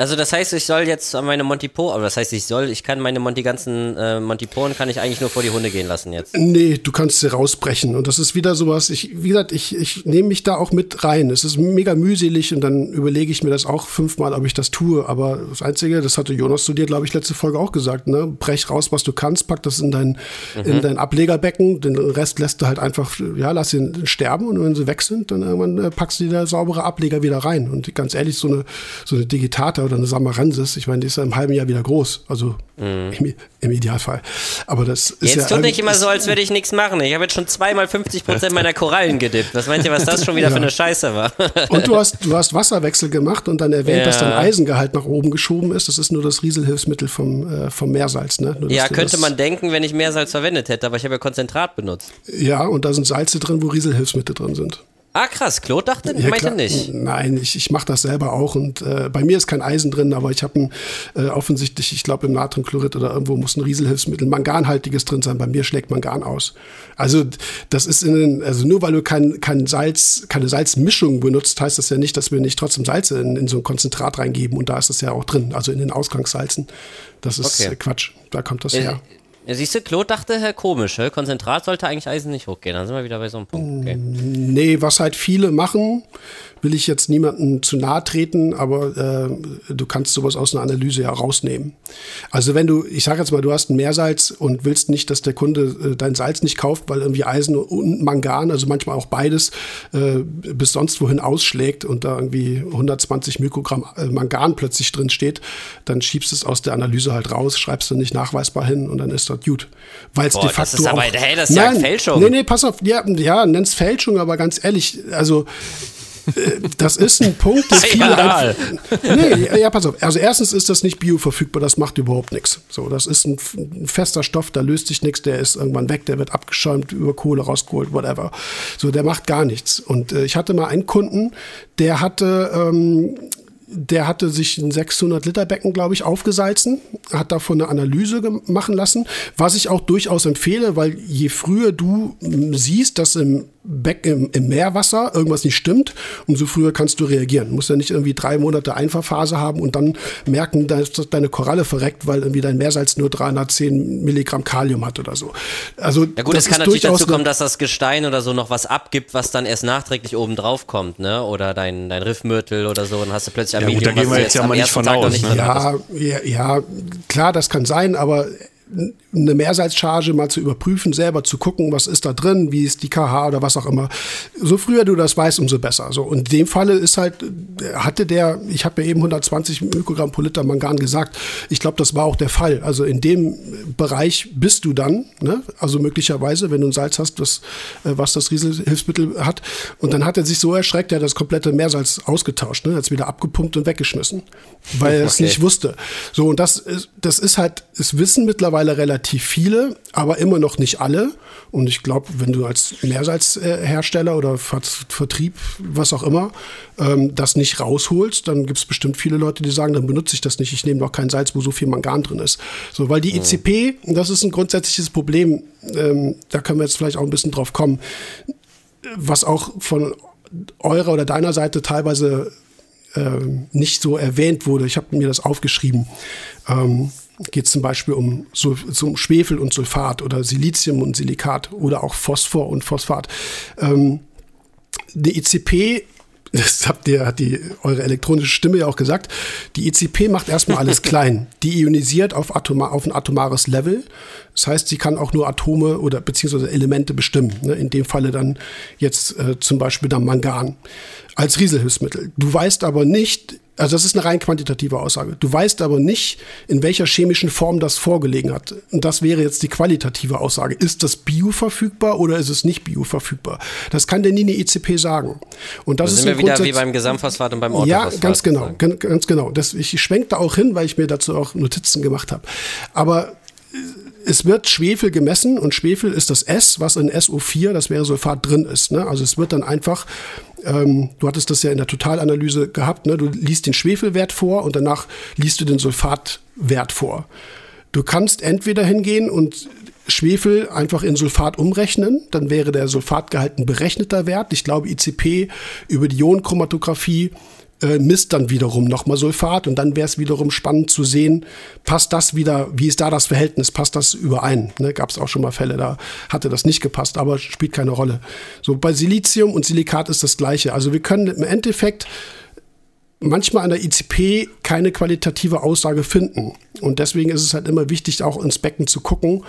Also das heißt, ich soll jetzt meine Montipo, aber das heißt, ich soll, ich kann meine Monty ganzen äh, Montiporen kann ich eigentlich nur vor die Hunde gehen lassen jetzt. Nee, du kannst sie rausbrechen und das ist wieder sowas, ich, wie gesagt, ich, ich nehme mich da auch mit rein. Es ist mega mühselig und dann überlege ich mir das auch fünfmal, ob ich das tue, aber das Einzige, das hatte Jonas zu dir, glaube ich, letzte Folge auch gesagt, ne, brech raus, was du kannst, pack das in dein, mhm. in dein Ablegerbecken, den Rest lässt du halt einfach, ja, lass ihn sterben und wenn sie weg sind, dann irgendwann äh, packst du dir saubere Ableger wieder rein und ganz ehrlich, so eine, so eine Digitata oder eine Samaransis, ich meine, die ist ja im halben Jahr wieder groß, also mhm. im, im, Idealfall. Aber das ist Jetzt ja, tut nicht immer so, als würde ich nichts machen. Ich habe jetzt schon zweimal 50 Prozent meiner Korallen gedippt. Was meint ihr, was das schon wieder ja. für eine Scheiße war? und du hast, du hast Wasserwechsel gemacht und dann erwähnt, ja. dass dein Eisengehalt nach oben geschoben ist. Das ist nur das Rieselhilfsmittel vom, äh, vom Meersalz. Ne? Nur, ja, könnte man denken, wenn ich Meersalz verwendet hätte, aber ich habe ja Konzentrat benutzt. Ja, und da sind Salze drin, wo Rieselhilfsmittel drin sind. Ah, krass. Claude dachte, ja, meinte nicht. Nein, ich, ich mache das selber auch. Und äh, bei mir ist kein Eisen drin, aber ich habe äh, offensichtlich, ich glaube, im Natriumchlorid oder irgendwo muss ein Rieselhilfsmittel, Manganhaltiges drin sein. Bei mir schlägt Mangan aus. Also, das ist in den, also nur weil du kein, kein Salz, keine Salzmischung benutzt, heißt das ja nicht, dass wir nicht trotzdem Salze in, in so ein Konzentrat reingeben. Und da ist das ja auch drin, also in den Ausgangssalzen. Das ist okay. Quatsch. Da kommt das äh, her. Ja, siehst du, Claude dachte, Herr, komisch, Herr, Konzentrat sollte eigentlich Eisen nicht hochgehen. Dann sind wir wieder bei so einem Punkt. Okay. Nee, was halt viele machen, will ich jetzt niemandem zu nahe treten, aber äh, du kannst sowas aus einer Analyse ja rausnehmen. Also wenn du, ich sage jetzt mal, du hast ein Meersalz und willst nicht, dass der Kunde äh, dein Salz nicht kauft, weil irgendwie Eisen und Mangan, also manchmal auch beides, äh, bis sonst wohin ausschlägt und da irgendwie 120 Mikrogramm äh, Mangan plötzlich drin steht, dann schiebst du es aus der Analyse halt raus, schreibst du nicht nachweisbar hin und dann ist das gut. Weil es de facto das ist aber, auch, hey, das ist nein, ja Fälschung. Nee, nee, pass auf, ja, ja nenn's Fälschung, aber ganz ehrlich, also das ist ein Punkt, der viele einfach, nee, ja, pass auf. Also erstens ist das nicht bioverfügbar, das macht überhaupt nichts. So, das ist ein, ein, fester Stoff, da löst sich nichts, der ist irgendwann weg, der wird abgeschäumt, über Kohle rausgeholt, whatever. So, der macht gar nichts. Und äh, ich hatte mal einen Kunden, der hatte ähm, der hatte sich ein 600 Liter Becken, glaube ich, aufgesalzen, hat davon eine Analyse machen lassen, was ich auch durchaus empfehle, weil je früher du siehst, dass im Beck im, im, Meerwasser irgendwas nicht stimmt, umso früher kannst du reagieren. Du musst ja nicht irgendwie drei Monate Einfahrphase haben und dann merken, dass deine Koralle verreckt, weil irgendwie dein Meersalz nur 310 Milligramm Kalium hat oder so. Also, ja gut, es kann natürlich dazu kommen, dass das Gestein oder so noch was abgibt, was dann erst nachträglich oben drauf kommt, ne? Oder dein, dein Riffmürtel oder so, dann hast du plötzlich ja, gut, da gehen wir jetzt ja mal nicht von aus. Ne? Ja, ja, ja, klar, das kann sein, aber eine Mehrsalzcharge mal zu überprüfen, selber zu gucken, was ist da drin, wie ist die KH oder was auch immer. So früher du das weißt, umso besser. So und in dem Falle ist halt hatte der, ich habe ja eben 120 Mikrogramm pro Liter Mangan gesagt. Ich glaube, das war auch der Fall. Also in dem Bereich bist du dann, ne? also möglicherweise, wenn du ein Salz hast, das, äh, was das Rieselhilfsmittel hat. Und dann hat er sich so erschreckt, er hat das komplette Meersalz ausgetauscht, ne? hat es wieder abgepumpt und weggeschmissen, weil er es okay. nicht wusste. So und das ist, das ist halt, es wissen mittlerweile mittlerweile relativ viele, aber immer noch nicht alle. Und ich glaube, wenn du als Mehrsalzhersteller oder Vertrieb, was auch immer, ähm, das nicht rausholst, dann gibt es bestimmt viele Leute, die sagen, dann benutze ich das nicht. Ich nehme doch kein Salz, wo so viel Mangan drin ist. So, weil die ECP, das ist ein grundsätzliches Problem, ähm, da können wir jetzt vielleicht auch ein bisschen drauf kommen, was auch von eurer oder deiner Seite teilweise ähm, nicht so erwähnt wurde. Ich habe mir das aufgeschrieben. Ähm, geht es zum Beispiel um, um Schwefel und Sulfat oder Silizium und Silikat oder auch Phosphor und Phosphat. Ähm, die ICP das habt ihr, hat die, eure elektronische Stimme ja auch gesagt. Die ICP macht erstmal alles klein. Die ionisiert auf, Atoma, auf ein atomares Level. Das heißt, sie kann auch nur Atome oder beziehungsweise Elemente bestimmen. Ne? In dem Falle dann jetzt äh, zum Beispiel dann Mangan als Rieselhilfsmittel. Du weißt aber nicht, also das ist eine rein quantitative Aussage. Du weißt aber nicht, in welcher chemischen Form das vorgelegen hat. Und das wäre jetzt die qualitative Aussage. Ist das bioverfügbar oder ist es nicht bioverfügbar? Das kann der nie ECP sagen. Und das da ist sind wir wieder wie beim Gesamtphosphat und beim Orthophosphat. Ja, ganz genau, ganz, ganz genau. Das, ich schwenke da auch hin, weil ich mir dazu auch Notizen gemacht habe. Aber es wird Schwefel gemessen und Schwefel ist das S, was in SO4, das wäre Sulfat, drin ist. Ne? Also es wird dann einfach, ähm, du hattest das ja in der Totalanalyse gehabt, ne? du liest den Schwefelwert vor und danach liest du den Sulfatwert vor. Du kannst entweder hingehen und Schwefel einfach in Sulfat umrechnen, dann wäre der Sulfatgehalt ein berechneter Wert. Ich glaube, ICP über die Ionenchromatographie äh, misst dann wiederum nochmal Sulfat und dann wäre es wiederum spannend zu sehen, passt das wieder, wie ist da das Verhältnis, passt das überein? Ne, Gab es auch schon mal Fälle, da hatte das nicht gepasst, aber spielt keine Rolle. So bei Silizium und Silikat ist das gleiche. Also wir können im Endeffekt manchmal an der ICP keine qualitative Aussage finden. Und deswegen ist es halt immer wichtig, auch ins Becken zu gucken,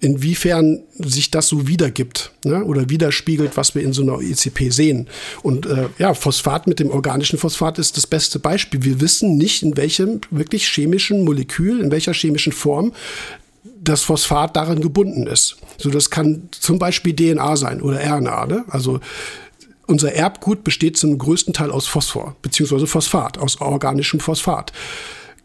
inwiefern sich das so wiedergibt ne? oder widerspiegelt, was wir in so einer ECP sehen. Und äh, ja, Phosphat mit dem organischen Phosphat ist das beste Beispiel. Wir wissen nicht, in welchem wirklich chemischen Molekül, in welcher chemischen Form das Phosphat daran gebunden ist. So, das kann zum Beispiel DNA sein oder RNA. Ne? Also unser Erbgut besteht zum größten Teil aus Phosphor, beziehungsweise Phosphat, aus organischem Phosphat.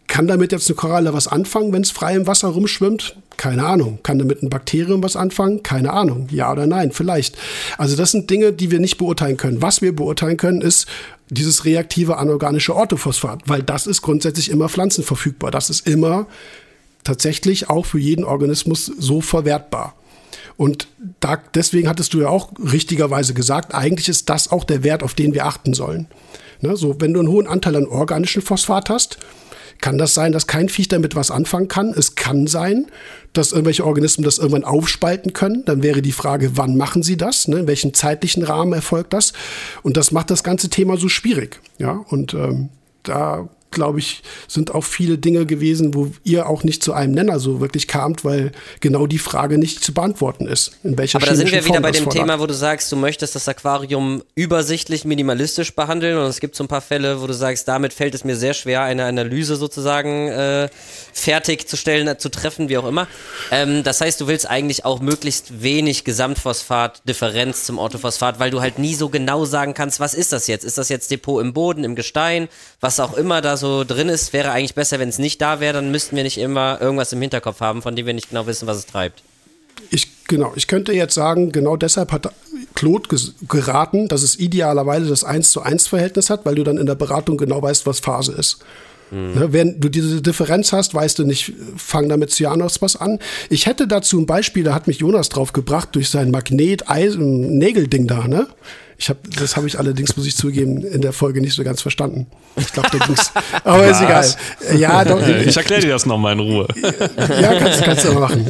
Kann damit jetzt eine Koralle was anfangen, wenn es frei im Wasser rumschwimmt? Keine Ahnung. Kann damit ein Bakterium was anfangen? Keine Ahnung. Ja oder nein? Vielleicht. Also das sind Dinge, die wir nicht beurteilen können. Was wir beurteilen können, ist dieses reaktive anorganische Orthophosphat, weil das ist grundsätzlich immer pflanzenverfügbar. Das ist immer tatsächlich auch für jeden Organismus so verwertbar. Und da, deswegen hattest du ja auch richtigerweise gesagt, eigentlich ist das auch der Wert, auf den wir achten sollen. Ne, so, wenn du einen hohen Anteil an organischen Phosphat hast, kann das sein, dass kein Viech damit was anfangen kann? Es kann sein, dass irgendwelche Organismen das irgendwann aufspalten können. Dann wäre die Frage, wann machen sie das? Ne? In welchem zeitlichen Rahmen erfolgt das? Und das macht das ganze Thema so schwierig. Ja, und ähm, da glaube ich, sind auch viele Dinge gewesen, wo ihr auch nicht zu einem Nenner so wirklich kamt, weil genau die Frage nicht zu beantworten ist. In welcher Aber da sind wir wieder bei dem Thema, wo du sagst, du möchtest das Aquarium übersichtlich, minimalistisch behandeln und es gibt so ein paar Fälle, wo du sagst, damit fällt es mir sehr schwer, eine Analyse sozusagen äh, fertigzustellen, zu treffen, wie auch immer. Ähm, das heißt, du willst eigentlich auch möglichst wenig Gesamtphosphat-Differenz zum Orthophosphat, weil du halt nie so genau sagen kannst, was ist das jetzt? Ist das jetzt Depot im Boden, im Gestein, was auch immer da so so drin ist, wäre eigentlich besser, wenn es nicht da wäre, dann müssten wir nicht immer irgendwas im Hinterkopf haben, von dem wir nicht genau wissen, was es treibt. Ich, genau, ich könnte jetzt sagen, genau deshalb hat Claude geraten, dass es idealerweise das 1 zu 1 Verhältnis hat, weil du dann in der Beratung genau weißt, was Phase ist. Mhm. Wenn du diese Differenz hast, weißt du nicht, fang damit Cyanos was an. Ich hätte dazu ein Beispiel, da hat mich Jonas drauf gebracht, durch sein Magnet-Nägelding da, ne? Ich hab, das habe ich allerdings, muss ich zugeben, in der Folge nicht so ganz verstanden. Ich glaube, da ging's. Aber ist egal. Ja, doch, ich erkläre dir das nochmal in Ruhe. Ja, kannst, kannst du aber machen.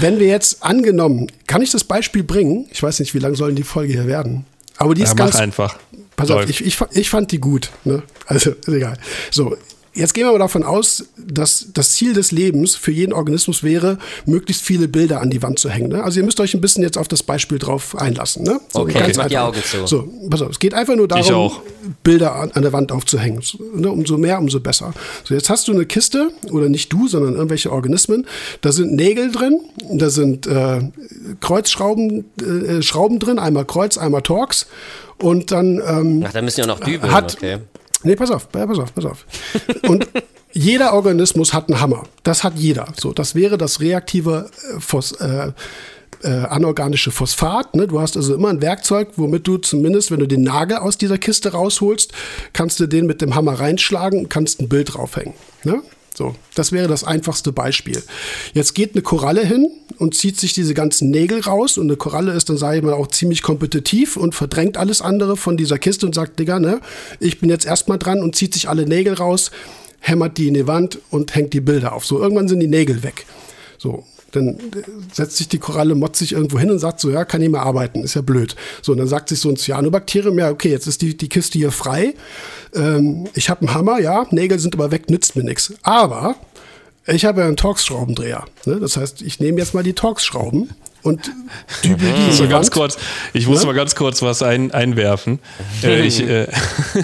Wenn wir jetzt angenommen, kann ich das Beispiel bringen? Ich weiß nicht, wie lang sollen die Folge hier werden? Aber die ist ja, ganz einfach. Pass auf, ich, ich, ich fand die gut. Ne? Also, ist egal. So, Jetzt gehen wir mal davon aus, dass das Ziel des Lebens für jeden Organismus wäre, möglichst viele Bilder an die Wand zu hängen. Ne? Also ihr müsst euch ein bisschen jetzt auf das Beispiel drauf einlassen. Ne? So, okay, ganz mach die Augen zu. So, pass auf, es geht einfach nur darum, Bilder an, an, der Wand aufzuhängen. Ne? Umso mehr, umso besser. So, jetzt hast du eine Kiste, oder nicht du, sondern irgendwelche Organismen. Da sind Nägel drin, da sind äh, Kreuzschrauben äh, Schrauben drin, einmal Kreuz, einmal Torx. Und dann. Ähm, Ach, da müssen ja noch Dübel. Hat, okay. Nee, pass auf, pass auf, pass auf. Und jeder Organismus hat einen Hammer. Das hat jeder. So, das wäre das reaktive äh, Phos, äh, äh, anorganische Phosphat. Ne? Du hast also immer ein Werkzeug, womit du zumindest, wenn du den Nagel aus dieser Kiste rausholst, kannst du den mit dem Hammer reinschlagen und kannst ein Bild draufhängen. Ne? So, das wäre das einfachste Beispiel. Jetzt geht eine Koralle hin und zieht sich diese ganzen Nägel raus und eine Koralle ist dann, sage ich mal, auch ziemlich kompetitiv und verdrängt alles andere von dieser Kiste und sagt, Digga, ne, ich bin jetzt erstmal dran und zieht sich alle Nägel raus, hämmert die in die Wand und hängt die Bilder auf. So, irgendwann sind die Nägel weg. So, dann setzt sich die Koralle motzig irgendwo hin und sagt so, ja, kann ich mal arbeiten, ist ja blöd. So, und dann sagt sich so ein Cyanobakterium, ja, okay, jetzt ist die, die Kiste hier frei. Ähm, ich habe einen Hammer, ja, Nägel sind aber weg, nützt mir nichts. Aber ich habe ja einen Torx-Schraubendreher. Ne? Das heißt, ich nehme jetzt mal die Torx-Schrauben und dübel die so ganz kurz, Ich muss ja? mal ganz kurz was ein, einwerfen. äh, ich, äh,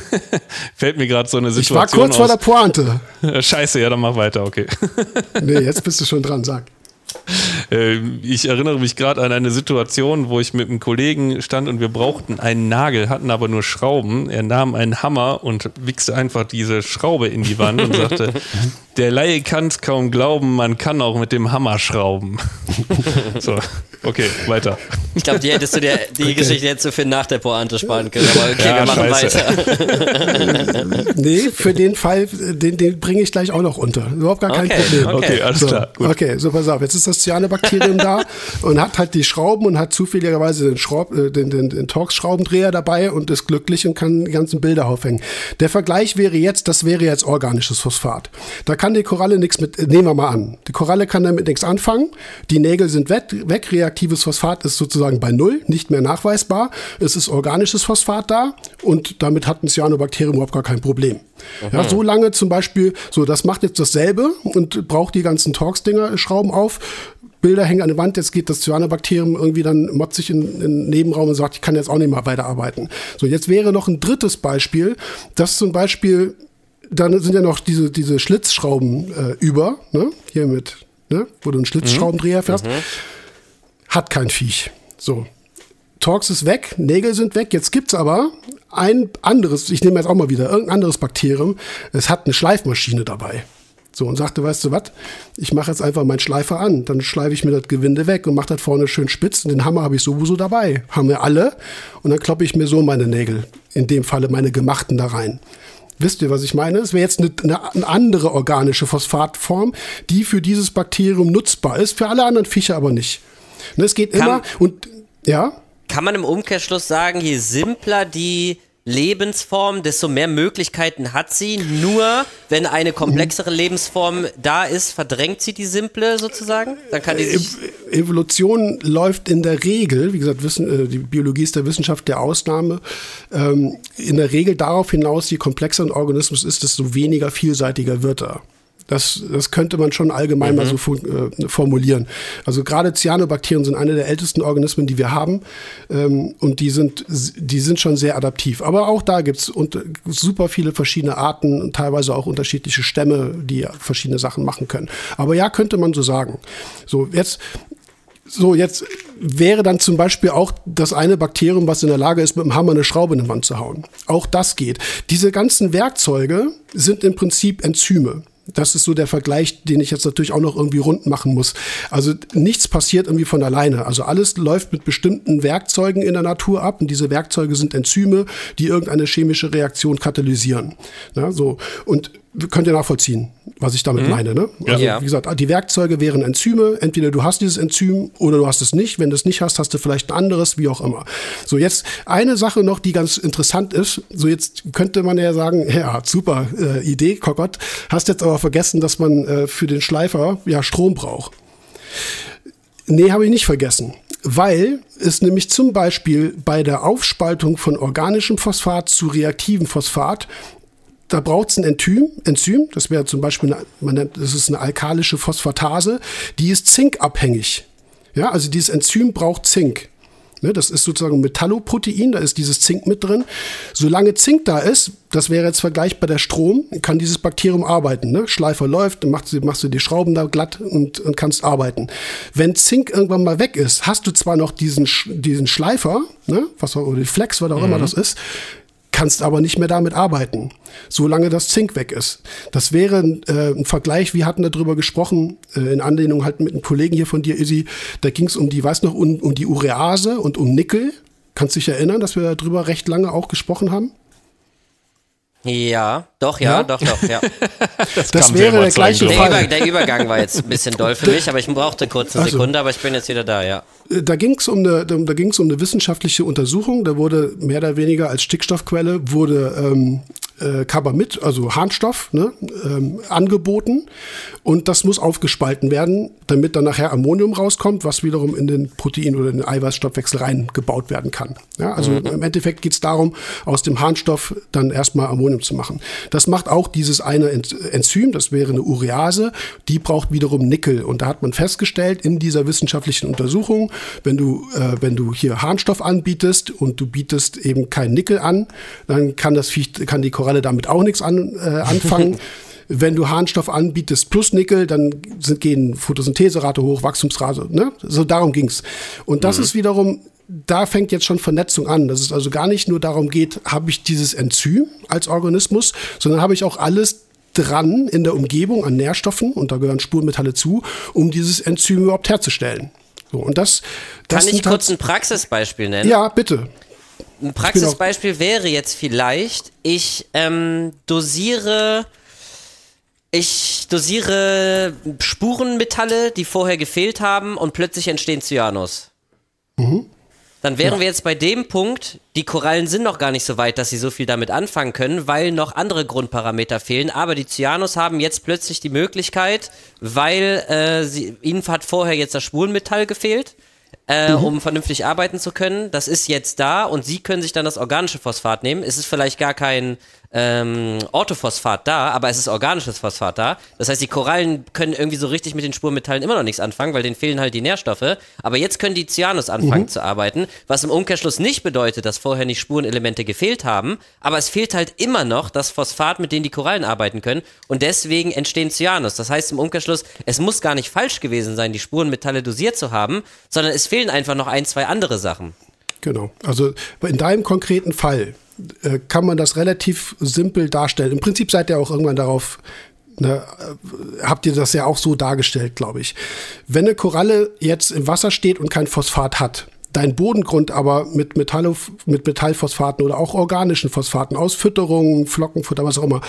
fällt mir gerade so eine Situation Ich war kurz aus. vor der Pointe. Scheiße, ja, dann mach weiter, okay. nee, jetzt bist du schon dran, sag. Äh, ich erinnere mich gerade an eine Situation, wo ich mit einem Kollegen stand und wir brauchten einen Nagel, hatten aber nur Schrauben. Er nahm einen Hammer und wichste einfach diese Schraube in die Wand und sagte, der Laie kann es kaum glauben, man kann auch mit dem Hammer schrauben. so, okay, weiter. Ich glaube, die hättest du dir, die okay. Geschichte hättest du für nach der Pointe sparen können, aber okay, ja, wir machen weiter. nee, für den Fall, den, den bringe ich gleich auch noch unter. Überhaupt gar kein okay, Problem. Okay, okay alles so, klar. Gut. Okay, so pass auf, jetzt ist das Cyanobakterium da und hat halt die Schrauben und hat zufälligerweise den, Schraub, äh, den, den, den Torx-Schraubendreher dabei und ist glücklich und kann die ganzen Bilder aufhängen. Der Vergleich wäre jetzt, das wäre jetzt organisches Phosphat. Da kann die Koralle nichts mit, nehmen wir mal an. Die Koralle kann damit nichts anfangen. Die Nägel sind weg, weg. Reaktives Phosphat ist sozusagen bei Null, nicht mehr nachweisbar. Es ist organisches Phosphat da und damit hat ein Cyanobakterium überhaupt gar kein Problem. Ja, so lange zum Beispiel, so, das macht jetzt dasselbe und braucht die ganzen Torx-Dinger, Schrauben auf. Bilder hängen an der Wand, jetzt geht das Cyanobakterium irgendwie dann motzig in, in den Nebenraum und sagt, ich kann jetzt auch nicht mehr weiterarbeiten. So, jetzt wäre noch ein drittes Beispiel, dass zum Beispiel dann sind ja noch diese, diese Schlitzschrauben äh, über, ne? Hier mit, ne? Wo du einen Schlitzschraubendreher mhm. fährst. Mhm. Hat kein Viech. So. Torx ist weg, Nägel sind weg. Jetzt gibt's aber ein anderes, ich nehme jetzt auch mal wieder, irgendein anderes Bakterium. Es hat eine Schleifmaschine dabei. So, und sagte, weißt du was, ich mache jetzt einfach meinen Schleifer an, dann schleife ich mir das Gewinde weg und mache das vorne schön spitz und den Hammer habe ich sowieso dabei. Haben wir alle und dann kloppe ich mir so meine Nägel, in dem Falle meine gemachten da rein. Wisst ihr, was ich meine? Es wäre jetzt eine, eine, andere organische Phosphatform, die für dieses Bakterium nutzbar ist, für alle anderen Fische aber nicht. Ne, es geht kann, immer und ja. Kann man im Umkehrschluss sagen, je simpler die Lebensform, desto mehr Möglichkeiten hat sie. Nur wenn eine komplexere Lebensform da ist, verdrängt sie die simple sozusagen. Dann kann die sich Evolution läuft in der Regel, wie gesagt, Wissen, äh, die Biologie ist der Wissenschaft der Ausnahme, ähm, in der Regel darauf hinaus, je komplexer ein Organismus ist, desto weniger vielseitiger wird er. Das, das könnte man schon allgemein mhm. mal so äh, formulieren. Also gerade Cyanobakterien sind eine der ältesten Organismen, die wir haben. Ähm, und die sind, die sind schon sehr adaptiv. Aber auch da gibt es super viele verschiedene Arten und teilweise auch unterschiedliche Stämme, die verschiedene Sachen machen können. Aber ja, könnte man so sagen. So, jetzt so, jetzt wäre dann zum Beispiel auch das eine Bakterium, was in der Lage ist, mit dem Hammer eine Schraube in die Wand zu hauen. Auch das geht. Diese ganzen Werkzeuge sind im Prinzip Enzyme. Das ist so der Vergleich, den ich jetzt natürlich auch noch irgendwie rund machen muss. Also nichts passiert irgendwie von alleine. Also alles läuft mit bestimmten Werkzeugen in der Natur ab und diese Werkzeuge sind Enzyme, die irgendeine chemische Reaktion katalysieren. Ja, so. Und könnt ihr nachvollziehen, was ich damit mhm. meine. Ne? Also, ja. wie gesagt, die Werkzeuge wären Enzyme. Entweder du hast dieses Enzym oder du hast es nicht. Wenn du es nicht hast, hast du vielleicht ein anderes, wie auch immer. So, jetzt eine Sache noch, die ganz interessant ist. So, jetzt könnte man ja sagen, ja, super äh, Idee, Kokott. Hast jetzt aber vergessen, dass man äh, für den Schleifer ja Strom braucht. Nee, habe ich nicht vergessen. Weil es nämlich zum Beispiel bei der Aufspaltung von organischem Phosphat zu reaktivem Phosphat da braucht es ein Enzym, Enzym, das wäre zum Beispiel, eine, man nennt, das ist eine alkalische Phosphatase, die ist zinkabhängig. Ja, also dieses Enzym braucht Zink. Ne, das ist sozusagen ein Metalloprotein, da ist dieses Zink mit drin. Solange Zink da ist, das wäre jetzt vergleichbar der Strom, kann dieses Bakterium arbeiten. Ne? Schleifer läuft, dann machst du, machst du die Schrauben da glatt und, und kannst arbeiten. Wenn Zink irgendwann mal weg ist, hast du zwar noch diesen, diesen Schleifer, ne? was auch, oder die Flex, was auch mhm. immer das ist, kannst aber nicht mehr damit arbeiten, solange das Zink weg ist. Das wäre äh, ein Vergleich, wir hatten darüber gesprochen, äh, in Anlehnung halt mit einem Kollegen hier von dir, Izzy, da ging es um die, weiß noch, um, um die Urease und um Nickel. Kannst du dich erinnern, dass wir darüber recht lange auch gesprochen haben? Ja, doch, ja, ja? doch, doch, ja. das, das wäre der gleiche der Fall. Über, der Übergang war jetzt ein bisschen doll für mich, aber ich brauchte kurz eine also, Sekunde, aber ich bin jetzt wieder da, ja. Äh, da ging es um eine, da um eine wissenschaftliche Untersuchung. Da wurde mehr oder weniger als Stickstoffquelle wurde ähm, äh, Carbamid, also Harnstoff, ne, ähm, angeboten. Und das muss aufgespalten werden, damit dann nachher Ammonium rauskommt, was wiederum in den Protein- oder den Eiweißstoffwechsel reingebaut werden kann. Ja, also mhm. im Endeffekt geht es darum, aus dem Harnstoff dann erstmal Ammonium zu machen. Das macht auch dieses eine Enzym, das wäre eine Urease, die braucht wiederum Nickel. Und da hat man festgestellt in dieser wissenschaftlichen Untersuchung, wenn du, äh, wenn du hier Harnstoff anbietest und du bietest eben kein Nickel an, dann kann das Viech, kann die Koralle damit auch nichts an, äh, anfangen. Wenn du Harnstoff anbietest plus Nickel, dann sind, gehen Photosyntheserate hoch, Wachstumsrate. Ne? So darum ging's. Und das mhm. ist wiederum da fängt jetzt schon Vernetzung an, dass es also gar nicht nur darum geht, habe ich dieses Enzym als Organismus, sondern habe ich auch alles dran in der Umgebung an Nährstoffen, und da gehören Spurenmetalle zu, um dieses Enzym überhaupt herzustellen. So, und das, das Kann ich kurz ein Praxisbeispiel nennen? Ja, bitte. Ein Praxisbeispiel wäre jetzt vielleicht, ich ähm, dosiere, ich dosiere Spurenmetalle, die vorher gefehlt haben und plötzlich entstehen Cyanus. Mhm. Dann wären ja. wir jetzt bei dem Punkt, die Korallen sind noch gar nicht so weit, dass sie so viel damit anfangen können, weil noch andere Grundparameter fehlen. Aber die Cyanus haben jetzt plötzlich die Möglichkeit, weil äh, sie, ihnen hat vorher jetzt das Spurenmetall gefehlt äh, mhm. um vernünftig arbeiten zu können. Das ist jetzt da und Sie können sich dann das organische Phosphat nehmen. Es ist vielleicht gar kein ähm, Orthophosphat da, aber es ist organisches Phosphat da. Das heißt, die Korallen können irgendwie so richtig mit den Spurmetallen immer noch nichts anfangen, weil denen fehlen halt die Nährstoffe. Aber jetzt können die Cyanus anfangen mhm. zu arbeiten, was im Umkehrschluss nicht bedeutet, dass vorher nicht Spurenelemente gefehlt haben, aber es fehlt halt immer noch das Phosphat, mit dem die Korallen arbeiten können und deswegen entstehen Cyanus. Das heißt im Umkehrschluss, es muss gar nicht falsch gewesen sein, die Spurenmetalle dosiert zu haben, sondern es fehlen einfach noch ein, zwei andere Sachen. Genau. Also in deinem konkreten Fall, äh, kann man das relativ simpel darstellen. Im Prinzip seid ihr auch irgendwann darauf Ne, äh, habt ihr das ja auch so dargestellt, glaube ich. Wenn eine Koralle jetzt im Wasser steht und kein Phosphat hat, dein Bodengrund aber mit, Metallo, mit Metallphosphaten oder auch organischen Phosphaten aus Fütterungen, Flockenfutter, was auch immer,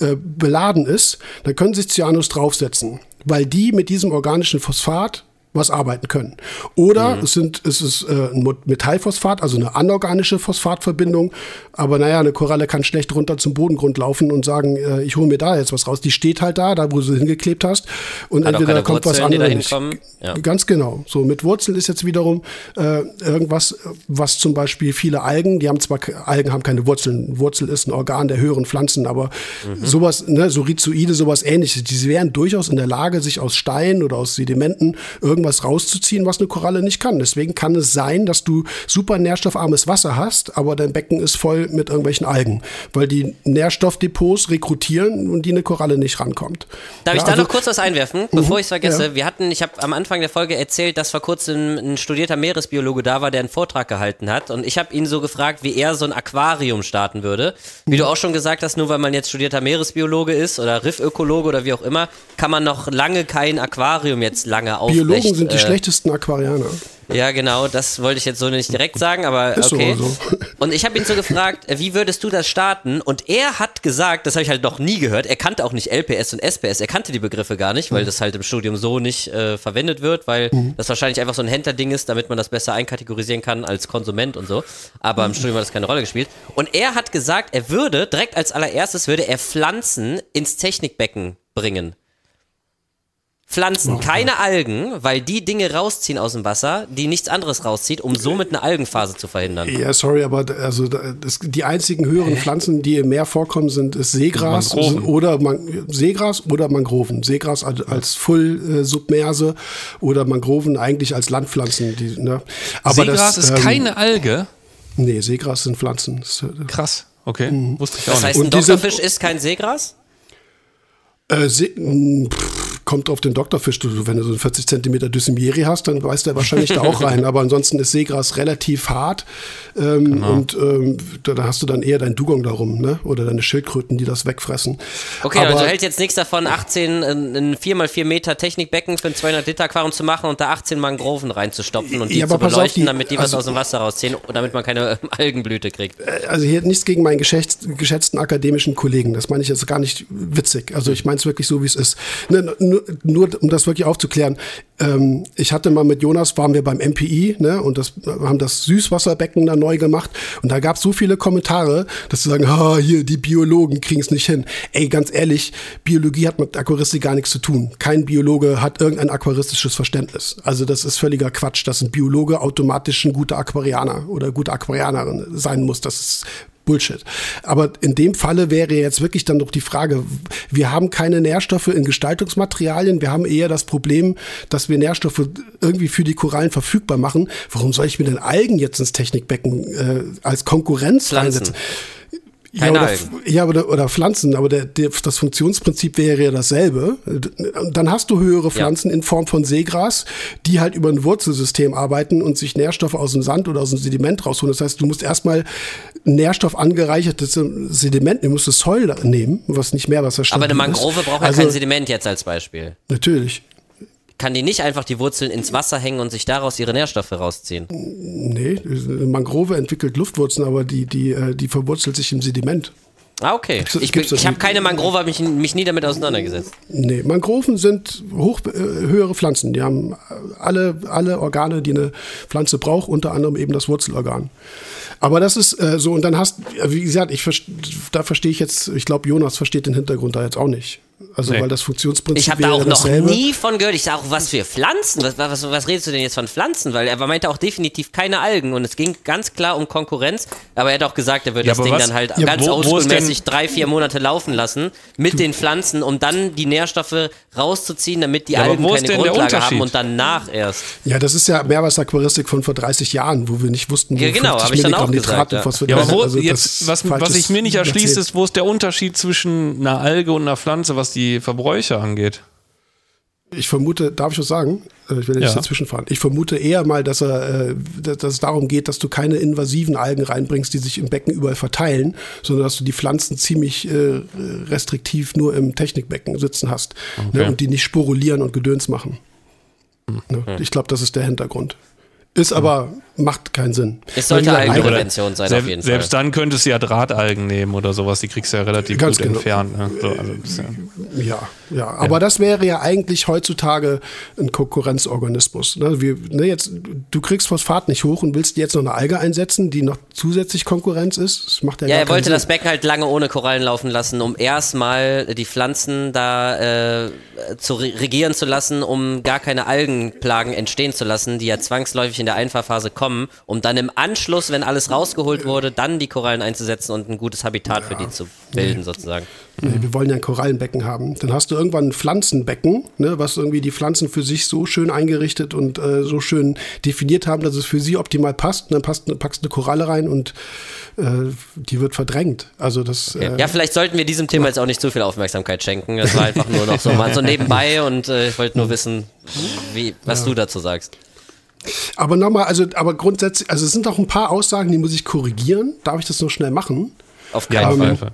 äh, beladen ist, dann können sich Cyanus draufsetzen, weil die mit diesem organischen Phosphat was arbeiten können. Oder mhm. es, sind, es ist äh, ein Metallphosphat, also eine anorganische Phosphatverbindung. Aber naja, eine Koralle kann schlecht runter zum Bodengrund laufen und sagen, äh, ich hole mir da jetzt was raus. Die steht halt da, da wo du sie hingeklebt hast. Und Hat entweder kommt Wurzeln, was anderes. Ja. Ganz genau. So, mit Wurzeln ist jetzt wiederum äh, irgendwas, was zum Beispiel viele Algen, die haben zwar, Algen haben keine Wurzeln. Wurzel ist ein Organ der höheren Pflanzen, aber mhm. sowas, ne, so Rhizoide, sowas ähnliches, die wären durchaus in der Lage, sich aus Steinen oder aus Sedimenten irgendwie irgendwas rauszuziehen, was eine Koralle nicht kann. Deswegen kann es sein, dass du super nährstoffarmes Wasser hast, aber dein Becken ist voll mit irgendwelchen Algen, weil die Nährstoffdepots rekrutieren und die eine Koralle nicht rankommt. Darf ja, ich da also, noch kurz was einwerfen, bevor ich es vergesse? ja. Wir hatten, ich habe am Anfang der Folge erzählt, dass vor kurzem ein studierter Meeresbiologe da war, der einen Vortrag gehalten hat. Und ich habe ihn so gefragt, wie er so ein Aquarium starten würde. Wie du auch schon gesagt hast, nur weil man jetzt studierter Meeresbiologe ist oder Riffökologe oder wie auch immer, kann man noch lange kein Aquarium jetzt lange aufrecht. Biologen sind die äh, schlechtesten Aquarianer. Ja, genau, das wollte ich jetzt so nicht direkt sagen, aber Ist so, okay. also. Und ich habe ihn so gefragt, äh, wie würdest du das starten? Und er hat gesagt, das habe ich halt noch nie gehört, er kannte auch nicht LPS und SPS, er kannte die Begriffe gar nicht, weil das halt im Studium so nicht äh, verwendet wird, weil das wahrscheinlich einfach so ein Händlerding ist, damit man das besser einkategorisieren kann als Konsument und so. Aber im Studium hat das keine Rolle gespielt. Und er hat gesagt, er würde, direkt als allererstes, würde er Pflanzen ins Technikbecken bringen. Pflanzen, keine Algen, weil die Dinge rausziehen aus dem Wasser, die nichts anderes rauszieht, um somit eine Algenphase zu verhindern. Ja, sorry, aber also da- das, die einzigen höheren Pflanzen, die im Meer vorkommen, sind ist Seegras Mangroven. sind, oder Man, Seegras oder Mangroven. Seegras als, als Full-Submerse oder Mangroven eigentlich als Landpflanzen. Die, ne? aber Seegras das, ist ähm, keine Alge. Nee, Seegras sind Pflanzen. Das, äh, Krass. Okay, wusste ich auch Das nicht. heißt, ein Doktorfisch ist kein Seegras? Äh, Se mh, pff, kommt auf den Doktorfisch. Wenn du so einen 40 Zentimeter Dysimieri hast, dann beißt der wahrscheinlich da auch rein. Aber ansonsten ist Seegras relativ hart. Ähm, Genau. Und ähm, da, da hast du dann eher dein Dugong darum, ne? Oder deine Schildkröten, die das wegfressen. Okay, Aber, also hält jetzt nichts davon, 18, ein ein 4x4 Meter Technikbecken für ein 200 Liter Aquarium zu machen und da 18 Mangroven reinzustopfen und die Ja, zu auf, beleuchten, die- damit die was also- aus dem Wasser rausziehen und damit man keine ähm, Algenblüte kriegt. also hier nichts gegen meinen geschätzt, geschätzten akademischen Kollegen. Das meine ich jetzt gar nicht witzig. Also ich meine es wirklich so, wie es ist. Ne, nur, um das wirklich aufzuklären. Ähm, ich hatte mal mit Jonas, waren wir beim MPI ne, und das, haben das Süßwasserbecken da neu gemacht. Und da gab es so viele Kommentare, dass sie sagen, ha, hier, die Biologen kriegen es nicht hin. Ey, ganz ehrlich, Biologie hat mit Aquaristik gar nichts zu tun. Kein Biologe hat irgendein aquaristisches Verständnis. Also das ist völliger Quatsch, dass ein Biologe automatisch ein guter Aquarianer oder gute Aquarianerin sein muss. Das ist Bullshit. Aber in dem Falle wäre jetzt wirklich dann doch die Frage, wir haben keine Nährstoffe in Gestaltungsmaterialien, wir haben eher das Problem, dass wir Nährstoffe irgendwie für die Korallen verfügbar machen. Warum soll ich mir denn Algen jetzt ins Technikbecken äh, als Konkurrenz Pflanzen. Reinsetzen? Ja, Keine oder, Algen. ja oder, oder Pflanzen, aber der, der, das Funktionsprinzip wäre ja dasselbe. Dann hast du höhere Pflanzen in Form von Seegras, die halt über ein Wurzelsystem arbeiten und sich Nährstoffe aus dem Sand oder aus dem Sediment rausholen. Das heißt, du musst erstmal Nährstoff angereichertes Sediment, du musst das Soil nehmen, was nicht mehr was Aber eine Mangrove braucht ja also, kein Sediment jetzt als Beispiel. Natürlich. Kann die nicht einfach die Wurzeln ins Wasser hängen und sich daraus ihre Nährstoffe rausziehen? Nee, eine Mangrove entwickelt Luftwurzeln, aber die, die, äh, die verwurzelt sich im Sediment. Ah, okay. Ich, ich habe keine Mangrove, habe mich, mich nie damit auseinandergesetzt. Nee, Mangroven sind hoch, äh, höhere Pflanzen. Die haben alle, alle Organe, die eine Pflanze braucht, unter anderem eben das Wurzelorgan. Aber das ist äh, so, und dann hast, wie gesagt, ich da verstehe ich jetzt, ich glaube, Jonas versteht den Hintergrund da jetzt auch nicht. Also, Nee. weil das Funktionsprinzip Ich habe da auch noch dasselbe. nie von gehört. Ich sage auch, was für Pflanzen? Was, was, was redest du denn jetzt von Pflanzen? Weil er meinte auch definitiv keine Algen und es ging ganz klar um Konkurrenz. Aber er hat auch gesagt, er würde Ja, das Ding was- dann halt Ja, ganz oldschoolmäßig drei, vier Monate laufen lassen mit den Pflanzen, um dann die Nährstoffe rauszuziehen, damit die Ja, aber Algen keine Grundlage haben Unterschied? und danach erst. Ja, das ist ja Meerwasseraquaristik von vor 30 Jahren, wo wir nicht wussten, wo Ja, genau, 50 hab ich dann Milligramm auch Nitrat gesagt, und ja. Phosphat- Ja, aber wo, also jetzt, was, was sich mir nicht erschließt, ist, wo ist der Unterschied zwischen einer Alge und einer Pflanze, was die Verbräuche angeht? Ich vermute, darf ich was sagen? Äh, Ich will nicht Ja. dazwischen fahren. Ich vermute eher mal, dass, er, äh, dass es darum geht, dass du keine invasiven Algen reinbringst, die sich im Becken überall verteilen, sondern dass du die Pflanzen ziemlich äh, restriktiv nur im Technikbecken sitzen hast ne, und die nicht sporulieren und Gedöns machen. Ne? Ich glaube, das ist der Hintergrund. Ist aber, macht keinen Sinn. Es sollte Algenprävention sein, Selbst- auf jeden selbst Fall. dann könntest du ja Drahtalgen nehmen oder sowas, die kriegst du ja relativ Ganz gut genau. entfernt. Ne? So, also ja, Ja, ja, aber das wäre ja eigentlich heutzutage ein Konkurrenzorganismus. Ne? Wir, ne, jetzt, du kriegst Phosphat nicht hoch und willst jetzt noch eine Alge einsetzen, die noch zusätzlich Konkurrenz ist. Das macht ja, Ja, er wollte keinen das Sinn. Becken halt lange ohne Korallen laufen lassen, um erstmal die Pflanzen da äh, zu re regieren zu lassen, um gar keine Algenplagen entstehen zu lassen, die ja zwangsläufig in der Einfahrphase kommen, um dann im Anschluss, wenn alles rausgeholt wurde, dann die Korallen einzusetzen und ein gutes Habitat für die zu bilden, sozusagen. Nee, wir wollen ja ein Korallenbecken haben. Dann hast du irgendwann ein Pflanzenbecken, ne, was irgendwie die Pflanzen für sich so schön eingerichtet und äh, so schön definiert haben, dass es für sie optimal passt. Und dann passt, packst du eine Koralle rein und äh, die wird verdrängt. Also das. Okay. Äh, Ja, vielleicht sollten wir diesem Thema jetzt auch nicht zu viel Aufmerksamkeit schenken. Das war einfach nur noch so mal so nebenbei und äh, ich wollte nur wissen, wie, was du dazu sagst. Aber nochmal, also, aber grundsätzlich, also es sind auch ein paar Aussagen, die muss ich korrigieren. Darf ich das noch schnell machen? Auf Ja, keinen Fall. jeden Fall.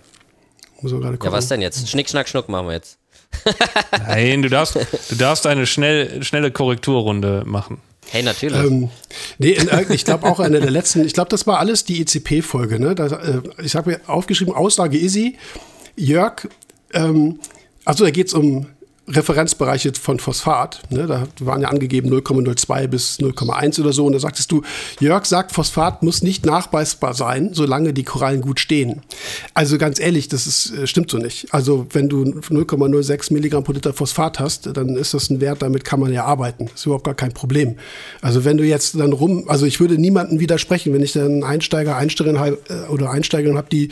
Muss man gerade Ja, was denn jetzt? Schnick, schnack, schnuck machen wir jetzt. Nein, du darfst, du darfst eine schnell, schnelle Korrekturrunde machen. Hey, natürlich. Ähm, nee, in, irgend- ich glaube auch eine der letzten, ich glaube, das war alles die ECP-Folge. Ne? Äh, ich habe mir aufgeschrieben, Aussage Easy, Jörg, ähm, also da geht es um Referenzbereiche von Phosphat. Ne? Da waren ja angegeben 0,02 bis 0,1 oder so. Und da sagtest du, Jörg sagt, Phosphat muss nicht nachweisbar sein, solange die Korallen gut stehen. Also ganz ehrlich, das ist, äh, stimmt so nicht. Also wenn du 0,06 Milligramm pro Liter Phosphat hast, dann ist das ein Wert, damit kann man ja arbeiten. Das ist überhaupt gar kein Problem. Also wenn du jetzt dann rum, also ich würde niemandem widersprechen, wenn ich dann Einsteiger, Einsteigerin äh, oder Einsteigerin habe, die,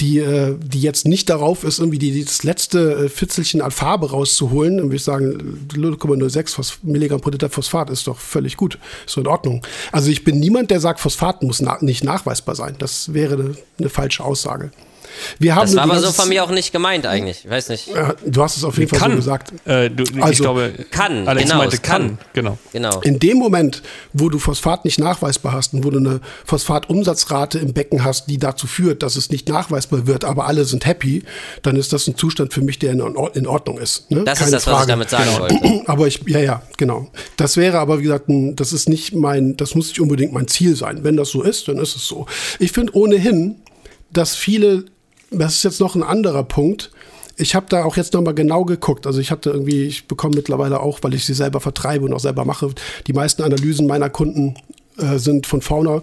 die, äh, die jetzt nicht darauf ist, irgendwie die, die das letzte Fitzelchen an Farbe rauszuholen, dann würde ich sagen, 0,06 Phos- Milligramm pro Liter Phosphat ist doch völlig gut, ist so in Ordnung. Also ich bin niemand, der sagt, Phosphat muss na nicht nachweisbar sein. Das wäre eine, eine falsche Aussage. Wir haben das war aber so von mir auch nicht gemeint eigentlich. Ich weiß nicht. Ja, Du hast es auf jeden Fall so Kann. gesagt. Äh, du, ich Also, glaube, kann, Alex genau, meinte kann. kann. Genau. Genau. In dem Moment, wo du Phosphat nicht nachweisbar hast und wo du eine Phosphatumsatzrate im Becken hast, die dazu führt, dass es nicht nachweisbar wird, aber alle sind happy, dann ist das ein Zustand für mich, der in, Or- in Ordnung ist. Ne? Das Keine ist das, was ich Frage. damit sagen wollte. Aber ich, ja, ja, genau. Das wäre aber, wie gesagt, ein, das ist nicht mein, das muss nicht unbedingt mein Ziel sein. Wenn das so ist, dann ist es so. Ich finde ohnehin, dass viele, das ist jetzt noch ein anderer Punkt, ich habe da auch jetzt nochmal genau geguckt. Also ich hatte irgendwie, ich bekomme mittlerweile auch, weil ich sie selber vertreibe und auch selber mache, die meisten Analysen meiner Kunden äh, sind von Fauna.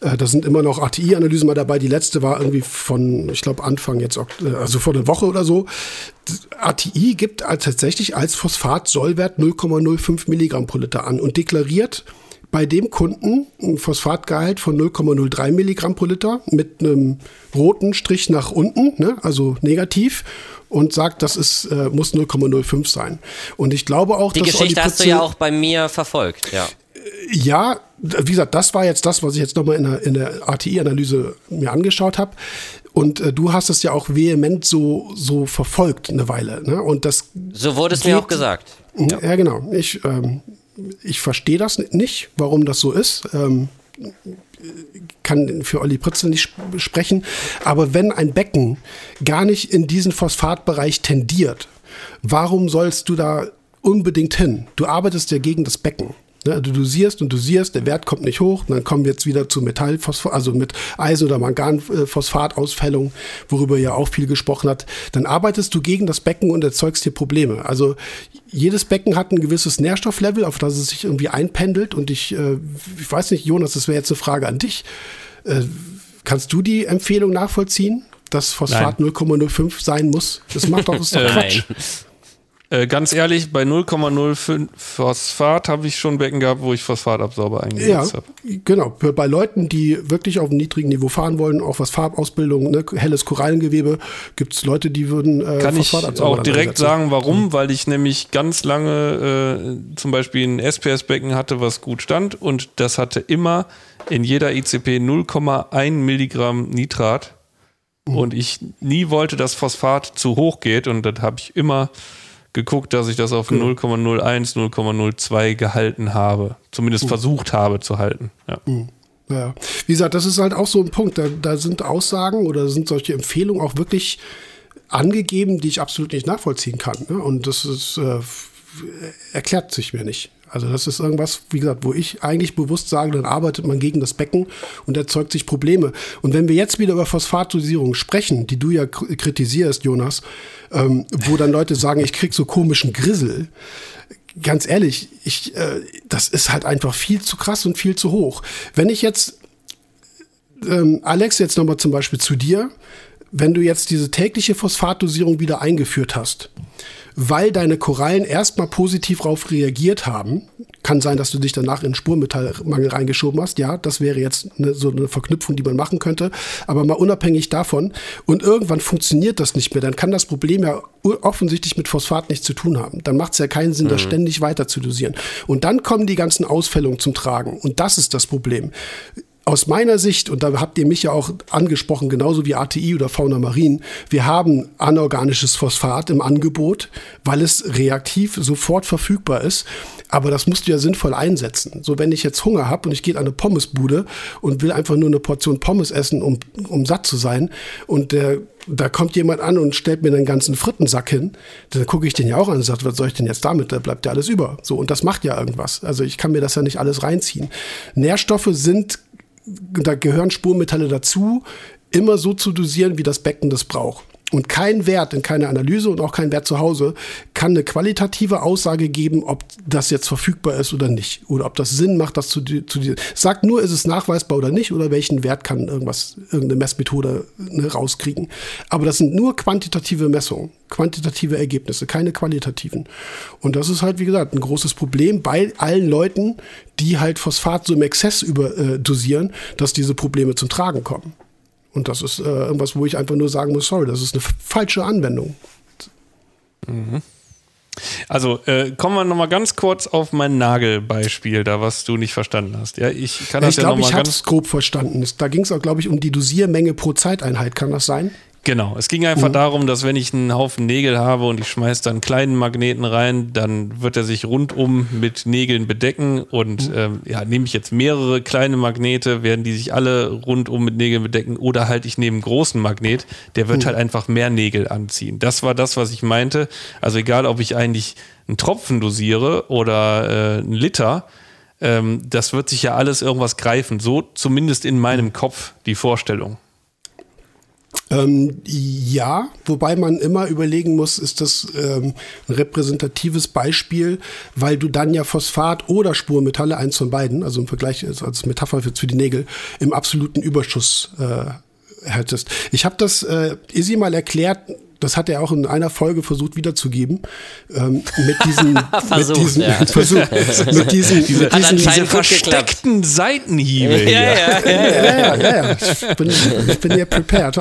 Äh, da sind immer noch ATI-Analysen mal dabei. Die letzte war irgendwie von, ich glaube, Anfang jetzt, äh, also vor einer Woche oder so. ATI gibt tatsächlich als Phosphat-Sollwert 0,05 Milligramm pro Liter an und deklariert bei dem Kunden ein Phosphatgehalt von 0,03 Milligramm pro Liter mit einem roten Strich nach unten, ne, also negativ, und sagt, das ist, äh, muss 0,05 sein. Und ich glaube auch, Die dass Geschichte Olli hast du ja auch bei mir verfolgt, ja. ja, wie gesagt, das war jetzt das, was ich jetzt nochmal in der, in der ATI-Analyse mir angeschaut habe. Und äh, du hast es ja auch vehement so, so verfolgt eine Weile. Ne? Und das So wurde es mir auch gesagt. Ja, genau. Ich, ähm, ich verstehe das nicht, warum das so ist. Ähm, kann für Olli Pritzel nicht sp- sprechen. Aber wenn ein Becken gar nicht in diesen Phosphatbereich tendiert, warum sollst du da unbedingt hin? Du arbeitest ja gegen das Becken. Ne, du dosierst und dosierst, der Wert kommt nicht hoch, und dann kommen wir jetzt wieder zu Metallphosphat, also mit Eisen- oder Manganphosphatausfällung, worüber ja auch viel gesprochen hat. Dann arbeitest du gegen das Becken und erzeugst dir Probleme. Also jedes Becken hat ein gewisses Nährstofflevel, auf das es sich irgendwie einpendelt. Und ich, äh, ich weiß nicht, Jonas, das wäre jetzt eine Frage an dich. Äh, kannst du die Empfehlung nachvollziehen, dass Phosphat 0,05 sein muss? Das macht doch, das ist doch Quatsch. Nein. Äh, ganz ehrlich, bei 0,05 Phosphat habe ich schon Becken gehabt, wo ich Phosphatabsorber Ja, eingesetzt habe. genau. Bei- Leuten, die wirklich auf einem niedrigen Niveau fahren wollen, auch was Farbausbildung, ne, helles Korallengewebe, gibt es Leute, die würden äh, Kann ich auch direkt einsetzen. sagen, warum? Weil ich nämlich ganz lange äh, zum Beispiel ein SPS-Becken hatte, was gut stand und das hatte immer in jeder ICP 0,1 Milligramm Nitrat und ich nie wollte, dass Phosphat zu hoch geht und dann habe ich immer geguckt, dass ich das auf 0,01, 0,02 gehalten habe. Zumindest versucht habe zu halten. Ja. Ja. Wie gesagt, das ist halt auch so ein Punkt. Da, da sind Aussagen oder sind solche Empfehlungen auch wirklich angegeben, die ich absolut nicht nachvollziehen kann. Ne? Und das ist, äh, erklärt sich mir nicht. Also das ist irgendwas, wie gesagt, wo ich eigentlich bewusst sage, dann arbeitet man gegen das Becken und erzeugt sich Probleme. Und wenn wir jetzt wieder über Phosphatdosierung sprechen, die du ja kr- kritisierst, Jonas, ähm, wo dann Leute sagen, ich krieg so komischen Grissel, ganz ehrlich, ich, äh, das ist halt einfach viel zu krass und viel zu hoch. Wenn ich jetzt, ähm, Alex, jetzt nochmal zum Beispiel zu dir, wenn du jetzt diese tägliche Phosphatdosierung wieder eingeführt hast weil deine Korallen erstmal positiv darauf reagiert haben. Kann sein, dass du dich danach in Spurmetallmangel reingeschoben hast. Ja, das wäre jetzt eine, so eine Verknüpfung, die man machen könnte. Aber mal unabhängig davon. Und irgendwann funktioniert das nicht mehr. Dann kann das Problem ja offensichtlich mit Phosphat nichts zu tun haben. Dann macht es ja keinen Sinn, mhm. das ständig weiter zu dosieren. Und dann kommen die ganzen Ausfällungen zum Tragen. Und das ist das Problem aus meiner Sicht, und da habt ihr mich ja auch angesprochen, genauso wie ATI oder Fauna Marin, wir haben anorganisches Phosphat im Angebot, weil es reaktiv sofort verfügbar ist. Aber das musst du ja sinnvoll einsetzen. So, wenn ich jetzt Hunger habe und ich gehe an eine Pommesbude und will einfach nur eine Portion Pommes essen, um, um satt zu sein, und der, da kommt jemand an und stellt mir einen ganzen Frittensack hin, dann gucke ich den ja auch an und sage, was soll ich denn jetzt damit? Da bleibt ja alles über. So, und das macht ja irgendwas. Also ich kann mir das ja nicht alles reinziehen. Nährstoffe sind da gehören Spurmetalle dazu, immer so zu dosieren, wie das Becken das braucht. Und kein Wert in keiner Analyse und auch kein Wert zu Hause kann eine qualitative Aussage geben, ob das jetzt verfügbar ist oder nicht. Oder ob das Sinn macht, das zu, zu Sagt nur, ist es nachweisbar oder nicht oder welchen Wert kann irgendwas, irgendeine Messmethode ne, rauskriegen. Aber das sind nur quantitative Messungen, quantitative Ergebnisse, keine qualitativen. Und das ist halt, wie gesagt, ein großes Problem bei allen Leuten, die halt Phosphat so im Exzess überdosieren, äh, dass diese Probleme zum Tragen kommen. Und das ist äh, irgendwas, wo ich einfach nur sagen muss, sorry, das ist eine falsche Anwendung. Mhm. Also äh, kommen wir nochmal ganz kurz auf mein Nagelbeispiel, da was du nicht verstanden hast. Ja, ich kann das ich ja glaube, ich habe es grob verstanden. Da ging es auch, glaube ich, um die Dosiermenge pro Zeiteinheit. Kann das sein? Genau, es ging einfach mhm. darum, dass wenn ich einen Haufen Nägel habe und ich schmeiße dann einen kleinen Magneten rein, dann wird er sich rundum mit Nägeln bedecken und mhm. ähm, ja, nehme ich jetzt mehrere kleine Magnete, werden die sich alle rundum mit Nägeln bedecken oder halt ich nehme einen großen Magnet, der wird mhm. halt einfach mehr Nägel anziehen. Das war das, was ich meinte. Also egal, ob ich eigentlich einen Tropfen dosiere oder äh, einen Liter, ähm, das wird sich ja alles irgendwas greifen. So zumindest in meinem Kopf die Vorstellung. Ähm, ja, wobei man immer überlegen muss, ist das ähm, ein repräsentatives Beispiel, weil du dann ja Phosphat oder Spurmetalle, eins von beiden, also im Vergleich als Metapher für, für die Nägel, im absoluten Überschuss äh, hättest. Ich habe das äh, Izzy mal erklärt, das hat er auch in einer Folge versucht wiederzugeben. Ähm, mit diesen, Versuch, mit diesen, ja. Versuch, mit diesen, diese, mit diesen, diese versteckten Seitenhiebe hier. Ja, ja, ja, ja, ja, ja. Ich bin, ich bin hier prepared.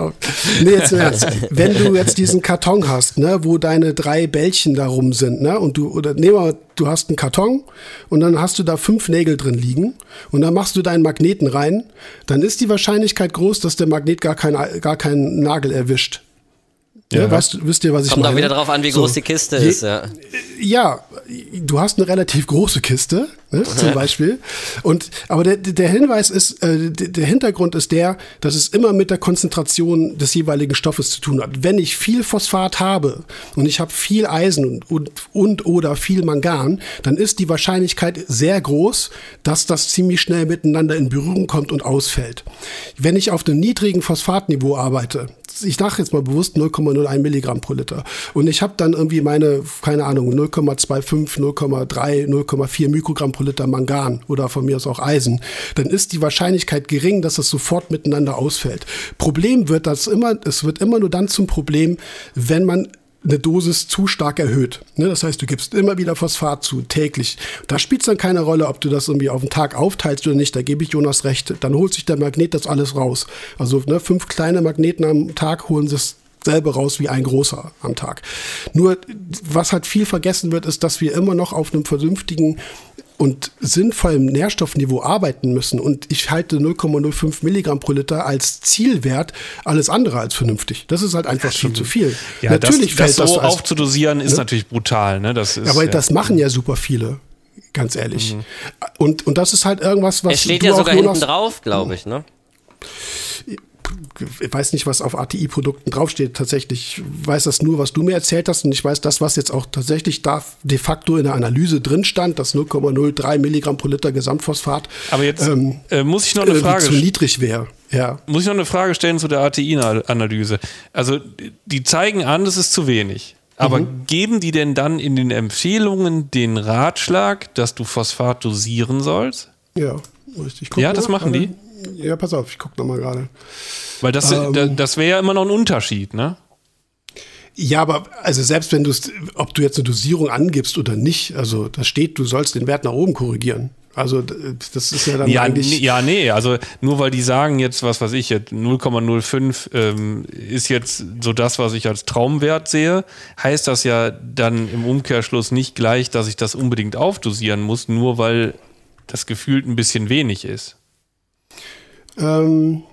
Nee, jetzt Ernst. Wenn du jetzt diesen Karton hast, ne, wo deine drei Bällchen da rum sind, ne, und du, oder nehmen wir, du hast einen Karton und dann hast du da fünf Nägel drin liegen und dann machst du deinen Magneten rein, dann ist die Wahrscheinlichkeit groß, dass der Magnet gar, kein, gar keinen Nagel erwischt. Ja. Ja, weißt, wisst ihr, was ich Kommt meine? Kommt auch wieder drauf an, wie so, groß die Kiste je, ist. Ja. ja, du hast eine relativ große Kiste, ne, zum Beispiel. Und, aber der, der Hinweis ist, äh, der Hintergrund ist der, dass es immer mit der Konzentration des jeweiligen Stoffes zu tun hat. Wenn ich viel Phosphat habe und ich habe viel Eisen und, und, und oder viel Mangan, dann ist die Wahrscheinlichkeit sehr groß, dass das ziemlich schnell miteinander in Berührung kommt und ausfällt. Wenn ich auf einem niedrigen Phosphatniveau arbeite, ich dachte jetzt mal bewusst 0,01 Milligramm pro Liter. Und ich habe dann irgendwie meine, keine Ahnung, 0,25, 0,3, 0,4 Mikrogramm pro Liter Mangan oder von mir aus auch Eisen. Dann ist die Wahrscheinlichkeit gering, dass es sofort miteinander ausfällt. Problem wird das immer, es wird immer nur dann zum Problem, wenn man eine Dosis zu stark erhöht. Ne? Das heißt, du gibst immer wieder Phosphat zu, täglich. Da spielt es dann keine Rolle, ob du das irgendwie auf den Tag aufteilst oder nicht. Da gebe ich Jonas recht. Dann holt sich der Magnet das alles raus. Also ne, fünf kleine Magneten am Tag holen das selbe raus wie ein großer am Tag. Nur, was halt viel vergessen wird, ist, dass wir immer noch auf einem vernünftigen und sinnvollem Nährstoffniveau arbeiten müssen. Und ich halte 0,05 Milligramm pro Liter als Zielwert alles andere als vernünftig. Das ist halt einfach viel zu viel. Ja, natürlich das, fällt das so das aufzudosieren ist ne? natürlich brutal. Ne? Das ist, Aber ja. das machen ja super viele. Ganz ehrlich. Mhm. Und, und das ist halt irgendwas, was. Es steht ja sogar hinten drauf, glaube ich, ne? Ich weiß nicht, was auf ATI-Produkten draufsteht. Tatsächlich ich weiß das nur, was du mir erzählt hast. Und ich weiß das, was jetzt auch tatsächlich da de facto in der Analyse drin stand, das 0,03 Milligramm pro Liter Gesamtphosphat. Aber jetzt ähm, äh, muss ich noch eine Frage zu niedrig wäre. Ja. Muss ich noch eine Frage stellen zu der ATI-Analyse? Also, die zeigen an, das ist zu wenig. Aber mhm. geben die denn dann in den Empfehlungen den Ratschlag, dass du Phosphat dosieren sollst? Ja, richtig. Ja, das machen die. Ja, pass auf, ich gucke nochmal gerade. Weil das, ähm, das wäre ja immer noch ein Unterschied, ne? Ja, aber also selbst wenn du ob du jetzt eine Dosierung angibst oder nicht, also da steht, du sollst den Wert nach oben korrigieren. Also das ist ja dann ja, eigentlich. Ja, nee, also nur weil die sagen jetzt, was weiß ich, jetzt 0,05 ähm, ist jetzt so das, was ich als Traumwert sehe, heißt das ja dann im Umkehrschluss nicht gleich, dass ich das unbedingt aufdosieren muss, nur weil das gefühlt ein bisschen wenig ist. Ähm,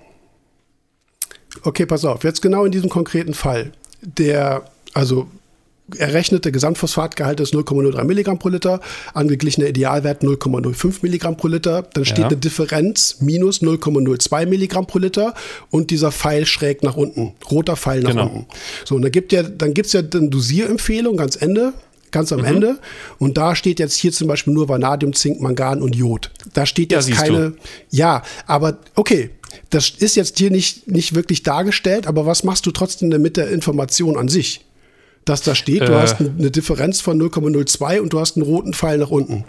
okay, pass auf, jetzt genau in diesem konkreten Fall. Der, also errechnete Gesamtphosphatgehalt ist 0,03 Milligramm pro Liter, angeglichener Idealwert 0,05 Milligramm pro Liter. Dann steht ja. eine Differenz minus 0,02 Milligramm pro Liter und dieser Pfeil schräg nach unten, roter Pfeil nach genau. unten. So, und dann gibt ja, dann gibt's ja eine Dosierempfehlung ganz Ende, ganz am mhm. Ende. Und da steht jetzt hier zum Beispiel nur Vanadium, Zink, Mangan und Jod. Da steht jetzt ja, keine. Du. Ja, aber okay. Das ist jetzt hier nicht, nicht wirklich dargestellt, aber was machst du trotzdem mit der Information an sich? dass da steht, du äh, hast eine Differenz von 0,02 und du hast einen roten Pfeil nach unten.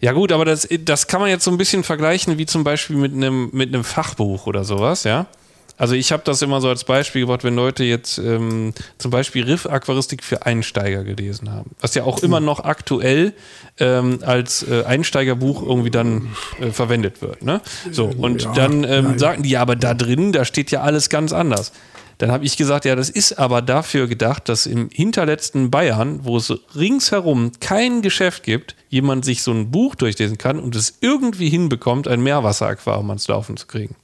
Ja gut, aber das, das kann man jetzt so ein bisschen vergleichen wie zum Beispiel mit einem, mit einem Fachbuch oder sowas, ja. Also ich habe das immer so als Beispiel gebracht, wenn Leute jetzt ähm, zum Beispiel Riff-Aquaristik für Einsteiger gelesen haben, was ja auch immer noch aktuell ähm, als äh, Einsteigerbuch irgendwie dann äh, verwendet wird. Ne? So, und ja, dann ähm, sagen die, ja, aber da drin, da steht ja alles ganz anders. Dann habe ich gesagt, ja, das ist aber dafür gedacht, dass im hinterletzten Bayern, wo es ringsherum kein Geschäft gibt, jemand sich so ein Buch durchlesen kann und es irgendwie hinbekommt, ein Meerwasseraquarium ans Laufen zu kriegen.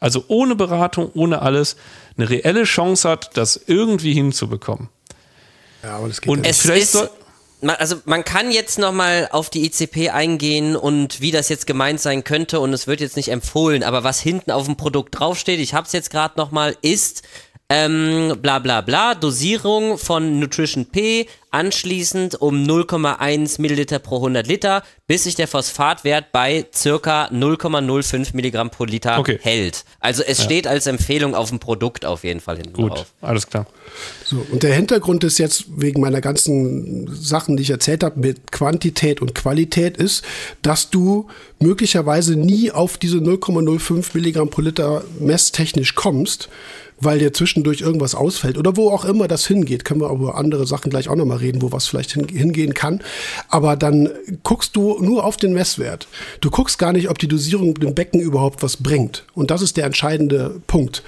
Also ohne Beratung, ohne alles, eine reelle Chance hat, das irgendwie hinzubekommen. Ja, aber das geht und ja. es vielleicht ist, also man kann jetzt nochmal auf die ICP eingehen und wie das jetzt gemeint sein könnte und es wird jetzt nicht empfohlen, aber was hinten auf dem Produkt draufsteht, ich habe es jetzt gerade nochmal, ist ähm, bla bla bla, Dosierung von Nutrition P anschließend um 0,1 Milliliter pro 100 Liter, bis sich der Phosphatwert bei circa 0,05 Milligramm pro Liter okay. hält. Also es ja. steht als Empfehlung auf dem Produkt auf jeden Fall hinten Gut, drauf. alles klar. So, und der Hintergrund ist jetzt wegen meiner ganzen Sachen, die ich erzählt habe, mit Quantität und Qualität ist, dass du möglicherweise nie auf diese 0,05 Milligramm pro Liter messtechnisch kommst, weil dir zwischendurch irgendwas ausfällt oder wo auch immer das hingeht. Können wir über andere Sachen gleich auch nochmal reden, wo was vielleicht hingehen kann. Aber dann guckst du nur auf den Messwert. Du guckst gar nicht, ob die Dosierung dem Becken überhaupt was bringt. Und das ist der entscheidende Punkt.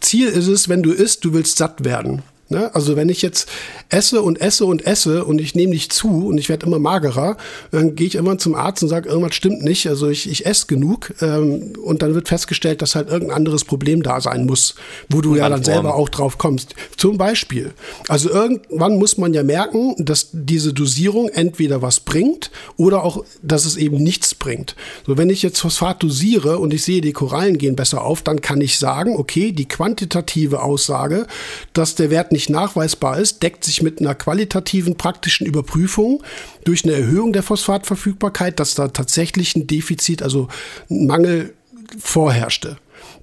Ziel ist es, wenn du isst, du willst satt werden. Ne? Also wenn ich jetzt esse und esse und esse und ich nehme nicht zu und ich werde immer magerer, dann gehe ich immer zum Arzt und sage, irgendwas stimmt nicht. Also ich, ich esse genug ähm, und dann wird festgestellt, dass halt irgendein anderes Problem da sein muss, wo du und ja dann selber auch drauf kommst. Zum Beispiel. Also irgendwann muss man ja merken, dass diese Dosierung entweder was bringt oder auch, dass es eben nichts bringt. So, wenn ich jetzt Phosphat dosiere und ich sehe, die Korallen gehen besser auf, dann kann ich sagen, okay, die quantitative Aussage, dass der Wert nicht nachweisbar ist, deckt sich mit einer qualitativen praktischen Überprüfung durch eine Erhöhung der Phosphatverfügbarkeit, dass da tatsächlich ein Defizit, also ein Mangel vorherrschte.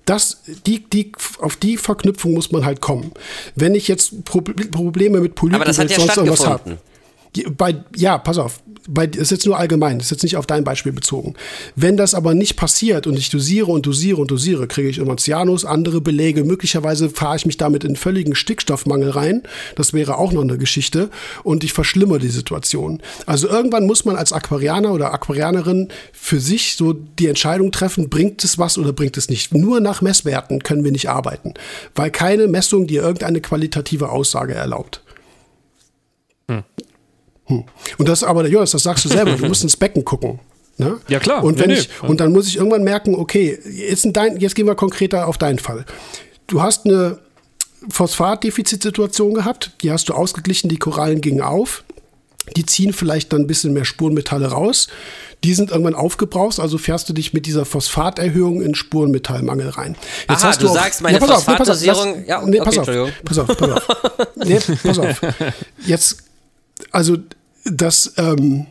Das, die, die, auf die Verknüpfung muss man halt kommen. Wenn ich jetzt Pro Probleme mit Polypen und sonst irgendwas habe. Bei, ja, pass auf, bei, das ist jetzt nur allgemein, das ist jetzt nicht auf dein Beispiel bezogen. Wenn das aber nicht passiert und ich dosiere und dosiere und dosiere, kriege ich immer Cyanus, andere Belege. Möglicherweise fahre ich mich damit in völligen Stickstoffmangel rein. Das wäre auch noch eine Geschichte. Und ich verschlimmere die Situation. Also irgendwann muss man als Aquarianer oder Aquarianerin für sich so die Entscheidung treffen, bringt es was oder bringt es nicht. Nur nach Messwerten können wir nicht arbeiten, weil keine Messung dir irgendeine qualitative Aussage erlaubt. Hm. Und das aber, Jonas, das sagst du selber, du musst ins Becken gucken. Ne? Ja, klar. Und, wenn nee, ich, nee. und dann muss ich irgendwann merken, okay, jetzt, dein, jetzt gehen wir konkreter auf deinen Fall. Du hast eine Phosphatdefizitsituation gehabt, die hast du ausgeglichen, die Korallen gingen auf. Die ziehen vielleicht dann ein bisschen mehr Spurenmetalle raus. Die sind irgendwann aufgebraucht, also fährst du dich mit dieser Phosphaterhöhung in Spurenmetallmangel rein. Jetzt Aha, hast du, du sagst, meine ja, Phosphatdosierung. Ja, nee, pass, okay, auf, pass auf, pass auf. nee, pass auf. Jetzt also das ähm,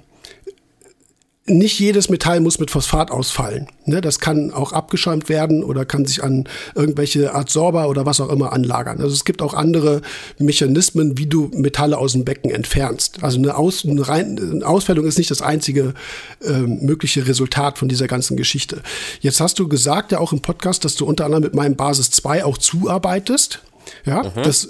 nicht jedes Metall muss mit Phosphat ausfallen. Ne, das kann auch abgeschäumt werden oder kann sich an irgendwelche Adsorber oder was auch immer anlagern. Also es gibt auch andere Mechanismen, wie du Metalle aus dem Becken entfernst. Also eine, aus, eine, rein, eine Ausfällung ist nicht das einzige äh, mögliche Resultat von dieser ganzen Geschichte. Jetzt hast du gesagt, ja auch im Podcast, dass du unter anderem mit meinem Basis 2 auch zuarbeitest. Ja, mhm. das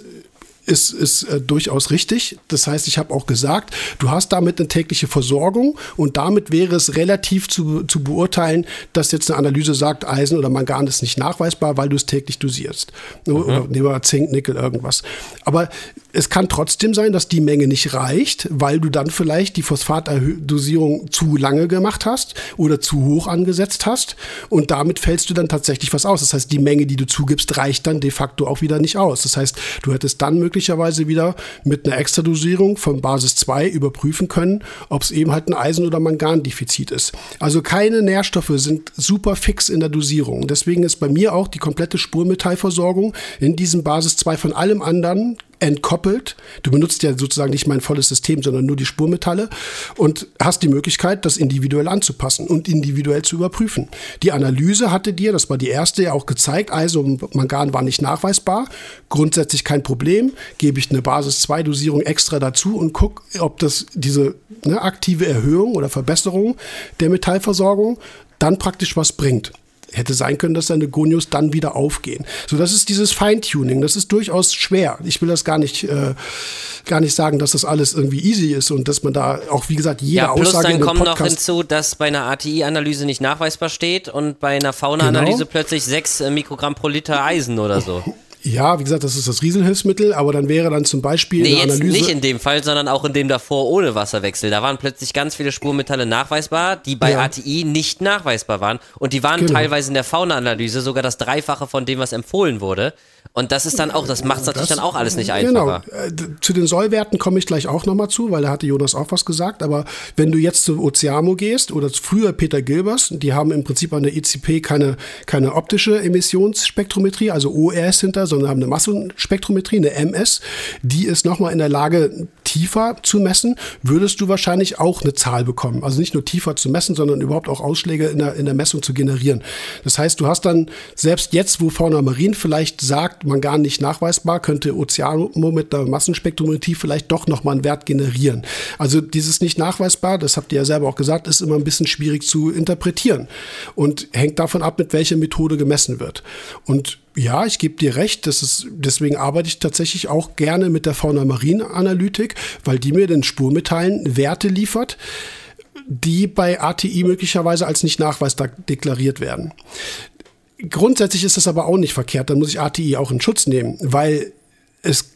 ist, ist äh, durchaus richtig. Das heißt, ich habe auch gesagt, du hast damit eine tägliche Versorgung und damit wäre es relativ zu, zu beurteilen, dass jetzt eine Analyse sagt, Eisen oder Mangan ist nicht nachweisbar, weil du es täglich dosierst. Mhm. Oder nehmen wir Zink, Nickel, irgendwas. Aber es kann trotzdem sein, dass die Menge nicht reicht, weil du dann vielleicht die Phosphatdosierung zu lange gemacht hast oder zu hoch angesetzt hast und damit fällst du dann tatsächlich was aus. Das heißt, die Menge, die du zugibst, reicht dann de facto auch wieder nicht aus. Das heißt, du hättest dann möglicherweise wieder mit einer Extradosierung von Basis 2 überprüfen können, ob es eben halt ein Eisen- oder Mangandefizit ist. Also keine Nährstoffe sind super fix in der Dosierung. Deswegen ist bei mir auch die komplette Spurmetallversorgung in diesem Basis 2 von allem anderen entkoppelt. Du benutzt ja sozusagen nicht mein volles System, sondern nur die Spurmetalle und hast die Möglichkeit, das individuell anzupassen und individuell zu überprüfen. Die Analyse hatte dir, das war die erste, ja auch gezeigt, also Mangan war nicht nachweisbar. Grundsätzlich kein Problem. Gebe ich eine Basis-2-Dosierung extra dazu und gucke, ob das diese ne, aktive Erhöhung oder Verbesserung der Metallversorgung dann praktisch was bringt hätte sein können, dass seine Gonios dann wieder aufgehen. So, das ist dieses Feintuning. Das ist durchaus schwer. Ich will das gar nicht, äh, gar nicht sagen, dass das alles irgendwie easy ist und dass man da auch, wie gesagt, jede ja, plus Aussage dann kommt noch hinzu, dass bei einer ATI-Analyse nicht nachweisbar steht und bei einer Fauna-Analyse genau. plötzlich 6 äh, Mikrogramm pro Liter Eisen oder so. Ja, wie gesagt, das ist das Riesenhilfsmittel, aber dann wäre dann zum Beispiel nee, eine Analyse. Nicht in dem Fall, sondern auch in dem davor ohne Wasserwechsel. Da waren plötzlich ganz viele Spurmetalle nachweisbar, die bei ja. ATI nicht nachweisbar waren. Und die waren genau. teilweise in der Fauna-Analyse sogar das Dreifache von dem, was empfohlen wurde. Und das ist dann auch, das macht es natürlich das, dann auch alles nicht einfacher. Genau. Zu den Sollwerten komme ich gleich auch nochmal zu, weil da hatte Jonas auch was gesagt. Aber wenn du jetzt zu Oceamo gehst oder früher Peter Gilbers, die haben im Prinzip an der ECP keine, keine optische Emissionsspektrometrie, also ORS hinter, sondern haben eine Massenspektrometrie, eine MS. Die ist nochmal in der Lage, tiefer zu messen, würdest du wahrscheinlich auch eine Zahl bekommen. Also nicht nur tiefer zu messen, sondern überhaupt auch Ausschläge in der, in der Messung zu generieren. Das heißt, du hast dann selbst jetzt, wo Fauna Marin vielleicht sagt, man gar nicht nachweisbar, könnte Ozeano mit der Massenspektrometrie vielleicht doch nochmal einen Wert generieren. Also dieses nicht nachweisbar, das habt ihr ja selber auch gesagt, ist immer ein bisschen schwierig zu interpretieren und hängt davon ab, mit welcher Methode gemessen wird. Und ja, ich gebe dir recht. Das ist, deswegen arbeite ich tatsächlich auch gerne mit der Fauna-Marine-Analytik, weil die mir den Spurmetallen Werte liefert, die bei ATI möglicherweise als nicht nachweisbar deklariert werden. Grundsätzlich ist das aber auch nicht verkehrt. Dann muss ich ATI auch in Schutz nehmen, weil es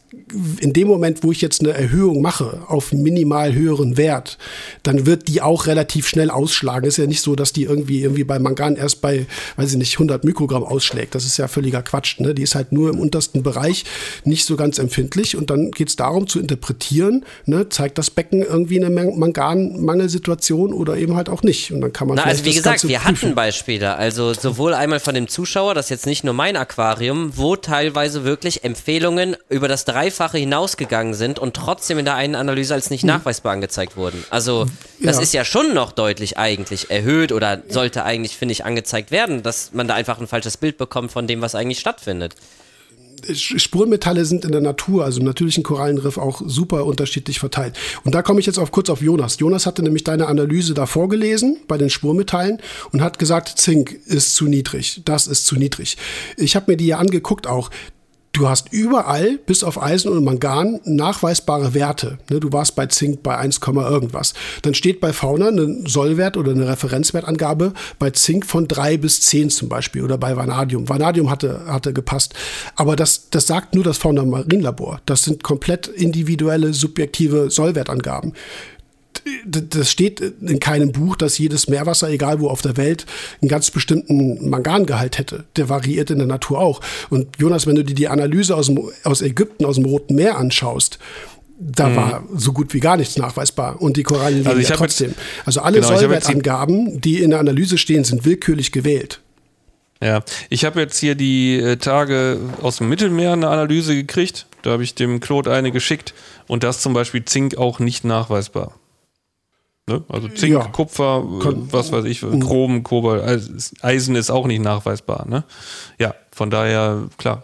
in dem Moment, wo ich jetzt eine Erhöhung mache auf minimal höheren Wert, dann wird die auch relativ schnell ausschlagen. Ist ja nicht so, dass die irgendwie, irgendwie bei Mangan erst bei, weiß ich nicht, 100 Mikrogramm ausschlägt. Das ist ja völliger Quatsch. Ne? Die ist halt nur im untersten Bereich nicht so ganz empfindlich. Und dann geht es darum zu interpretieren, ne? zeigt das Becken irgendwie eine Manganmangelsituation oder eben halt auch nicht. Und dann kann man Na, Also wie gesagt, Ganze wir prüfen. hatten Beispiele. Also sowohl einmal von dem Zuschauer, das ist jetzt nicht nur mein Aquarium, wo teilweise wirklich Empfehlungen über das drei Dreifache hinausgegangen sind und trotzdem in der einen Analyse als nicht hm. nachweisbar angezeigt wurden. Also das ja. ist ja schon noch deutlich eigentlich erhöht oder sollte eigentlich, finde ich, angezeigt werden, dass man da einfach ein falsches Bild bekommt von dem, was eigentlich stattfindet. Spurmetalle sind in der Natur, also im natürlichen Korallenriff, auch super unterschiedlich verteilt. Und da komme ich jetzt auf, kurz auf Jonas. Jonas hatte nämlich deine Analyse da vorgelesen bei den Spurmetallen und hat gesagt, Zink ist zu niedrig, das ist zu niedrig. Ich habe mir die ja angeguckt auch. Du hast überall, bis auf Eisen und Mangan, nachweisbare Werte. Ne, du warst bei Zink bei 1, irgendwas. Dann steht bei Fauna ein Sollwert oder eine Referenzwertangabe bei Zink von 3 bis 10 zum Beispiel oder bei Vanadium. Vanadium hatte, hatte gepasst. Aber das, das sagt nur das Fauna Marinlabor. Das sind komplett individuelle, subjektive Sollwertangaben das steht in keinem Buch, dass jedes Meerwasser, egal wo auf der Welt, einen ganz bestimmten Mangangehalt hätte. Der variiert in der Natur auch. Und Jonas, wenn du dir die Analyse aus, dem, aus Ägypten, aus dem Roten Meer anschaust, da mhm. war so gut wie gar nichts nachweisbar. Und die Korallen leben also ja trotzdem. Jetzt, also alle genau, Sollwertangaben, die in der Analyse stehen, sind willkürlich gewählt. Ja, ich habe jetzt hier die äh, Tage aus dem Mittelmeer eine Analyse gekriegt. Da habe ich dem Claude eine geschickt. Und da ist zum Beispiel Zink auch nicht nachweisbar. Ne? Also Zink, ja. Kupfer, Kon was weiß ich, mhm. Chrom, Kobalt, Eisen ist auch nicht nachweisbar. Ne? Ja, von daher, klar.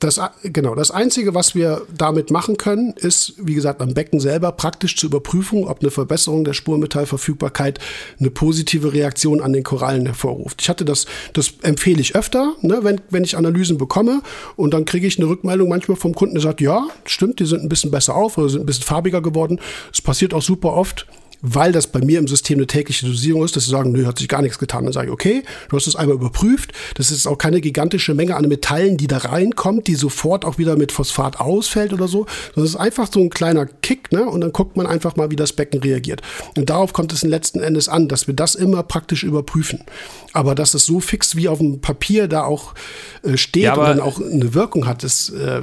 Das, genau, das Einzige, was wir damit machen können, ist, wie gesagt, am Becken selber praktisch zu überprüfen, ob eine Verbesserung der Spurmetallverfügbarkeit eine positive Reaktion an den Korallen hervorruft. Ich hatte das, das empfehle ich öfter, ne, wenn, wenn ich Analysen bekomme und dann kriege ich eine Rückmeldung manchmal vom Kunden, der sagt, ja, stimmt, die sind ein bisschen besser auf oder sind ein bisschen farbiger geworden. Es passiert auch super oft weil das bei mir im System eine tägliche Dosierung ist, dass sie sagen, nö, hat sich gar nichts getan. Dann sage ich, okay, du hast es einmal überprüft. Das ist auch keine gigantische Menge an Metallen, die da reinkommt, die sofort auch wieder mit Phosphat ausfällt oder so. Das ist einfach so ein kleiner Kick, ne? Und dann guckt man einfach mal, wie das Becken reagiert. Und darauf kommt es letzten Endes an, dass wir das immer praktisch überprüfen. Aber dass es so fix wie auf dem Papier da auch äh, steht ja, und dann auch eine Wirkung hat, ist. Äh,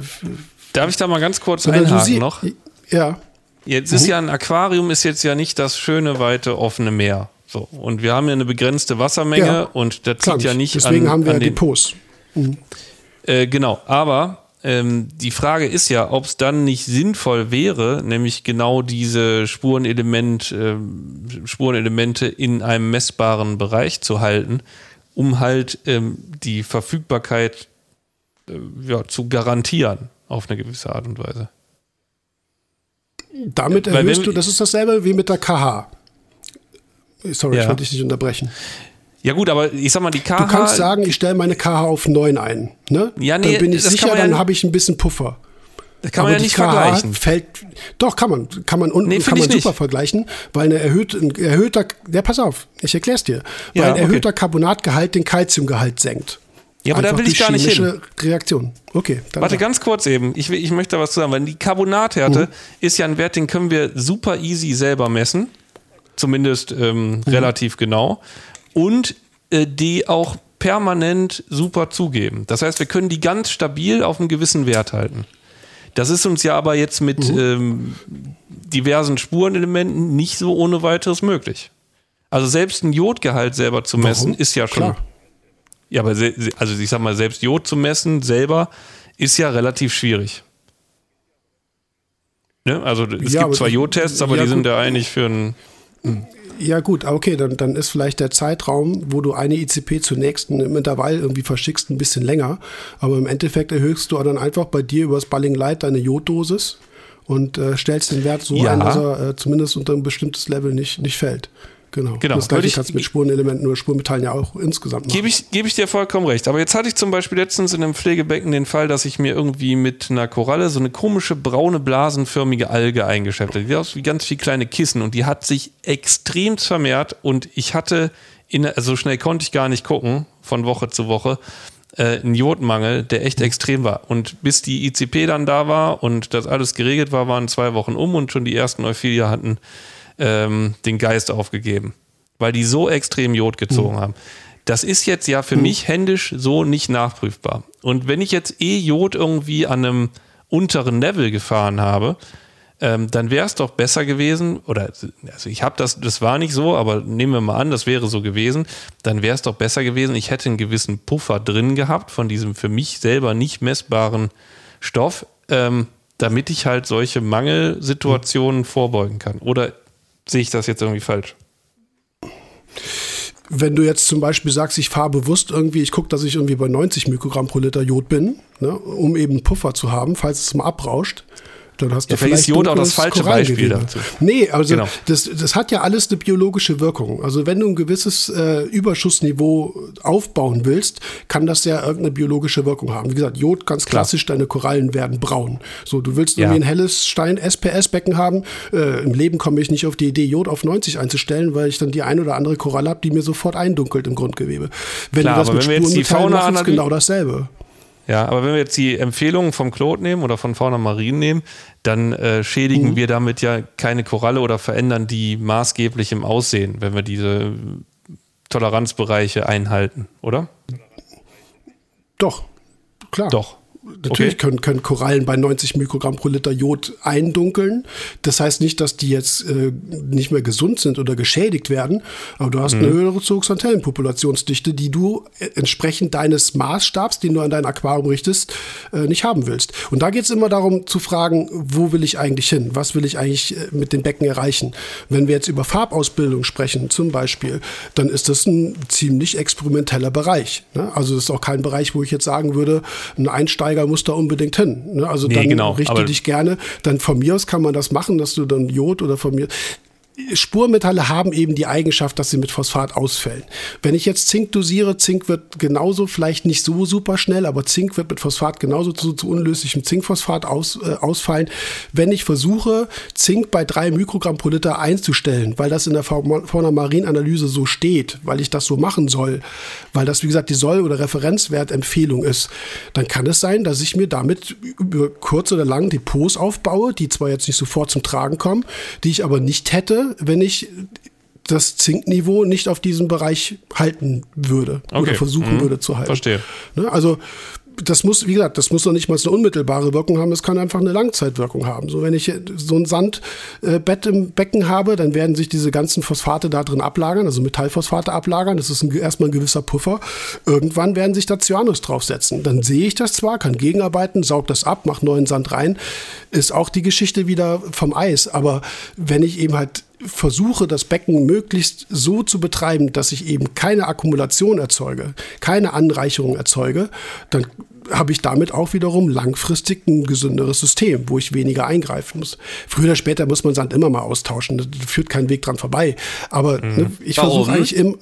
Darf ich da mal ganz kurz einhaken noch? Ja. Jetzt ist ja ein Aquarium ist jetzt ja nicht das schöne, weite, offene Meer. So. Und wir haben ja eine begrenzte Wassermenge ja, und da zieht ja nicht Deswegen an, haben wir an ja Depots. Mhm. Äh, genau, aber ähm, die Frage ist ja, ob es dann nicht sinnvoll wäre, nämlich genau diese Spurenelement, äh, Spurenelemente in einem messbaren Bereich zu halten, um halt ähm, die Verfügbarkeit äh, ja, zu garantieren auf eine gewisse Art und Weise. Damit ja, erhöhst du, das ist dasselbe wie mit der KH. Sorry, ja. ich wollte dich nicht unterbrechen. Ja gut, aber ich sag mal, die KH... Du kannst sagen, ich stelle meine KH auf 9 ein. Ne? Ja, nee, dann bin ich sicher, dann ja habe ich ein bisschen Puffer. Das kann man ja nicht KH vergleichen. Fällt, doch, kann man. Kann man, unten, nee, kann man super nicht. vergleichen, weil eine erhöht, ein erhöhter, ja, pass auf, ich erklär's dir. Weil ja, ein erhöhter okay. Carbonatgehalt den Calciumgehalt senkt. Ja, aber da will ich gar nicht hin. Reaktion. Okay. Warte, da. ganz kurz eben. Ich, ich möchte da was zu sagen, weil die Carbonathärte mhm. ist ja ein Wert, den können wir super easy selber messen. Zumindest ähm, mhm. relativ genau. Und äh, die auch permanent super zugeben. Das heißt, wir können die ganz stabil auf einem gewissen Wert halten. Das ist uns ja aber jetzt mit mhm. ähm, diversen Spurenelementen nicht so ohne weiteres möglich. Also selbst ein Jodgehalt selber zu messen, Warum? ist ja schon. Klar. Ja, aber also ich sag mal, selbst Jod zu messen selber ist ja relativ schwierig. Ne? Also es ja, gibt zwar Jodtests, aber ja, die sind ja eigentlich für ein. Hm. Ja, gut, okay, dann, dann ist vielleicht der Zeitraum, wo du eine ICP zur nächsten im Intervall irgendwie verschickst, ein bisschen länger. Aber im Endeffekt erhöhst du dann einfach bei dir übers Balling Light deine Joddosis und äh, stellst den Wert so ja. ein, dass er äh, zumindest unter ein bestimmtes Level nicht, nicht fällt. Genau. genau. Das gleiche kannst du mit Spurenelementen oder Spurmetallen ja auch insgesamt machen. Gebe ich, geb ich dir vollkommen recht. Aber jetzt hatte ich zum Beispiel letztens in einem Pflegebecken den Fall, dass ich mir irgendwie mit einer Koralle so eine komische braune blasenförmige Alge eingeschäft habe. Die aus wie ganz viele kleine Kissen und die hat sich extrem vermehrt und ich hatte, in, also schnell konnte ich gar nicht gucken, von Woche zu Woche, äh, einen Jodmangel, der echt extrem war. Und bis die ICP dann da war und das alles geregelt war, waren zwei Wochen um und schon die ersten Euphilia hatten ähm, den Geist aufgegeben, weil die so extrem Jod gezogen mhm. haben. Das ist jetzt ja für mhm. mich händisch so nicht nachprüfbar. Und wenn ich jetzt eh Jod irgendwie an einem unteren Level gefahren habe, ähm, dann wäre es doch besser gewesen, oder also ich habe das, das war nicht so, aber nehmen wir mal an, das wäre so gewesen, dann wäre es doch besser gewesen, ich hätte einen gewissen Puffer drin gehabt von diesem für mich selber nicht messbaren Stoff, ähm, damit ich halt solche Mangelsituationen vorbeugen kann. Oder sehe ich das jetzt irgendwie falsch? Wenn du jetzt zum Beispiel sagst, ich fahre bewusst irgendwie, ich gucke, dass ich irgendwie bei 90 Mikrogramm pro Liter Jod bin, ne, um eben Puffer zu haben, falls es mal abrauscht, dann hast du ja, vielleicht ist Jod auch das falsche Beispiel dazu. Nee, also genau. das, das hat ja alles eine biologische Wirkung. Also wenn du ein gewisses äh, Überschussniveau aufbauen willst, kann das ja irgendeine biologische Wirkung haben. Wie gesagt, Jod ganz Klar. klassisch, deine Korallen werden braun. So, du willst irgendwie ja. ein helles Stein-SPS-Becken haben. Äh, Im Leben komme ich nicht auf die Idee, Jod auf 90 einzustellen, weil ich dann die ein oder andere Koralle habe, die mir sofort eindunkelt im Grundgewebe. Wenn Klar, du das mit Spurenmetallen machst, ist genau dasselbe. Ja, aber wenn wir jetzt die Empfehlungen vom Claude nehmen oder von Fauna Marine nehmen, dann äh, schädigen mhm. wir damit ja keine Koralle oder verändern die maßgeblich im Aussehen, wenn wir diese Toleranzbereiche einhalten, oder? Doch, klar. Doch. Natürlich okay. können, können Korallen bei 90 Mikrogramm pro Liter Jod eindunkeln. Das heißt nicht, dass die jetzt äh, nicht mehr gesund sind oder geschädigt werden, aber du hast mhm. eine höhere Zooxantellenpopulationsdichte, die du äh, entsprechend deines Maßstabs, den du an dein Aquarium richtest, äh, nicht haben willst. Und da geht es immer darum zu fragen, wo will ich eigentlich hin? Was will ich eigentlich äh, mit den Becken erreichen? Wenn wir jetzt über Farbausbildung sprechen, zum Beispiel, dann ist das ein ziemlich experimenteller Bereich. Ne? Also das ist auch kein Bereich, wo ich jetzt sagen würde, ein Einsteiger Träger muss da unbedingt hin. Ne? Also Nee, dann genau, richte dich gerne, dann von mir aus kann man das machen, dass du dann Jod oder von mir. Spurmetalle haben eben die Eigenschaft, dass sie mit Phosphat ausfällen. Wenn ich jetzt Zink dosiere, Zink wird genauso, vielleicht nicht so super schnell, aber Zink wird mit Phosphat genauso zu, zu unlöslichem Zinkphosphat aus, äh, ausfallen. Wenn ich versuche, Zink bei drei Mikrogramm pro Liter einzustellen, weil das in der Fauna-Marin-Analyse so steht, weil ich das so machen soll, weil das, wie gesagt, die Soll- oder Referenzwertempfehlung ist, dann kann es sein, dass ich mir damit über kurz oder lang Depots aufbaue, die zwar jetzt nicht sofort zum Tragen kommen, die ich aber nicht hätte, wenn ich das Zinkniveau nicht auf diesem Bereich halten würde oder Okay. versuchen Mhm. würde zu halten. Verstehe. Ne? Also das muss, wie gesagt, das muss noch nicht mal eine unmittelbare Wirkung haben, es kann einfach eine Langzeitwirkung haben. So, wenn ich so ein Sandbett im Becken habe, dann werden sich diese ganzen Phosphate da drin ablagern, also Metallphosphate ablagern. Das ist ein, erstmal ein gewisser Puffer. Irgendwann werden sich da Cyanus draufsetzen. Dann sehe ich das zwar, kann gegenarbeiten, saug das ab, mach neuen Sand rein. Ist auch die Geschichte wieder vom Eis. Aber wenn ich eben halt versuche, das Becken möglichst so zu betreiben, dass ich eben keine Akkumulation erzeuge, keine Anreicherung erzeuge, dann habe ich damit auch wiederum langfristig ein gesünderes System, wo ich weniger eingreifen muss. Früher oder später muss man Sand immer mal austauschen, da führt kein Weg dran vorbei. Aber ne, ich Warum? versuche eigentlich im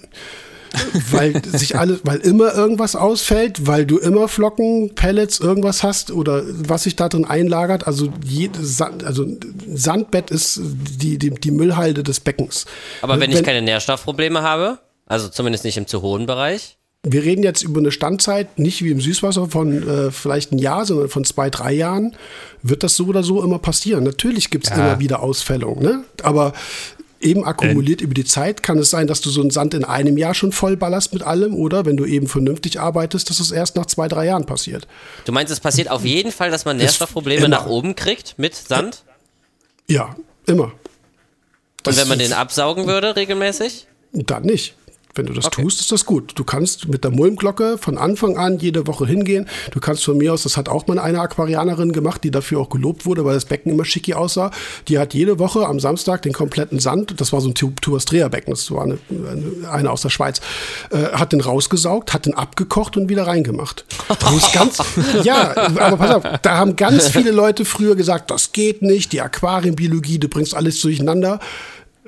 weil sich alles, weil immer irgendwas ausfällt, weil du immer Flocken, Pellets, irgendwas hast oder was sich da drin einlagert. Also jede Sand, also ein Sandbett ist die, die, die Müllhalde des Beckens. Aber wenn ich keine Nährstoffprobleme habe, also zumindest nicht im zu hohen Bereich, wir reden jetzt über eine Standzeit, nicht wie im Süßwasser von äh, vielleicht ein Jahr, sondern von zwei, drei Jahren, wird das so oder so immer passieren. Natürlich gibt es Ja. immer wieder Ausfällungen, ne? aber eben akkumuliert über die Zeit kann es sein, dass du so einen Sand in einem Jahr schon voll ballerst mit allem oder wenn du eben vernünftig arbeitest, dass es erst nach zwei, drei Jahren passiert. du meinst, es passiert auf jeden Fall, dass man Nährstoffprobleme nach oben kriegt mit Sand? Ja, immer. Und Das wenn man den absaugen würde regelmäßig? Dann nicht. Wenn du das Okay. tust, ist das gut. Du kannst mit der Mulmglocke von Anfang an jede Woche hingehen. Du kannst von mir aus, das hat auch mal eine Aquarianerin gemacht, die dafür auch gelobt wurde, weil das Becken immer schicki aussah. Die hat jede Woche am Samstag den kompletten Sand, das war so ein Tu- Tubastrea-Becken, das war eine, eine, aus der Schweiz, äh, hat den rausgesaugt, hat den abgekocht und wieder reingemacht. Du musst ganz, ja, aber pass auf, da haben ganz viele Leute früher gesagt, das geht nicht, die Aquarienbiologie, du bringst alles durcheinander.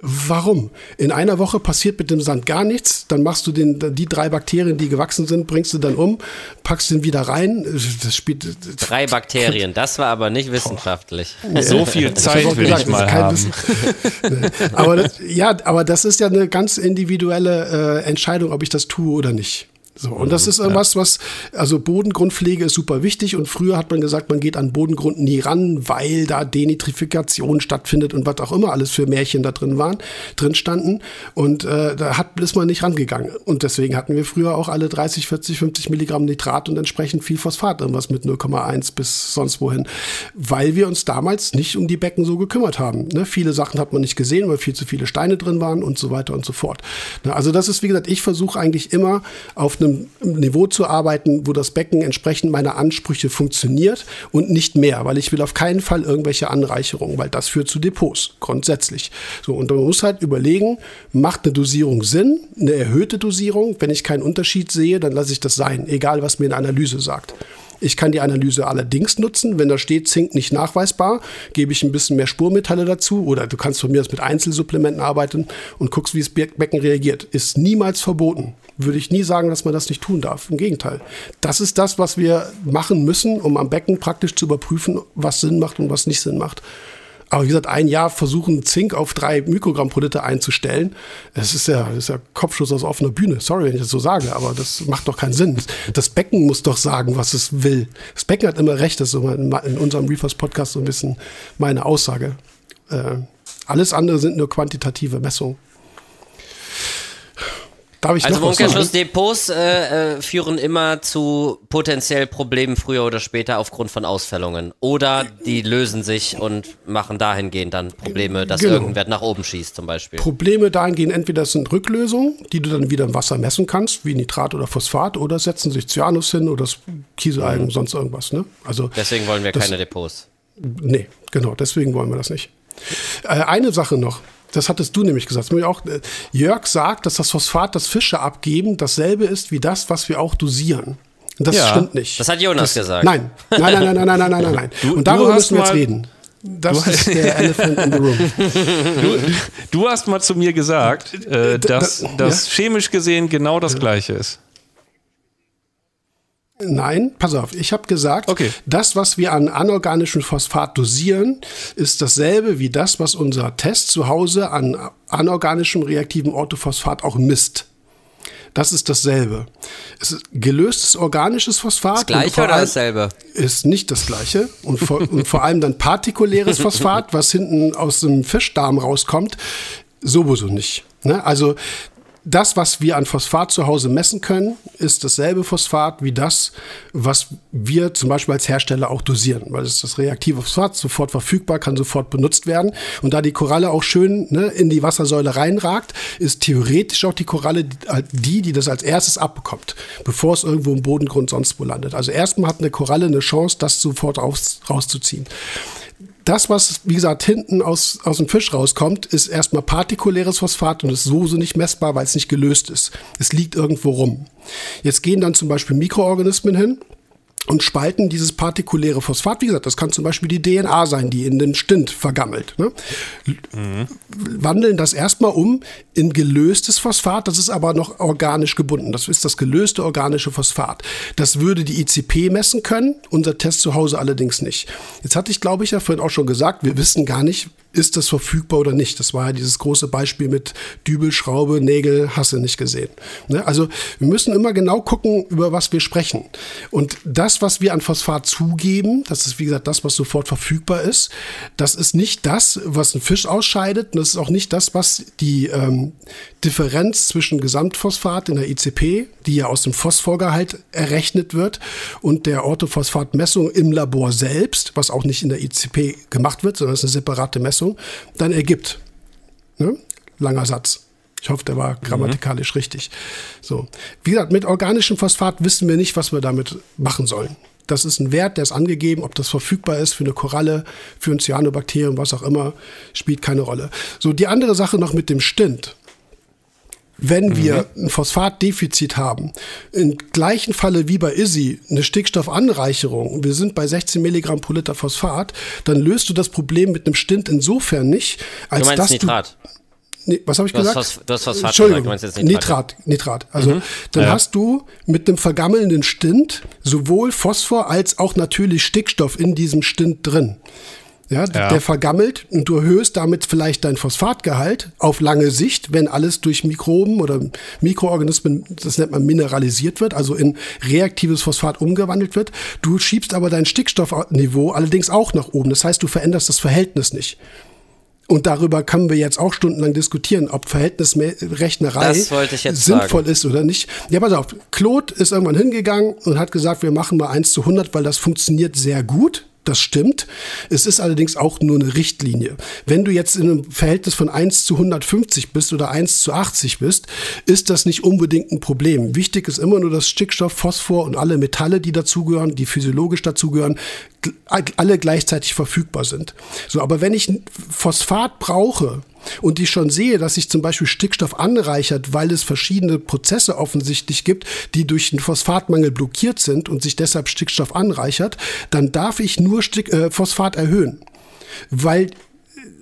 Warum? In einer Woche passiert mit dem Sand gar nichts, dann machst du den, die drei Bakterien, die gewachsen sind, bringst du dann um, packst den wieder rein. Das spielt. Drei Bakterien, das war aber nicht wissenschaftlich. So viel Zeit auch will gesagt, ich mal haben. Aber das, ja, aber das ist ja eine ganz individuelle äh, Entscheidung, ob ich das tue oder nicht. So, und das ist irgendwas, was, also Bodengrundpflege ist super wichtig und früher hat man gesagt, man geht an Bodengrund nie ran, weil da Denitrifikation stattfindet und was auch immer alles für Märchen da drin waren, drin standen und äh, da hat, ist man nicht rangegangen und deswegen hatten wir früher auch alle 30, 40, 50 Milligramm Nitrat und entsprechend viel Phosphat, irgendwas mit 0,1 bis sonst wohin, weil wir uns damals nicht um die Becken so gekümmert haben. Ne? Viele Sachen hat man nicht gesehen, weil viel zu viele Steine drin waren und so weiter und so fort. Ne? Also das ist, wie gesagt, ich versuche eigentlich immer auf einem Niveau zu arbeiten, wo das Becken entsprechend meiner Ansprüche funktioniert und nicht mehr, weil ich will auf keinen Fall irgendwelche Anreicherungen, weil das führt zu Depots, grundsätzlich. So, und man muss halt überlegen, macht eine Dosierung Sinn, eine erhöhte Dosierung? Wenn ich keinen Unterschied sehe, dann lasse ich das sein, egal was mir eine Analyse sagt. Ich kann die Analyse allerdings nutzen. Wenn da steht Zink nicht nachweisbar, gebe ich ein bisschen mehr Spurmetalle dazu oder du kannst von mir aus mit Einzelsupplementen arbeiten und guckst, wie das Be- Becken reagiert. Ist niemals verboten. Würde ich nie sagen, dass man das nicht tun darf. Im Gegenteil. Das ist das, was wir machen müssen, um am Becken praktisch zu überprüfen, was Sinn macht und was nicht Sinn macht. Aber wie gesagt, ein Jahr versuchen, Zink auf drei Mikrogramm pro Liter einzustellen, das ist ja, das ist ja Kopfschuss aus offener Bühne. Sorry, wenn ich das so sage, aber das macht doch keinen Sinn. Das, Becken muss doch sagen, was es will. Das Becken hat immer recht, das ist in unserem Reefers-Podcast so ein bisschen meine Aussage. Äh, alles andere sind nur quantitative Messungen. Darf ich Also im noch was Umkehrschluss, sagen? Depots äh, äh, führen immer zu potenziell Problemen früher oder später aufgrund von Ausfällungen. Oder die lösen sich und machen dahingehend dann Probleme, dass Genau. irgendwer nach oben schießt zum Beispiel. Probleme dahingehend, entweder sind Rücklösungen, die du dann wieder im Wasser messen kannst, wie Nitrat oder Phosphat, oder setzen sich Cyanus hin oder das Kieselalgen, Mhm. sonst irgendwas. Ne? Also, Deswegen wollen wir Das- keine Depots. nee, genau, deswegen wollen wir das nicht. Äh, eine Sache noch. Das hattest du nämlich gesagt. Auch, äh, Jörg sagt, dass das Phosphat, das Fische abgeben, dasselbe ist wie das, was wir auch dosieren. Das ja, stimmt nicht. Das hat Jonas das, gesagt. Nein, nein, nein, nein, nein, nein, nein, nein. nein. Du, Und darüber müssen wir jetzt reden. Das du ist der Elephant in the Room. Du, du, hast mal zu mir gesagt, äh, äh dass das chemisch gesehen genau das Gleiche ist. Nein, pass auf, ich habe gesagt, okay. das, was wir an anorganischem Phosphat dosieren, ist dasselbe wie das, was unser Test zu Hause an anorganischem reaktivem Orthophosphat auch misst. Das ist dasselbe. Es ist gelöstes organisches Phosphat. Das gleiche oder dasselbe? Ist nicht das gleiche. Und vor, und vor allem dann partikuläres Phosphat, was hinten aus dem Fischdarm rauskommt, sowieso nicht. Ne? Also das, was wir an Phosphat zu Hause messen können, ist dasselbe Phosphat wie das, was wir zum Beispiel als Hersteller auch dosieren, weil es ist das reaktive Phosphat sofort verfügbar, kann sofort benutzt werden. Und da die Koralle auch schön ne, in die Wassersäule reinragt, ist theoretisch auch die Koralle die, die das als erstes abbekommt, bevor es irgendwo im Bodengrund sonst wo landet. Also erstmal hat eine Koralle eine Chance, das sofort raus, rauszuziehen das, was, wie gesagt, hinten aus, aus dem Fisch rauskommt, ist erstmal partikuläres Phosphat und ist so, so nicht messbar, weil es nicht gelöst ist. Es liegt irgendwo rum. Jetzt gehen dann zum Beispiel Mikroorganismen hin und spalten dieses partikuläre Phosphat. Wie gesagt, das kann zum Beispiel die DNA sein, die in den Stint vergammelt. Ne? Mhm. Wandeln das erstmal um in gelöstes Phosphat, das ist aber noch organisch gebunden. Das ist das gelöste organische Phosphat. Das würde die ICP messen können, unser Test zu Hause allerdings nicht. Jetzt hatte ich, glaube ich, ja vorhin auch schon gesagt, wir wissen gar nicht, ist das verfügbar oder nicht. Das war ja dieses große Beispiel mit Dübel, Schraube, Nägel, hasse nicht gesehen. Ne? Also wir müssen immer genau gucken, über was wir sprechen. Und das, was wir an Phosphat zugeben, das ist wie gesagt das, was sofort verfügbar ist, das ist nicht das, was ein Fisch ausscheidet. Und das ist auch nicht das, was die ähm, Differenz zwischen Gesamtphosphat in der ICP, die ja aus dem Phosphorgehalt errechnet wird, und der Orthophosphatmessung im Labor selbst, was auch nicht in der ICP gemacht wird, sondern es ist eine separate Messung, dann ergibt. Ne? Langer Satz. Ich hoffe, der war mhm. grammatikalisch mhm. richtig. So. Wie gesagt, mit organischem Phosphat wissen wir nicht, was wir damit machen sollen. Das ist ein Wert, der ist angegeben, ob das verfügbar ist für eine Koralle, für ein Cyanobakterium, was auch immer, spielt keine Rolle. So, die andere Sache noch mit dem Stint. Wenn wir mhm. ein Phosphatdefizit haben, im gleichen Falle wie bei ISI eine Stickstoffanreicherung, wir sind bei 16 Milligramm pro Liter Phosphat, dann löst du das Problem mit einem Stint insofern nicht, als du dass Nitrat. du Nee, was habe ich du gesagt? Hast, du hast Phosphat Entschuldigung, gesagt, du meinst jetzt Nitrat. Nitrat, Nitrat. Also mhm. dann ja. hast du mit einem vergammelnden Stint sowohl Phosphor als auch natürlich Stickstoff in diesem Stint drin. Ja, ja, der vergammelt und du erhöhst damit vielleicht dein Phosphatgehalt auf lange Sicht, wenn alles durch Mikroben oder Mikroorganismen, das nennt man mineralisiert wird, also in reaktives Phosphat umgewandelt wird. Du schiebst aber dein Stickstoffniveau allerdings auch nach oben. Das heißt, du veränderst das Verhältnis nicht. Und darüber können wir jetzt auch stundenlang diskutieren, ob Verhältnisrechnerei sinnvoll sagen. ist oder nicht. Ja, pass auf. Claude ist irgendwann hingegangen und hat gesagt, wir machen mal 1 zu 100, weil das funktioniert sehr gut. Das stimmt. Es ist allerdings auch nur eine Richtlinie. Wenn du jetzt in einem Verhältnis von 1 zu 150 bist oder 1 zu 80 bist, ist das nicht unbedingt ein Problem. Wichtig ist immer nur, dass Stickstoff, Phosphor und alle Metalle, die dazugehören, die physiologisch dazugehören, alle gleichzeitig verfügbar sind. So, aber wenn ich Phosphat brauche, und ich schon sehe, dass sich zum Beispiel Stickstoff anreichert, weil es verschiedene Prozesse offensichtlich gibt, die durch den Phosphatmangel blockiert sind und sich deshalb Stickstoff anreichert, dann darf ich nur Stick, äh, Phosphat erhöhen. Weil äh,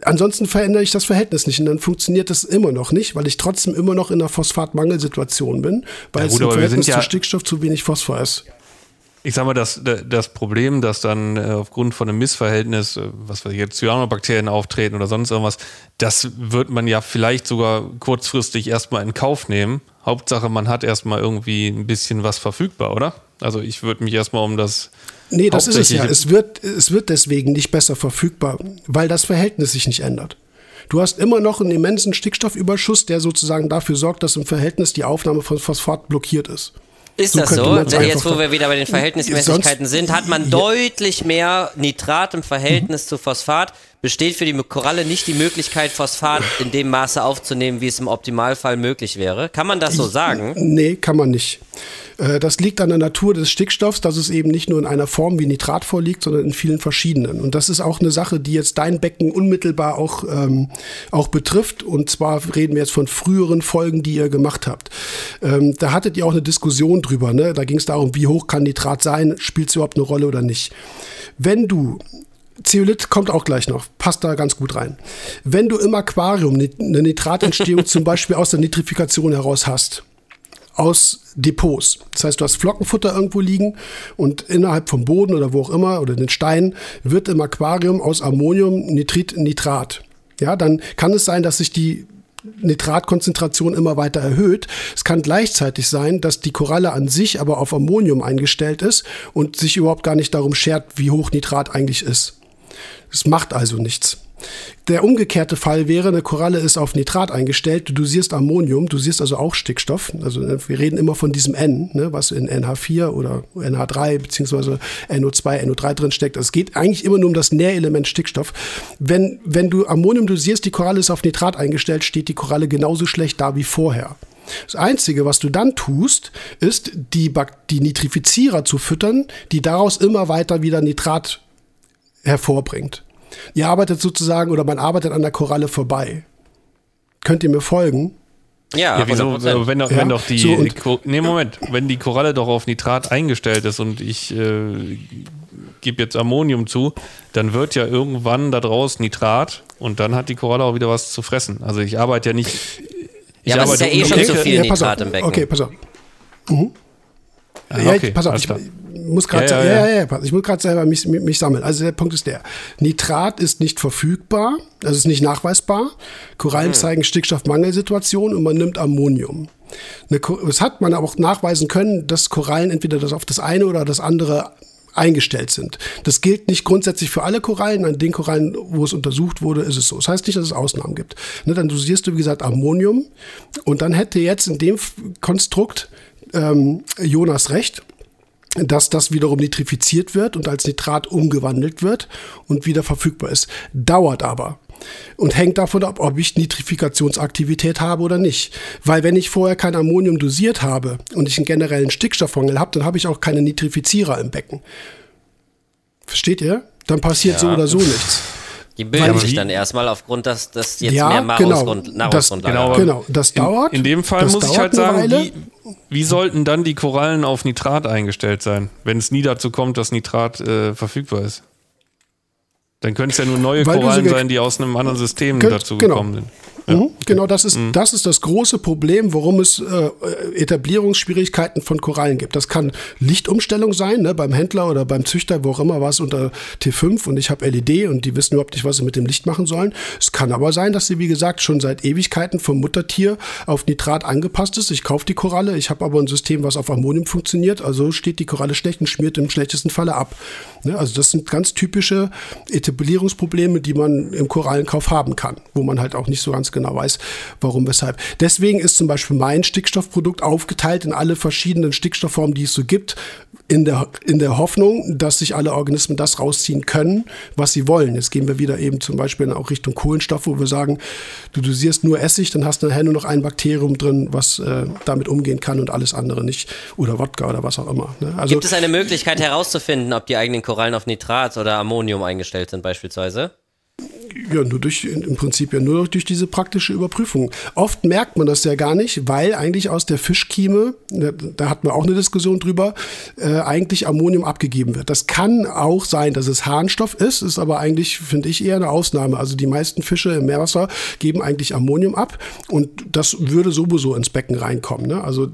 ansonsten verändere ich das Verhältnis nicht und dann funktioniert das immer noch nicht, weil ich trotzdem immer noch in einer Phosphatmangelsituation bin, weil ja, gut, es im Verhältnis ja zu Stickstoff zu wenig Phosphor ist ich sag mal, das, das Problem, dass dann äh, aufgrund von einem Missverhältnis, äh, was weiß ich jetzt, Cyanobakterien auftreten oder sonst irgendwas, das wird man ja vielleicht sogar kurzfristig erstmal in Kauf nehmen. Hauptsache, man hat erstmal irgendwie ein bisschen was verfügbar, oder? Also ich würde mich erstmal um das. Nee, das ist es ja. Es wird, es wird deswegen nicht besser verfügbar, weil das Verhältnis sich nicht ändert. Du hast immer noch einen immensen Stickstoffüberschuss, der sozusagen dafür sorgt, dass im Verhältnis die Aufnahme von Phosphat blockiert ist. Ist so das so? Jetzt, wo wir wieder bei den Verhältnismäßigkeiten sind, hat man deutlich mehr Nitrat im Verhältnis mhm. zu Phosphat, besteht für die Koralle nicht die Möglichkeit, Phosphat in dem Maße aufzunehmen, wie es im Optimalfall möglich wäre. Kann man das so sagen? Nee, kann man nicht. Äh, das liegt an der Natur des Stickstoffs, dass es eben nicht nur in einer Form wie Nitrat vorliegt, sondern in vielen verschiedenen. Und das ist auch eine Sache, die jetzt dein Becken unmittelbar auch, ähm, auch betrifft. Und zwar reden wir jetzt von früheren Folgen, die ihr gemacht habt. Ähm, da hattet ihr auch eine Diskussion drüber. Ne? Da ging es darum, wie hoch kann Nitrat sein, spielt es überhaupt eine Rolle oder nicht. Wenn du Zeolit kommt auch gleich noch, passt da ganz gut rein. Wenn du im Aquarium eine Nitratentstehung zum Beispiel aus der Nitrifikation heraus hast, aus Depots. Das heißt, du hast Flockenfutter irgendwo liegen und innerhalb vom Boden oder wo auch immer oder den Steinen wird im Aquarium aus Ammonium Nitrit Nitrat. Ja, dann kann es sein, dass sich die Nitratkonzentration immer weiter erhöht. Es kann gleichzeitig sein, dass die Koralle an sich aber auf Ammonium eingestellt ist und sich überhaupt gar nicht darum schert, wie hoch Nitrat eigentlich ist. Es macht also nichts. Der umgekehrte Fall wäre, eine Koralle ist auf Nitrat eingestellt, du dosierst Ammonium, du siehst also auch Stickstoff. Also äh, wir reden immer von diesem N, ne, was in NH4 oder NH3 beziehungsweise NO2, NO3 drin steckt. Also es geht eigentlich immer nur um das Nährelement Stickstoff. Wenn, wenn du Ammonium dosierst, die Koralle ist auf Nitrat eingestellt, steht die Koralle genauso schlecht da wie vorher. Das Einzige, was du dann tust, ist, die, die Nitrifizierer zu füttern, die daraus immer weiter wieder Nitrat hervorbringt. Ihr arbeitet sozusagen oder man arbeitet an der Koralle vorbei. Könnt ihr mir folgen? Ja, ja wieso, wenn, doch, ja? wenn doch die, so, die, nee, Moment, wenn die Koralle doch auf Nitrat eingestellt ist und ich äh, gebe jetzt Ammonium zu, dann wird ja irgendwann da draus Nitrat und dann hat die Koralle auch wieder was zu fressen. Also ich arbeite ja nicht. Ich ja, aber es ist ja eh schon zu viel Nitrat im Becken. Okay, pass auf. Mhm. Ah, okay, ja, pass auf, ich, muss gerade ja, ja, ja, ja, ich muss gerade selber mich, mich, sammeln. Also der Punkt ist der: Nitrat ist nicht verfügbar, also ist nicht nachweisbar. Korallen mhm. zeigen Stickstoffmangelsituationen und man nimmt Ammonium. Es hat man aber auch nachweisen können, dass Korallen entweder das auf das eine oder das andere eingestellt sind. Das gilt nicht grundsätzlich für alle Korallen. An den Korallen, wo es untersucht wurde, ist es so. Das heißt nicht, dass es Ausnahmen gibt. Ne, dann dosierst du, wie gesagt, Ammonium. Und dann hätte jetzt in dem Konstrukt ähm, Jonas recht dass das wiederum nitrifiziert wird und als Nitrat umgewandelt wird und wieder verfügbar ist. Dauert aber. Und hängt davon ab, ob ich Nitrifikationsaktivität habe oder nicht. Weil wenn ich vorher kein Ammonium dosiert habe und ich einen generellen Stickstoffmangel habe, dann habe ich auch keine Nitrifizierer im Becken. Versteht ihr? Dann passiert ja. so oder so nichts. Die bilden sich dann erstmal aufgrund, dass das jetzt ja, mehr genau. Nahrungsgrundlage genau, das, genau, das dauert. In, in dem Fall muss ich halt sagen, wie, wie, sollten dann die Korallen auf Nitrat eingestellt sein, wenn es nie dazu kommt, dass Nitrat äh, verfügbar ist? Dann können es ja nur neue Weil Korallen sein, die aus einem anderen System könnt, dazu genau. gekommen sind. Ja. Mhm, genau, das ist, mhm. das ist das große Problem, warum es äh, Etablierungsschwierigkeiten von Korallen gibt. Das kann Lichtumstellung sein, ne, beim Händler oder beim Züchter, wo auch immer was unter T5 und ich habe LED und die wissen überhaupt nicht, was sie mit dem Licht machen sollen. Es kann aber sein, dass sie, wie gesagt, schon seit Ewigkeiten vom Muttertier auf Nitrat angepasst ist. Ich kaufe die Koralle, ich habe aber ein System, was auf Ammonium funktioniert, also steht die Koralle schlecht und schmiert im schlechtesten Falle ab. Ne, also das sind ganz typische Etablierungsprobleme, die man im Korallenkauf haben kann, wo man halt auch nicht so ganz genau weiß, warum, weshalb. Deswegen ist zum Beispiel mein Stickstoffprodukt aufgeteilt in alle verschiedenen Stickstoffformen, die es so gibt, in der, in der Hoffnung, dass sich alle Organismen das rausziehen können, was sie wollen. Jetzt gehen wir wieder eben zum Beispiel auch Richtung Kohlenstoff, wo wir sagen, du dosierst nur Essig, dann hast du nachher nur noch ein Bakterium drin, was äh, damit umgehen kann und alles andere nicht. Oder Wodka oder was auch immer. Ne? Also, Gibt es eine Möglichkeit herauszufinden, ob die eigenen Korallen auf Nitrat oder Ammonium eingestellt sind beispielsweise? Ja, nur durch, im Prinzip ja nur durch diese praktische Überprüfung. Oft merkt man das ja gar nicht, weil eigentlich aus der Fischkieme, da, da hatten wir auch eine Diskussion drüber, äh, eigentlich Ammonium abgegeben wird. Das kann auch sein, dass es Harnstoff ist, ist aber eigentlich, finde ich, eher eine Ausnahme. Also die meisten Fische im Meerwasser geben eigentlich Ammonium ab und das würde sowieso ins Becken reinkommen. Ne? Also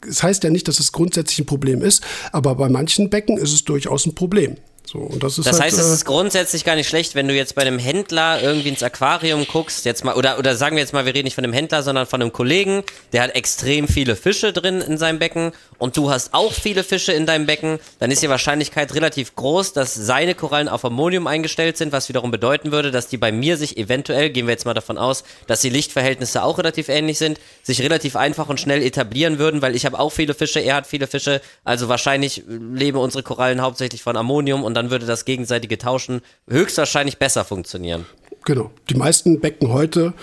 es das heißt ja nicht, dass es grundsätzlich ein Problem ist, aber bei manchen Becken ist es durchaus ein Problem. So, und das ist das halt, heißt, es äh, ist grundsätzlich gar nicht schlecht, wenn du jetzt bei einem Händler irgendwie ins Aquarium guckst, jetzt mal, oder, oder sagen wir jetzt mal, wir reden nicht von einem Händler, sondern von einem Kollegen, der hat extrem viele Fische drin in seinem Becken und du hast auch viele Fische in deinem Becken, dann ist die Wahrscheinlichkeit relativ groß, dass seine Korallen auf Ammonium eingestellt sind, was wiederum bedeuten würde, dass die bei mir sich eventuell, gehen wir jetzt mal davon aus, dass die Lichtverhältnisse auch relativ ähnlich sind, sich relativ einfach und schnell etablieren würden, weil ich habe auch viele Fische, er hat viele Fische, also wahrscheinlich leben unsere Korallen hauptsächlich von Ammonium und dann würde das gegenseitige Tauschen höchstwahrscheinlich besser funktionieren. Genau. Die meisten Becken heute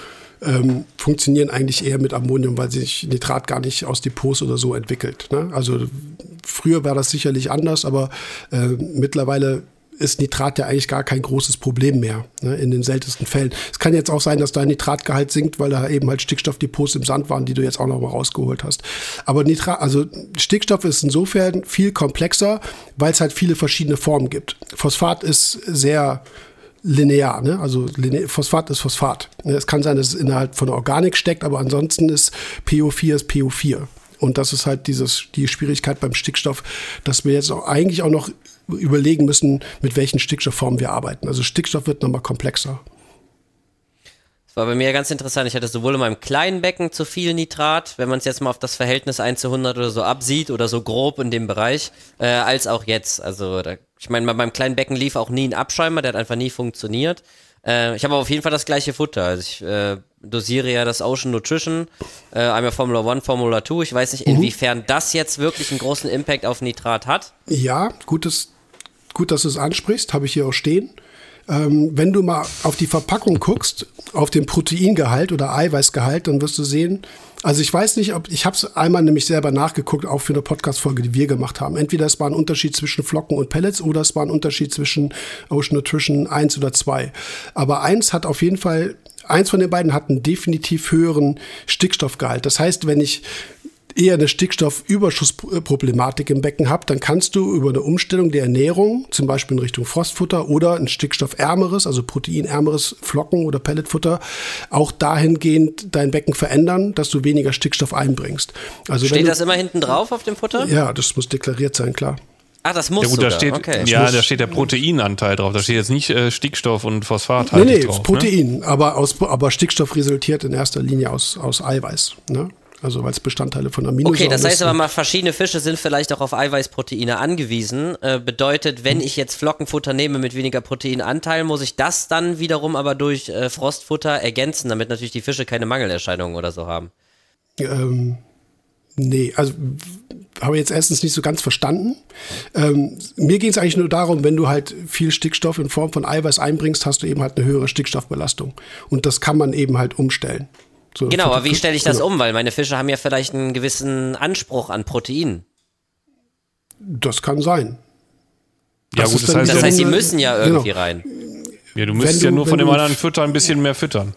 ähm, funktionieren eigentlich eher mit Ammonium, weil sich Nitrat gar nicht aus Depots oder so entwickelt. Ne? Also früher war das sicherlich anders, aber äh, mittlerweile ist Nitrat ja eigentlich gar kein großes Problem mehr, ne, in den seltensten Fällen. Es kann jetzt auch sein, dass dein Nitratgehalt sinkt, weil da eben halt Stickstoffdepots im Sand waren, die du jetzt auch noch mal rausgeholt hast. Aber Nitrat, also Stickstoff ist insofern viel komplexer, weil es halt viele verschiedene Formen gibt. Phosphat ist sehr linear, ne? also Phosphat ist Phosphat. Es kann sein, dass es innerhalb von Organik steckt, aber ansonsten ist PO4 ist PO4. Und das ist halt dieses, die Schwierigkeit beim Stickstoff, dass wir jetzt auch eigentlich auch noch überlegen müssen, mit welchen Stickstoffformen wir arbeiten. Also Stickstoff wird nochmal komplexer. Das war bei mir ganz interessant. Ich hatte sowohl in meinem kleinen Becken zu viel Nitrat, wenn man es jetzt mal auf das Verhältnis 1 zu 100 oder so absieht oder so grob in dem Bereich, äh, als auch jetzt. Also da, ich meine, bei meinem kleinen Becken lief auch nie ein Abschäumer, der hat einfach nie funktioniert. Äh, ich habe auf jeden Fall das gleiche Futter. Also ich äh, dosiere ja das Ocean Nutrition, äh, einmal Formula One, Formula 2. Ich weiß nicht, mhm. inwiefern das jetzt wirklich einen großen Impact auf Nitrat hat. Ja, gutes, gut, dass du es ansprichst, habe ich hier auch stehen. Ähm, wenn du mal auf die Verpackung guckst, auf den Proteingehalt oder Eiweißgehalt, dann wirst du sehen, also ich weiß nicht, ob ich habe es einmal nämlich selber nachgeguckt, auch für eine Podcast-Folge, die wir gemacht haben. Entweder es war ein Unterschied zwischen Flocken und Pellets oder es war ein Unterschied zwischen Ocean Nutrition 1 oder 2. Aber eins hat auf jeden Fall eins von den beiden hat einen definitiv höheren Stickstoffgehalt. Das heißt, wenn ich eher eine Stickstoffüberschussproblematik im Becken habt, dann kannst du über eine Umstellung der Ernährung, zum Beispiel in Richtung Frostfutter oder ein stickstoffärmeres, also proteinärmeres Flocken- oder Pelletfutter, auch dahingehend dein Becken verändern, dass du weniger Stickstoff einbringst. Also Steht du, das immer hinten drauf auf dem Futter? Ja, das muss deklariert sein, klar. Ach, das muss ja, gut, sogar. da steht, okay. Ja, da steht der Proteinanteil drauf. Da steht jetzt nicht äh, Stickstoff und Phosphat nee, nee, drauf. Ne? Protein, ne? aber, aus, aber Stickstoff resultiert in erster Linie aus, aus Eiweiß. Ne? Also weil es Bestandteile von Aminosäuren Okay, das heißt aber mal, verschiedene Fische sind vielleicht auch auf Eiweißproteine angewiesen. Äh, bedeutet, wenn hm. ich jetzt Flockenfutter nehme mit weniger Proteinanteil, muss ich das dann wiederum aber durch äh, Frostfutter ergänzen, damit natürlich die Fische keine Mangelerscheinungen oder so haben. Ähm, nee, also habe ich jetzt erstens nicht so ganz verstanden. Ähm, mir ging es eigentlich nur darum, wenn du halt viel Stickstoff in Form von Eiweiß einbringst, hast du eben halt eine höhere Stickstoffbelastung. Und das kann man eben halt umstellen. So genau, aber wie stelle ich das genau. um? Weil meine Fische haben ja vielleicht einen gewissen Anspruch an Protein. Das kann sein. Ja, das gut, das heißt, das heißt, sie müssen ja genau. irgendwie genau. rein. Ja, du müsstest du, ja nur von dem anderen Fütter ein bisschen mehr füttern.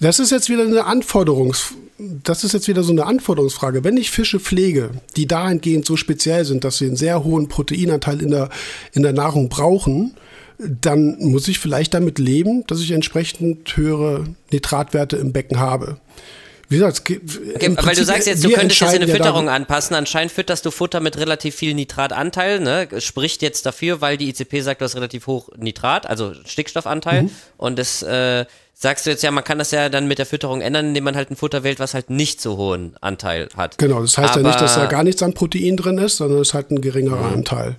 Das ist jetzt wieder eine Anforderungs, das ist jetzt wieder so eine Anforderungsfrage. Wenn ich Fische pflege, die dahingehend so speziell sind, dass sie einen sehr hohen Proteinanteil in der, in der Nahrung brauchen, dann muss ich vielleicht damit leben, dass ich entsprechend höhere Nitratwerte im Becken habe. Wie gesagt, okay, weil du sagst jetzt, du könntest jetzt eine Fütterung anpassen. Anscheinend fütterst du Futter mit relativ viel Nitratanteil. Ne? Spricht jetzt dafür, weil die ICP sagt, du hast relativ hoch Nitrat, also Stickstoffanteil. Mhm. Und das äh, sagst du jetzt ja, man kann das ja dann mit der Fütterung ändern, indem man halt ein Futter wählt, was halt nicht so hohen Anteil hat. Genau, das heißt Aber ja nicht, dass da gar nichts an Protein drin ist, sondern es ist halt ein geringerer mhm. Anteil.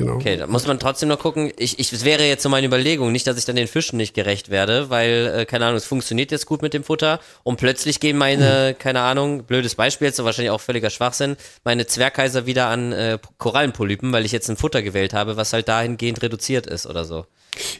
Genau. Okay, da muss man trotzdem noch gucken. Ich, ich, es wäre jetzt so meine Überlegung, nicht, dass ich dann den Fischen nicht gerecht werde, weil, äh, keine Ahnung, es funktioniert jetzt gut mit dem Futter und plötzlich gehen meine, mhm. keine Ahnung, blödes Beispiel, jetzt so wahrscheinlich auch völliger Schwachsinn, meine Zwergheiser wieder an äh, Korallenpolypen, weil ich jetzt ein Futter gewählt habe, was halt dahingehend reduziert ist oder so.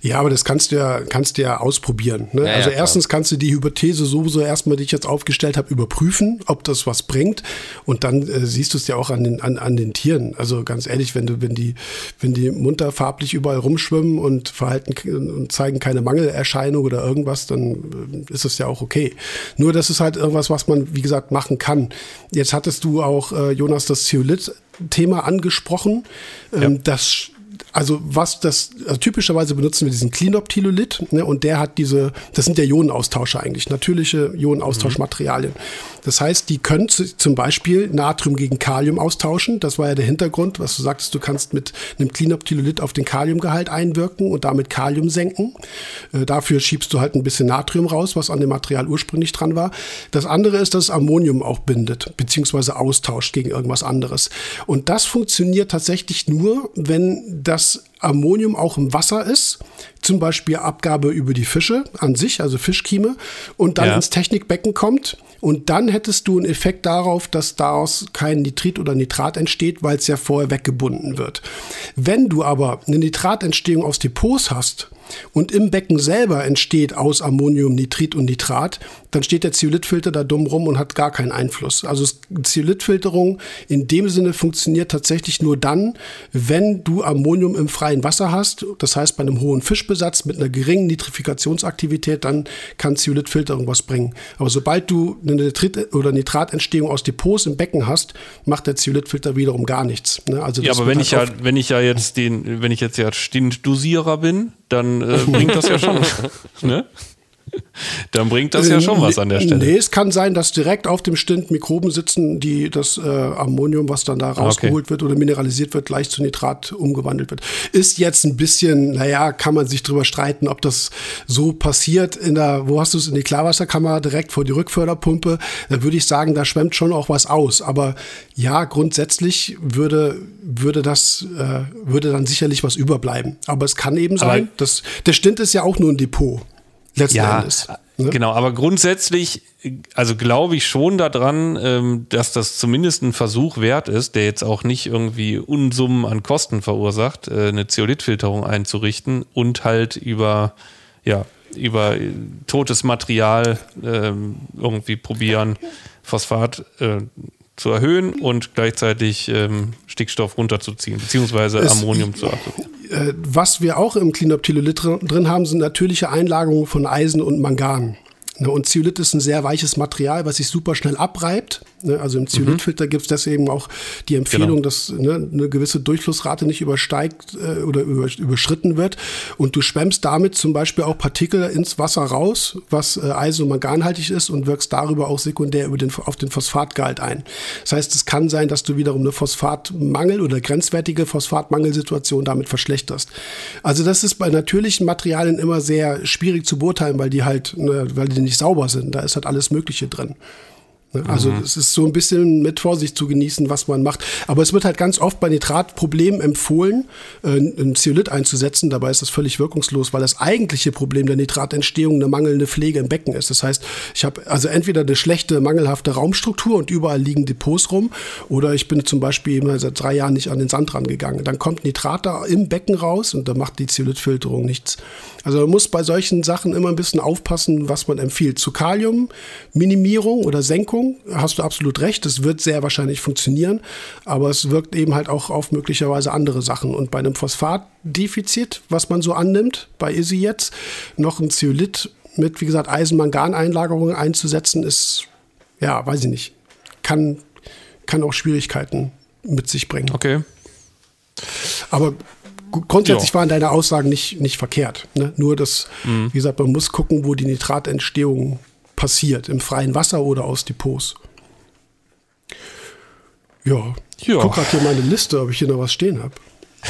Ja, aber das kannst du ja, kannst du ja ausprobieren. Ne? Ja, also ja, erstens kannst du die Hypothese sowieso erstmal, die ich jetzt aufgestellt habe, überprüfen, ob das was bringt. Und dann äh, siehst du es ja auch an den, an, an den Tieren. Also ganz ehrlich, wenn du, wenn die, wenn die munter farblich überall rumschwimmen und verhalten und zeigen keine Mangelerscheinung oder irgendwas, dann äh, ist es ja auch okay. Nur das ist halt irgendwas, was man, wie gesagt, machen kann. Jetzt hattest du auch, äh, Jonas, das Zeolit-Thema angesprochen. Ähm, ja. Das also was das, also typischerweise benutzen wir diesen Cleanop-Tilolith ne, und der hat diese, das sind ja Ionenaustauscher eigentlich, natürliche Ionenaustauschmaterialien. Das heißt, die können zum Beispiel Natrium gegen Kalium austauschen. Das war ja der Hintergrund, was du sagtest, du kannst mit einem Cleanop-Tilolith auf den Kaliumgehalt einwirken und damit Kalium senken. Äh, dafür schiebst du halt ein bisschen Natrium raus, was an dem Material ursprünglich dran war. Das andere ist, dass Ammonium auch bindet, beziehungsweise austauscht gegen irgendwas anderes. Und das funktioniert tatsächlich nur, wenn das Ammonium auch im Wasser ist, zum Beispiel Abgabe über die Fische an sich, also Fischkieme, und dann ja. ins Technikbecken kommt. Und dann hättest du einen Effekt darauf, dass daraus kein Nitrit oder Nitrat entsteht, weil es ja vorher weggebunden wird. Wenn du aber eine Nitratentstehung aus Depots hast, und im Becken selber entsteht aus Ammonium Nitrit und Nitrat, dann steht der Zeolithfilter da dumm rum und hat gar keinen Einfluss. Also Zeolithfilterung in dem Sinne funktioniert tatsächlich nur dann, wenn du Ammonium im freien Wasser hast. Das heißt, bei einem hohen Fischbesatz mit einer geringen Nitrifikationsaktivität, dann kann Zeolithfilterung was bringen. Aber sobald du eine Nitrit- oder Nitratentstehung aus Depots im Becken hast, macht der Zeolithfilter wiederum gar nichts. Ne? Also ja, aber wenn halt ich ja, wenn ich ja jetzt den, wenn ich jetzt ja Stintdosierer bin, dann äh, bringt das ja schon. ne? Dann bringt das ja schon was an der Stelle. Nee, es kann sein, dass direkt auf dem Stint Mikroben sitzen, die das äh, Ammonium, was dann da rausgeholt okay. wird oder mineralisiert wird, gleich zu Nitrat umgewandelt wird. Ist jetzt ein bisschen, naja, kann man sich drüber streiten, ob das so passiert in der, wo hast du es, in die Klarwasserkammer direkt vor die Rückförderpumpe. Da würde ich sagen, da schwemmt schon auch was aus. Aber ja, grundsätzlich würde, würde das, äh, würde dann sicherlich was überbleiben. Aber es kann eben sein, dass der Stint ist ja auch nur ein Depot letzten ja, Endes. Ne? Genau, aber grundsätzlich, also glaube ich schon daran, ähm, dass das zumindest ein Versuch wert ist, der jetzt auch nicht irgendwie Unsummen an Kosten verursacht, äh, eine Zeolithfilterung einzurichten und halt über, ja, über totes Material äh, irgendwie probieren, Phosphat äh, zu erhöhen und gleichzeitig ähm, Stickstoff runterzuziehen, beziehungsweise es, Ammonium zu absorbieren. Äh, was wir auch im Cleanup-Telolith drin haben, sind natürliche Einlagerungen von Eisen und Mangan. Ne, und Zeolit ist ein sehr weiches Material, was sich super schnell abreibt. Ne, also im mhm. gibt es deswegen auch die Empfehlung, genau. dass ne, eine gewisse Durchflussrate nicht übersteigt äh, oder über, überschritten wird. Und du schwemmst damit zum Beispiel auch Partikel ins Wasser raus, was äh, Eisen- und Manganhaltig ist und wirkst darüber auch sekundär über den, auf den Phosphatgehalt ein. Das heißt, es kann sein, dass du wiederum eine Phosphatmangel oder grenzwertige Phosphatmangelsituation damit verschlechterst. Also das ist bei natürlichen Materialien immer sehr schwierig zu beurteilen, weil die halt, ne, weil die nicht nicht sauber sind. Da ist halt alles Mögliche drin. Also mhm. es ist so ein bisschen mit Vorsicht zu genießen, was man macht. Aber es wird halt ganz oft bei Nitratproblemen empfohlen, äh, ein Zeolit einzusetzen. Dabei ist das völlig wirkungslos, weil das eigentliche Problem der Nitratentstehung eine mangelnde Pflege im Becken ist. Das heißt, ich habe also entweder eine schlechte, mangelhafte Raumstruktur und überall liegen Depots rum oder ich bin zum Beispiel seit drei Jahren nicht an den Sand rangegangen. Dann kommt Nitrat da im Becken raus und da macht die Zeolithfilterung nichts. Also man muss bei solchen Sachen immer ein bisschen aufpassen, was man empfiehlt. Zu Kalium, Minimierung oder Senkung Wirkung, hast du absolut recht, es wird sehr wahrscheinlich funktionieren, aber es wirkt eben halt auch auf möglicherweise andere Sachen. Und bei einem Phosphatdefizit, was man so annimmt, bei ISI jetzt, noch ein Zeolit mit, wie gesagt, Eisenmangan-Einlagerungen einzusetzen, ist, ja, weiß ich nicht, kann, kann auch Schwierigkeiten mit sich bringen. Okay. Aber grundsätzlich jo. waren deine Aussagen nicht, nicht verkehrt. Ne? Nur, dass, mhm. wie gesagt, man muss gucken, wo die Nitratentstehung passiert, im freien Wasser oder aus Depots. Ja, ja. ich gucke gerade hier meine Liste, ob ich hier noch was stehen habe.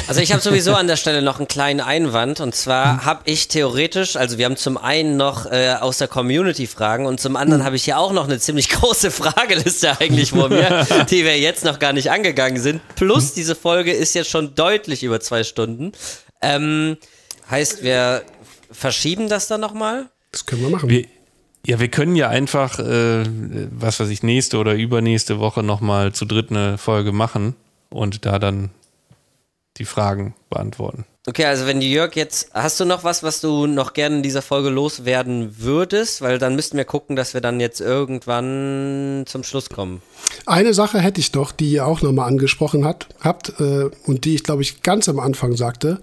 Also ich habe sowieso an der Stelle noch einen kleinen Einwand und zwar habe ich theoretisch, also wir haben zum einen noch äh, aus der Community Fragen und zum anderen hm. habe ich hier auch noch eine ziemlich große Frageliste eigentlich vor mir, die wir jetzt noch gar nicht angegangen sind. Plus hm. diese Folge ist jetzt schon deutlich über zwei Stunden. Ähm, heißt, wir verschieben das dann nochmal? Das können wir machen. Wir, ja, wir können ja einfach, äh, was weiß ich, nächste oder übernächste Woche nochmal zu dritt eine Folge machen und da dann die Fragen beantworten. Okay, also wenn Jörg jetzt, hast du noch was, was du noch gerne in dieser Folge loswerden würdest? Weil dann müssten wir gucken, dass wir dann jetzt irgendwann zum Schluss kommen. Eine Sache hätte ich doch, die ihr auch nochmal angesprochen hat, habt äh, und die ich, glaube ich, ganz am Anfang sagte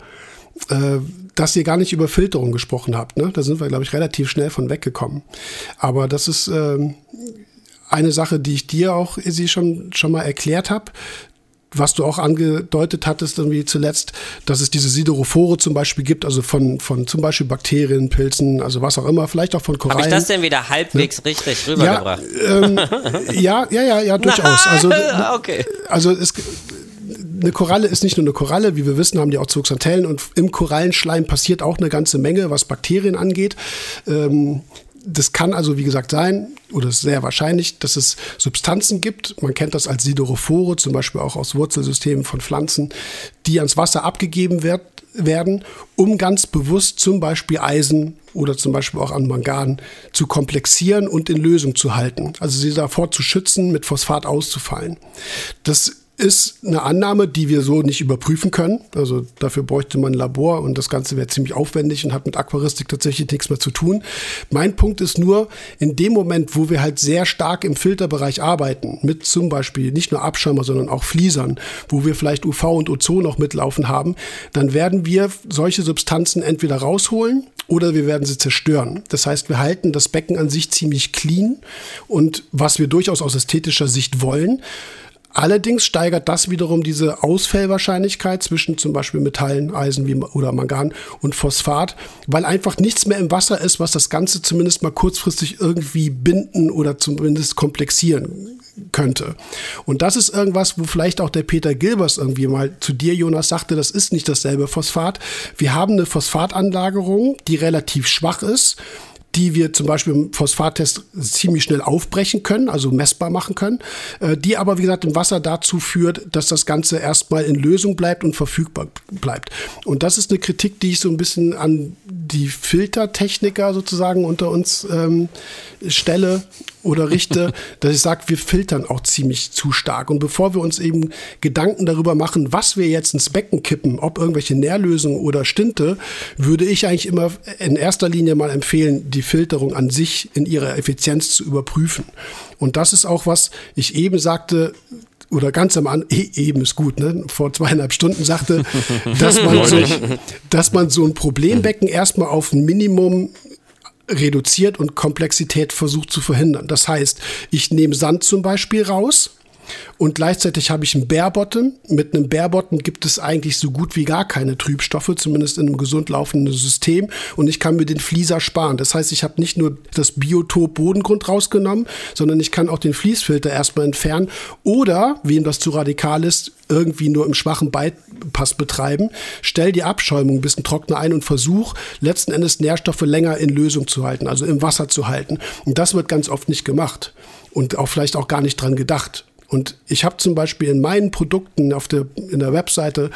äh, dass ihr gar nicht über Filterung gesprochen habt. Ne? Da sind wir, glaube ich, relativ schnell von weggekommen. Aber das ist ähm, eine Sache, die ich dir auch, sie schon, schon mal erklärt habe. Was du auch angedeutet hattest, irgendwie zuletzt, dass es diese Siderophore zum Beispiel gibt, also von, von zum Beispiel Bakterien, Pilzen, also was auch immer, vielleicht auch von Korallen. Habe ich das denn wieder halbwegs ne? richtig rübergebracht? Ja, ähm, ja, ja, ja, ja, durchaus. Also, okay. also es, eine Koralle ist nicht nur eine Koralle, wie wir wissen, haben die auch Zooxanthellen und im Korallenschleim passiert auch eine ganze Menge, was Bakterien angeht. Ähm, das kann also, wie gesagt, sein, oder ist sehr wahrscheinlich, dass es Substanzen gibt. Man kennt das als Siderophore, zum Beispiel auch aus Wurzelsystemen von Pflanzen, die ans Wasser abgegeben wird, werden, um ganz bewusst zum Beispiel Eisen oder zum Beispiel auch an Mangan zu komplexieren und in Lösung zu halten. Also sie davor zu schützen, mit Phosphat auszufallen. Das ist eine Annahme, die wir so nicht überprüfen können. Also dafür bräuchte man ein Labor und das Ganze wäre ziemlich aufwendig und hat mit Aquaristik tatsächlich nichts mehr zu tun. Mein Punkt ist nur, in dem Moment, wo wir halt sehr stark im Filterbereich arbeiten, mit zum Beispiel nicht nur Abschirmer, sondern auch Fliesern, wo wir vielleicht UV und Ozon noch mitlaufen haben, dann werden wir solche Substanzen entweder rausholen oder wir werden sie zerstören. Das heißt, wir halten das Becken an sich ziemlich clean und was wir durchaus aus ästhetischer Sicht wollen, Allerdings steigert das wiederum diese Ausfallwahrscheinlichkeit zwischen zum Beispiel Metallen, Eisen wie, oder Mangan und Phosphat, weil einfach nichts mehr im Wasser ist, was das Ganze zumindest mal kurzfristig irgendwie binden oder zumindest komplexieren könnte. Und das ist irgendwas, wo vielleicht auch der Peter Gilbers irgendwie mal zu dir, Jonas, sagte, das ist nicht dasselbe Phosphat. Wir haben eine Phosphatanlagerung, die relativ schwach ist die wir zum Beispiel im Phosphattest ziemlich schnell aufbrechen können, also messbar machen können, äh, die aber, wie gesagt, im Wasser dazu führt, dass das Ganze erstmal in Lösung bleibt und verfügbar bleibt. Und das ist eine Kritik, die ich so ein bisschen an die Filtertechniker sozusagen unter uns ähm, stelle oder richte, dass ich sage, wir filtern auch ziemlich zu stark. Und bevor wir uns eben Gedanken darüber machen, was wir jetzt ins Becken kippen, ob irgendwelche Nährlösungen oder Stinte, würde ich eigentlich immer in erster Linie mal empfehlen, die Filterung an sich in ihrer Effizienz zu überprüfen. Und das ist auch was ich eben sagte, oder ganz am Anfang, e, eben ist gut, ne? vor zweieinhalb Stunden sagte, dass man, so, dass man so ein Problembecken erstmal auf ein Minimum reduziert und Komplexität versucht zu verhindern. Das heißt, ich nehme Sand zum Beispiel raus und gleichzeitig habe ich einen Bärbottom. Mit einem Bärbottom gibt es eigentlich so gut wie gar keine Trübstoffe, zumindest in einem gesund laufenden System. Und ich kann mir den Flieser sparen. Das heißt, ich habe nicht nur das Biotop Bodengrund rausgenommen, sondern ich kann auch den Fließfilter erstmal entfernen. Oder, wem das zu radikal ist, irgendwie nur im schwachen Bypass betreiben. Stell die Abschäumung ein bisschen trockener ein und versuch letzten Endes Nährstoffe länger in Lösung zu halten, also im Wasser zu halten. Und das wird ganz oft nicht gemacht und auch vielleicht auch gar nicht dran gedacht. Und ich habe zum Beispiel in meinen Produkten auf der, in der Webseite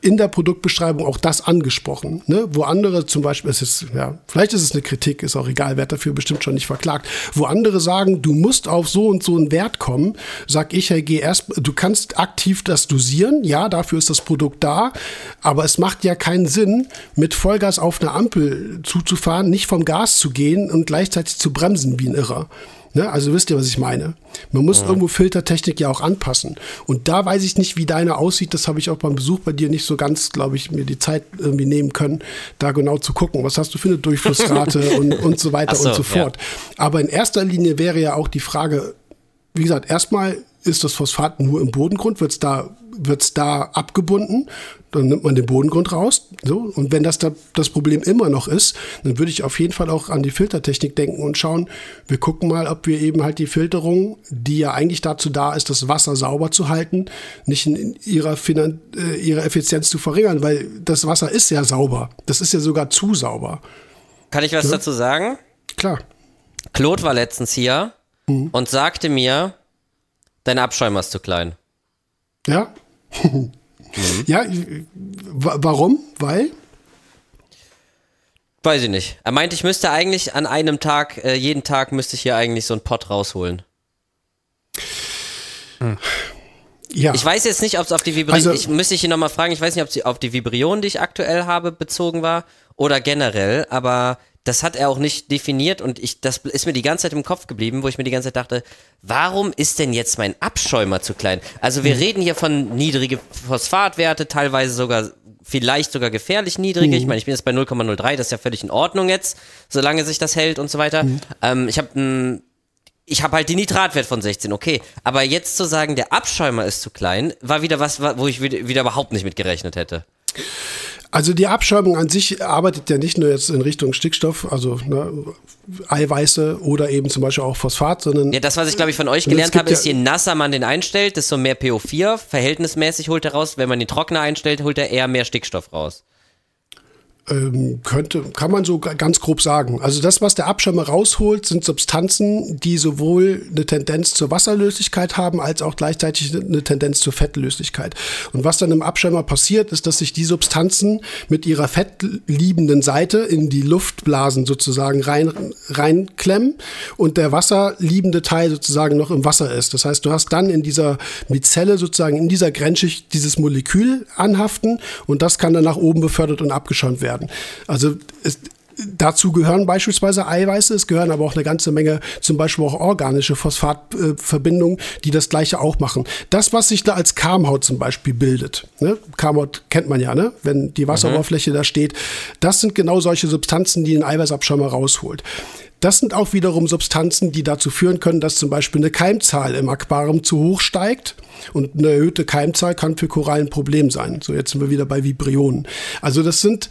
in der Produktbeschreibung auch das angesprochen, ne? wo andere zum Beispiel, es ist, ja, vielleicht ist es eine Kritik, ist auch egal, wer dafür bestimmt schon nicht verklagt, wo andere sagen, du musst auf so und so einen Wert kommen, sag ich, hey, geh erst, du kannst aktiv das dosieren, ja, dafür ist das Produkt da, aber es macht ja keinen Sinn, mit Vollgas auf eine Ampel zuzufahren, nicht vom Gas zu gehen und gleichzeitig zu bremsen wie ein Irrer. Ne? Also wisst ihr, was ich meine? Man muss ja. irgendwo Filtertechnik ja auch anpassen. Und da weiß ich nicht, wie deine aussieht. Das habe ich auch beim Besuch bei dir nicht so ganz, glaube ich, mir die Zeit irgendwie nehmen können, da genau zu gucken. Was hast du für eine Durchflussrate und, und so weiter so, und so fort. Ja. Aber in erster Linie wäre ja auch die Frage, wie gesagt, erstmal ist das Phosphat nur im Bodengrund, wird es da, wird's da abgebunden, dann nimmt man den Bodengrund raus. So. Und wenn das da, das Problem immer noch ist, dann würde ich auf jeden Fall auch an die Filtertechnik denken und schauen, wir gucken mal, ob wir eben halt die Filterung, die ja eigentlich dazu da ist, das Wasser sauber zu halten, nicht in ihrer, Finan äh, ihrer Effizienz zu verringern, weil das Wasser ist ja sauber. Das ist ja sogar zu sauber. Kann ich was ja? dazu sagen? Klar. Claude war letztens hier mhm. und sagte mir, Dein Abschäumer ist zu klein. Ja. mhm. Ja, warum? Weil? Weiß ich nicht. Er meinte, ich müsste eigentlich an einem Tag, äh, jeden Tag müsste ich hier eigentlich so einen Pott rausholen. Hm. Ja. Ich weiß jetzt nicht, ob es auf die Vibrion, also, ich müsste ich ihn nochmal fragen, ich weiß nicht, ob es auf die Vibration, die ich aktuell habe, bezogen war oder generell, aber das hat er auch nicht definiert und ich, das ist mir die ganze Zeit im Kopf geblieben, wo ich mir die ganze Zeit dachte, warum ist denn jetzt mein Abschäumer zu klein? Also wir mhm. reden hier von niedrige Phosphatwerte, teilweise sogar, vielleicht sogar gefährlich niedrige. Mhm. Ich meine, ich bin jetzt bei 0,03, das ist ja völlig in Ordnung jetzt, solange sich das hält und so weiter. Mhm. Ähm, ich habe ein ich habe halt den Nitratwert von 16, okay. Aber jetzt zu sagen, der Abschäumer ist zu klein, war wieder was, wo ich wieder überhaupt nicht mit gerechnet hätte. Also die Abschäumung an sich arbeitet ja nicht nur jetzt in Richtung Stickstoff, also ne, Eiweiße oder eben zum Beispiel auch Phosphat, sondern. Ja, das, was ich glaube ich von euch gelernt habe, ist, je nasser man den einstellt, desto mehr PO4 verhältnismäßig holt er raus. Wenn man den trockener einstellt, holt er eher mehr Stickstoff raus. Ähm, könnte, kann man so ganz grob sagen. Also das, was der Abschirmer rausholt, sind Substanzen, die sowohl eine Tendenz zur Wasserlöslichkeit haben, als auch gleichzeitig eine Tendenz zur Fettlöslichkeit. Und was dann im Abschirmer passiert, ist, dass sich die Substanzen mit ihrer fettliebenden Seite in die Luftblasen sozusagen rein, reinklemmen und der wasserliebende Teil sozusagen noch im Wasser ist. Das heißt, du hast dann in dieser Mizelle sozusagen in dieser Grenzschicht dieses Molekül anhaften und das kann dann nach oben befördert und abgeschäumt werden werden. Also es, Dazu gehören beispielsweise Eiweiße, es gehören aber auch eine ganze Menge, zum Beispiel auch organische Phosphatverbindungen, die das gleiche auch machen. Das, was sich da als Karmhaut zum Beispiel bildet, ne? Karmhaut kennt man ja, ne? wenn die Wasseroberfläche mhm. da steht, das sind genau solche Substanzen, die den Eiweißabschirmer rausholt. Das sind auch wiederum Substanzen, die dazu führen können, dass zum Beispiel eine Keimzahl im Aquarium zu hoch steigt. Und eine erhöhte Keimzahl kann für Korallen ein Problem sein. So, jetzt sind wir wieder bei Vibrionen. Also das sind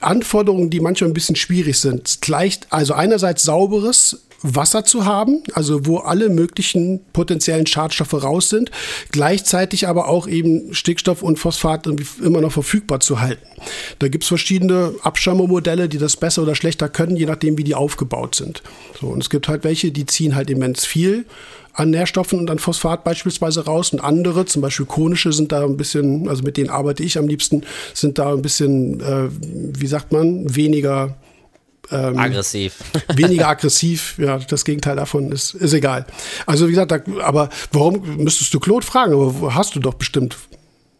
Anforderungen, die manchmal ein bisschen schwierig sind. Gleich, also einerseits sauberes Wasser zu haben, also wo alle möglichen potenziellen Schadstoffe raus sind, gleichzeitig aber auch eben Stickstoff und Phosphat immer noch verfügbar zu halten. Da gibt es verschiedene Abschirmemodelle, die das besser oder schlechter können, je nachdem, wie die aufgebaut sind. So, und es gibt halt welche, die ziehen halt immens viel an Nährstoffen und an Phosphat beispielsweise raus und andere, zum Beispiel konische, sind da ein bisschen, also mit denen arbeite ich am liebsten, sind da ein bisschen, äh, wie sagt man, weniger ähm, aggressiv. weniger aggressiv, ja, das Gegenteil davon ist, ist egal. Also wie gesagt, da, aber warum müsstest du Claude fragen? Aber hast du doch bestimmt.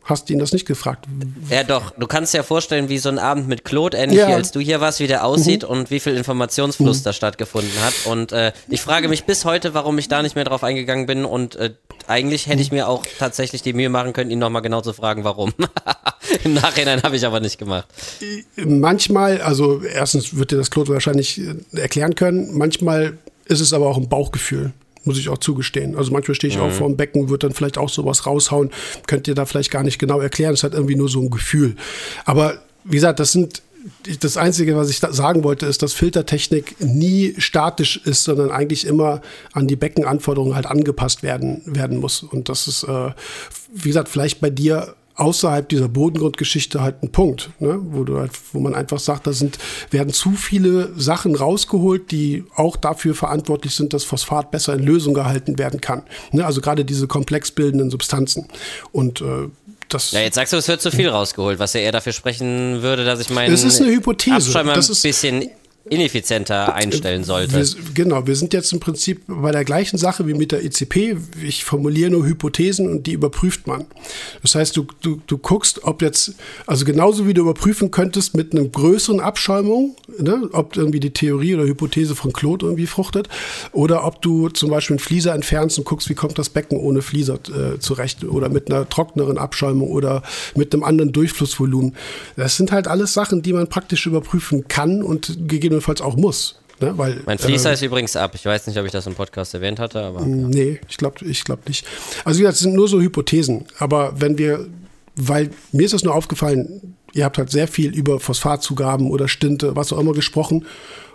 Hast du ihn das nicht gefragt? Ja, doch. Du kannst dir ja vorstellen, wie so ein Abend mit Claude, ähnlich ja. wie als du hier warst, wie der aussieht mhm. und wie viel Informationsfluss mhm. da stattgefunden hat. Und äh, ich frage mich bis heute, warum ich da nicht mehr drauf eingegangen bin. Und äh, eigentlich hätte ich mir auch tatsächlich die Mühe machen können, ihn nochmal genau zu fragen, warum. Im Nachhinein habe ich aber nicht gemacht. Manchmal, also erstens wird dir das Claude wahrscheinlich äh, erklären können, manchmal ist es aber auch ein Bauchgefühl muss ich auch zugestehen. Also manchmal stehe ich mhm. auch vor dem Becken, würde dann vielleicht auch sowas raushauen, könnt ihr da vielleicht gar nicht genau erklären, es hat irgendwie nur so ein Gefühl. Aber wie gesagt, das sind das Einzige, was ich sagen wollte, ist, dass Filtertechnik nie statisch ist, sondern eigentlich immer an die Beckenanforderungen halt angepasst werden, werden muss. Und das ist, äh, wie gesagt, vielleicht bei dir außerhalb dieser Bodengrundgeschichte halt ein Punkt, ne? wo, du halt, wo man einfach sagt, da sind, werden zu viele Sachen rausgeholt, die auch dafür verantwortlich sind, dass Phosphat besser in Lösung gehalten werden kann. Ne? Also gerade diese komplex bildenden Substanzen. Und äh, das ja, jetzt sagst du, es wird zu viel rausgeholt, was ja eher dafür sprechen würde, dass ich meinen das ist eine Hypothese. Abschreiben das ein bisschen ineffizienter einstellen sollte. Wir, genau, wir sind jetzt im Prinzip bei der gleichen Sache wie mit der ECP. Ich formuliere nur Hypothesen und die überprüft man. Das heißt, du, du, du guckst, ob jetzt, also genauso wie du überprüfen könntest mit einer größeren Abschäumung, ne, ob irgendwie die Theorie oder Hypothese von Claude irgendwie fruchtet, oder ob du zum Beispiel einen Flieser entfernst und guckst, wie kommt das Becken ohne Flieser äh, zurecht oder mit einer trockeneren Abschäumung oder mit einem anderen Durchflussvolumen. Das sind halt alles Sachen, die man praktisch überprüfen kann und gegebenenfalls gegebenenfalls auch muss. Ne? Weil, mein Fließer äh, ist übrigens ab. Ich weiß nicht, ob ich das im Podcast erwähnt hatte, aber. Nee, ich glaube ich glaub nicht. Also, wie gesagt, es sind nur so Hypothesen. Aber wenn wir, weil mir ist das nur aufgefallen, ihr habt halt sehr viel über Phosphatzugaben oder Stinte, was auch immer gesprochen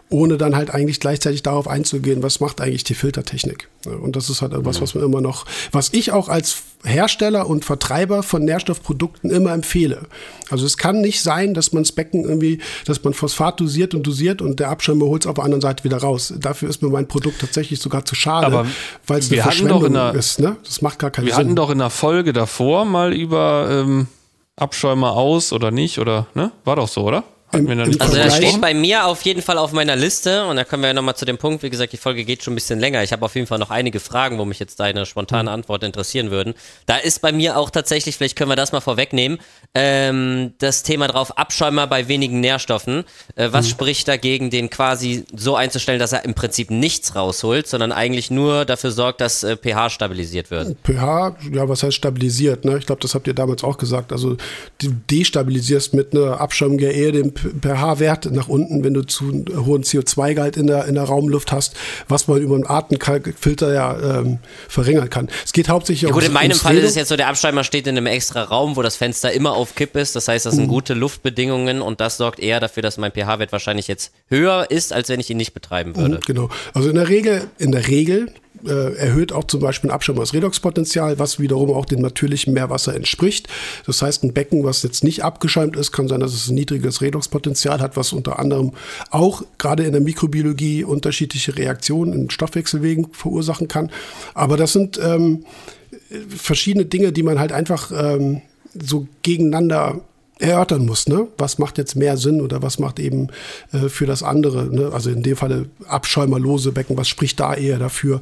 ohne dann halt eigentlich gleichzeitig darauf einzugehen, was macht eigentlich die Filtertechnik. Und das ist halt etwas, was man immer noch, was ich auch als Hersteller und Vertreiber von Nährstoffprodukten immer empfehle. Also es kann nicht sein, dass man das Becken irgendwie, dass man Phosphat dosiert und dosiert und der Abschirmer holt es auf der anderen Seite wieder raus. Dafür ist mir mein Produkt tatsächlich sogar zu schade, weil es eine Verschwendung der, ist. Ne? Das macht gar keinen wir Sinn. Wir hatten doch in der Folge davor mal über ähm, Abschäumer aus oder nicht, oder ne? War doch so, oder? Im, im also das steht bei mir auf jeden Fall auf meiner Liste und da kommen wir ja nochmal zu dem Punkt, wie gesagt, die Folge geht schon ein bisschen länger. Ich habe auf jeden Fall noch einige Fragen, wo mich jetzt deine spontane Antwort interessieren würden. Da ist bei mir auch tatsächlich, vielleicht können wir das mal vorwegnehmen, ähm, das Thema drauf, Abschäumer bei wenigen Nährstoffen. Äh, was mhm. spricht dagegen, den quasi so einzustellen, dass er im Prinzip nichts rausholt, sondern eigentlich nur dafür sorgt, dass äh, pH stabilisiert wird? pH, ja, was heißt stabilisiert? Ne? Ich glaube, das habt ihr damals auch gesagt. Also du destabilisierst mit einer Abschäumung ja eher den pH-Wert nach unten, wenn du zu hohen CO2-Gehalt in der, in der Raumluft hast, was man über einen Atemfilter ja ähm, verringern kann. Es geht hauptsächlich ja, gut, in meinem Fall ist es jetzt so, der Abschleimer steht in einem extra Raum, wo das Fenster immer auf Kipp ist. Das heißt, das sind mhm. gute Luftbedingungen und das sorgt eher dafür, dass mein pH-Wert wahrscheinlich jetzt höher ist, als wenn ich ihn nicht betreiben würde. Mhm, genau. Also in der Regel, in der Regel äh, erhöht auch zum Beispiel ein Abschirmungsredoxpotenzial, was wiederum auch dem natürlichen Meerwasser entspricht. Das heißt, ein Becken, was jetzt nicht abgeschäumt ist, kann sein, dass es ein niedriges Redoxpotenzial hat, was unter anderem auch gerade in der Mikrobiologie unterschiedliche Reaktionen in Stoffwechselwegen verursachen kann. Aber das sind ähm, verschiedene Dinge, die man halt einfach ähm, so gegeneinander erörtern muss, ne? Was macht jetzt mehr Sinn oder was macht eben äh, für das andere, ne? Also in dem Falle abschäumerlose Becken, was spricht da eher dafür?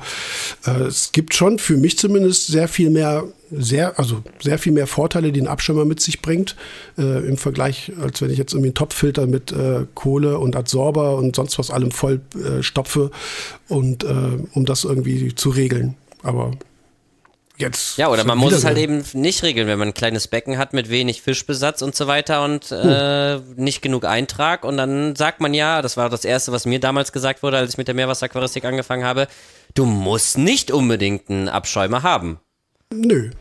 Äh, es gibt schon für mich zumindest sehr viel mehr, sehr, also sehr viel mehr Vorteile, die ein Abschäumer mit sich bringt, äh, im Vergleich, als wenn ich jetzt irgendwie einen Topfilter mit äh, Kohle und Adsorber und sonst was allem voll äh, stopfe und äh, um das irgendwie zu regeln. Aber jetzt. Ja, oder man muss es halt eben nicht regeln, wenn man ein kleines Becken hat mit wenig Fischbesatz und so weiter und äh, nicht genug Eintrag. Und dann sagt man ja, das war das Erste, was mir damals gesagt wurde, als ich mit der Meerwasseraquaristik angefangen habe, du musst nicht unbedingt einen Abschäumer haben. Nö,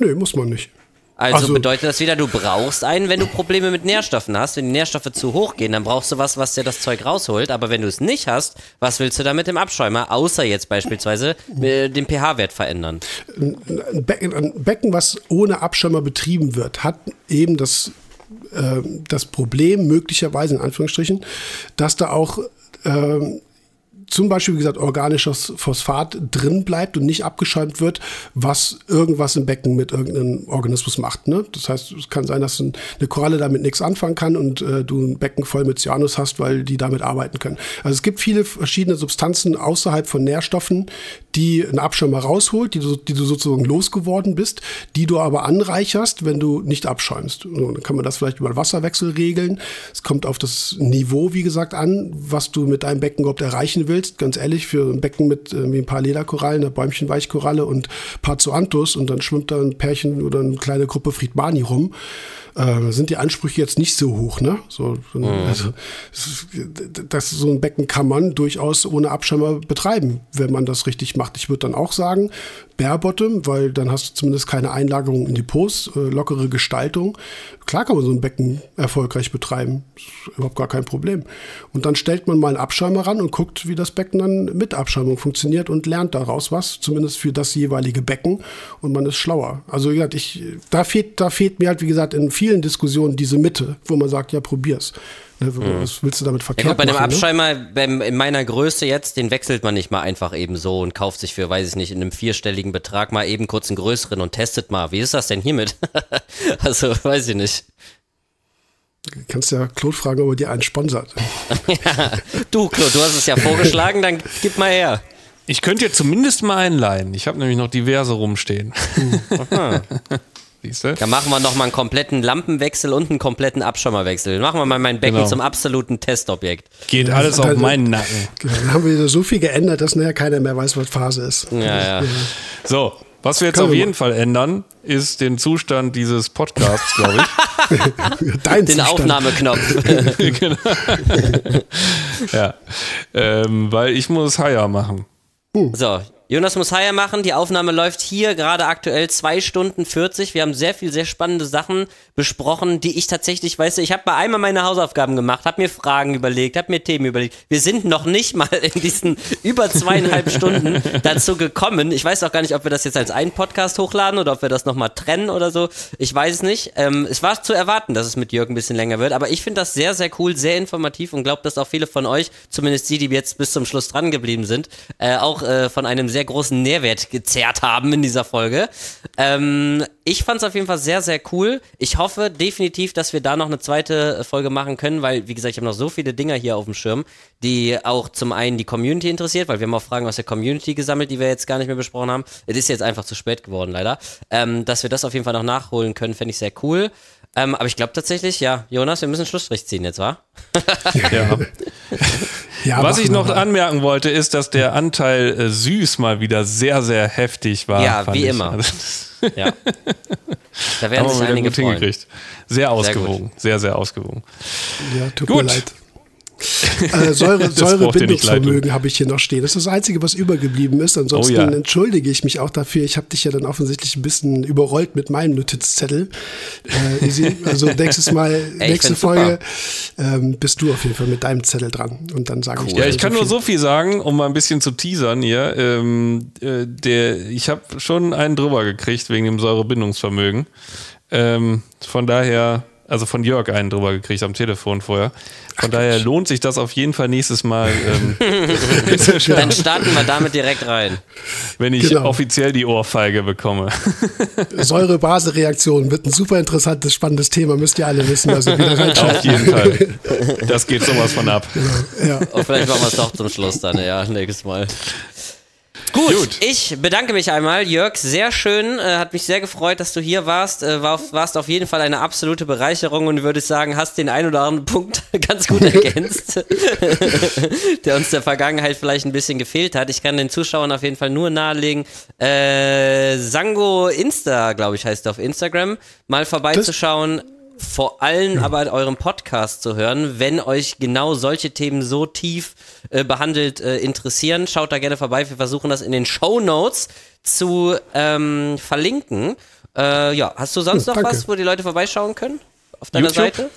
nö, muss man nicht. Also, also, bedeutet das wieder, du brauchst einen, wenn du Probleme mit Nährstoffen hast. Wenn die Nährstoffe zu hoch gehen, dann brauchst du was, was dir das Zeug rausholt. Aber wenn du es nicht hast, was willst du da mit dem Abschäumer? Außer jetzt beispielsweise äh, den pH-Wert verändern. Ein Becken, ein Becken, was ohne Abschäumer betrieben wird, hat eben das, äh, das Problem, möglicherweise in Anführungsstrichen, dass da auch äh, zum Beispiel, wie gesagt, organisches Phosphat drin bleibt und nicht abgeschäumt wird, was irgendwas im Becken mit irgendeinem Organismus macht. Ne? Das heißt, es kann sein, dass eine Koralle damit nichts anfangen kann und äh, du ein Becken voll mit Cyanus hast, weil die damit arbeiten können. Also es gibt viele verschiedene Substanzen außerhalb von Nährstoffen, die einen Abschäumer rausholt, die du, die du sozusagen losgeworden bist, die du aber anreicherst, wenn du nicht abschäumst. So, dann kann man das vielleicht über Wasserwechsel regeln. Es kommt auf das Niveau, wie gesagt, an, was du mit deinem Becken überhaupt erreichen willst. Ganz ehrlich, für ein Becken mit äh, ein paar Lederkorallen, eine Bäumchenweichkoralle und ein paar Zoanthus und dann schwimmt da ein Pärchen oder eine kleine Gruppe Friedmani rum äh, sind die Ansprüche jetzt nicht so hoch. Ne? So, mhm. also, das, so ein Becken kann man durchaus ohne Abschirmer betreiben, wenn man das richtig macht. Ich würde dann auch sagen, Bare Bottom, weil dann hast du zumindest keine Einlagerung in Depots, äh, lockere Gestaltung. Klar kann man so ein Becken erfolgreich betreiben, ist überhaupt gar kein Problem. Und dann stellt man mal einen Abschäumer ran und guckt, wie das Becken dann mit Abschäumung funktioniert und lernt daraus was, zumindest für das jeweilige Becken und man ist schlauer. Also wie gesagt, ich, da fehlt, da fehlt mir halt, wie gesagt, in vielen Diskussionen diese Mitte, wo man sagt, ja, probier's. Ne, mhm. Was willst du damit verkehrt ja, gut, bei dem Abschäumer, ne? in meiner Größe jetzt, den wechselt man nicht mal einfach eben so und kauft sich für, weiß ich nicht, in einem vierstelligen Betrag mal eben kurz einen größeren und testet mal. Wie ist das denn hiermit? also, weiß ich nicht. Du kannst ja Claude fragen, ob er dir einen sponsert. ja, du, Claude, du hast es ja vorgeschlagen, dann gib mal her. Ich könnte jetzt zumindest mal einen leihen. Ich habe nämlich noch diverse rumstehen. Aha. Siehste? Da machen wir nochmal einen kompletten Lampenwechsel und einen kompletten Abschäumerwechsel. Machen wir mal mein Becken genau. zum absoluten Testobjekt. Geht alles auf meinen Nacken. Genau, dann haben wir so viel geändert, dass nachher keiner mehr weiß, was Phase ist. Ja, ja. So, was wir jetzt Können auf jeden Fall ändern, ist den Zustand dieses Podcasts, glaube ich. Dein den Zustand. Aufnahmeknopf. genau. ja, ähm, weil ich muss Hire machen. So, Jonas muss Hire machen. Die Aufnahme läuft hier gerade aktuell 2 Stunden 40. Wir haben sehr viel, sehr spannende Sachen besprochen, die ich tatsächlich, weißt du, ich habe mal einmal meine Hausaufgaben gemacht, habe mir Fragen überlegt, habe mir Themen überlegt. Wir sind noch nicht mal in diesen über zweieinhalb Stunden dazu gekommen. Ich weiß auch gar nicht, ob wir das jetzt als einen Podcast hochladen oder ob wir das nochmal trennen oder so. Ich weiß es nicht. Ähm, es war zu erwarten, dass es mit Jörg ein bisschen länger wird, aber ich finde das sehr, sehr cool, sehr informativ und glaube, dass auch viele von euch, zumindest die, die jetzt bis zum Schluss dran geblieben sind, äh, auch äh, von einem sehr großen Nährwert gezerrt haben in dieser Folge. Ähm, ich fand es auf jeden Fall sehr, sehr cool. Ich hoffe definitiv, dass wir da noch eine zweite Folge machen können, weil, wie gesagt, ich habe noch so viele Dinger hier auf dem Schirm, die auch zum einen die Community interessiert, weil wir haben auch Fragen aus der Community gesammelt, die wir jetzt gar nicht mehr besprochen haben. Es ist jetzt einfach zu spät geworden, leider. Ähm, dass wir das auf jeden Fall noch nachholen können, fände ich sehr cool. Ähm, aber ich glaube tatsächlich, ja, Jonas, wir müssen Schlussstrich ziehen jetzt, wa? ja. ja Was ich noch anmerken wollte, ist, dass der Anteil äh, süß mal wieder sehr, sehr heftig war. Ja, wie ich. immer. Also, ja. Da werden sich einige gut freuen. hingekriegt. Sehr ausgewogen. Sehr, sehr, sehr ausgewogen. Ja, tut gut. mir leid. Äh, Säure, Säurebindungsvermögen habe ich hier noch stehen. Das ist das Einzige, was übergeblieben ist. Ansonsten oh ja. entschuldige ich mich auch dafür. Ich habe dich ja dann offensichtlich ein bisschen überrollt mit meinem Notizzettel. Äh, also nächstes Mal, Ey, nächste Folge ähm, bist du auf jeden Fall mit deinem Zettel dran. Und dann sage cool. ich dir. Ja, ich kann so nur so viel sagen, um mal ein bisschen zu teasern hier. Ähm, äh, der, ich habe schon einen drüber gekriegt wegen dem Säurebindungsvermögen. Ähm, von daher also von Jörg einen drüber gekriegt am Telefon vorher. Von Ach, daher lohnt sich das auf jeden Fall nächstes Mal. Ähm, Dann starten wir damit direkt rein. Wenn ich genau. offiziell die Ohrfeige bekomme. Säure-Base-Reaktion wird ein super interessantes, spannendes Thema, müsst ihr alle wissen. Also wieder. Auf jeden Fall. Das geht sowas von ab. Genau. Ja. Und vielleicht machen wir es doch zum Schluss dann, ja, nächstes Mal. Gut, Gut, ich bedanke mich einmal, Jörg. Sehr schön, äh, hat mich sehr gefreut, dass du hier warst. Äh, war, warst auf jeden Fall eine absolute Bereicherung und würde ich sagen, hast den ein oder anderen Punkt ganz gut ergänzt, der uns der Vergangenheit vielleicht ein bisschen gefehlt hat. Ich kann den Zuschauern auf jeden Fall nur nahelegen, äh, Sango Insta, glaube ich, heißt auf Instagram, mal vorbeizuschauen. Das vor allem aber eurem Podcast zu hören, wenn euch genau solche Themen so tief äh, behandelt äh, interessieren. Schaut da gerne vorbei. Wir versuchen das in den Show Notes zu ähm, verlinken. Äh, ja, hast du sonst hm, noch was, wo die Leute vorbeischauen können? Auf deiner YouTube? Seite?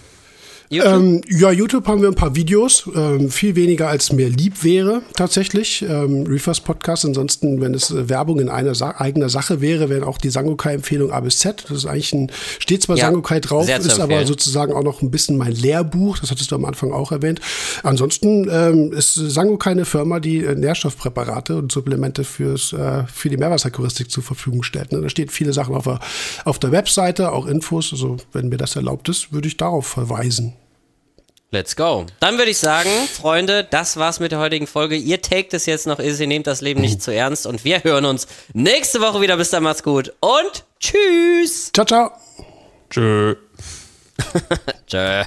YouTube? Ähm, ja, YouTube haben wir ein paar Videos, ähm, viel weniger als mir lieb wäre tatsächlich. Ähm, Reefers Podcast, ansonsten, wenn es äh, Werbung in einer Sa eigener Sache wäre, wären auch die Sangokai-Empfehlung A bis Z. Das ist eigentlich ein, steht zwar ja, Sangokai drauf, ist aber sozusagen auch noch ein bisschen mein Lehrbuch, das hattest du am Anfang auch erwähnt. Ansonsten ähm, ist Sangokai eine Firma, die äh, Nährstoffpräparate und Supplemente fürs, äh, für die Meerwasserkuristik zur Verfügung stellt. Ne? Da steht viele Sachen auf der, auf der Webseite, auch Infos. Also, wenn mir das erlaubt ist, würde ich darauf verweisen. Let's go. Dann würde ich sagen, Freunde, das war's mit der heutigen Folge. Ihr taked es jetzt noch, ihr nehmt das Leben nicht zu ernst und wir hören uns nächste Woche wieder. Bis dann, macht's gut und tschüss. Ciao, ciao. Tschö. Tschö.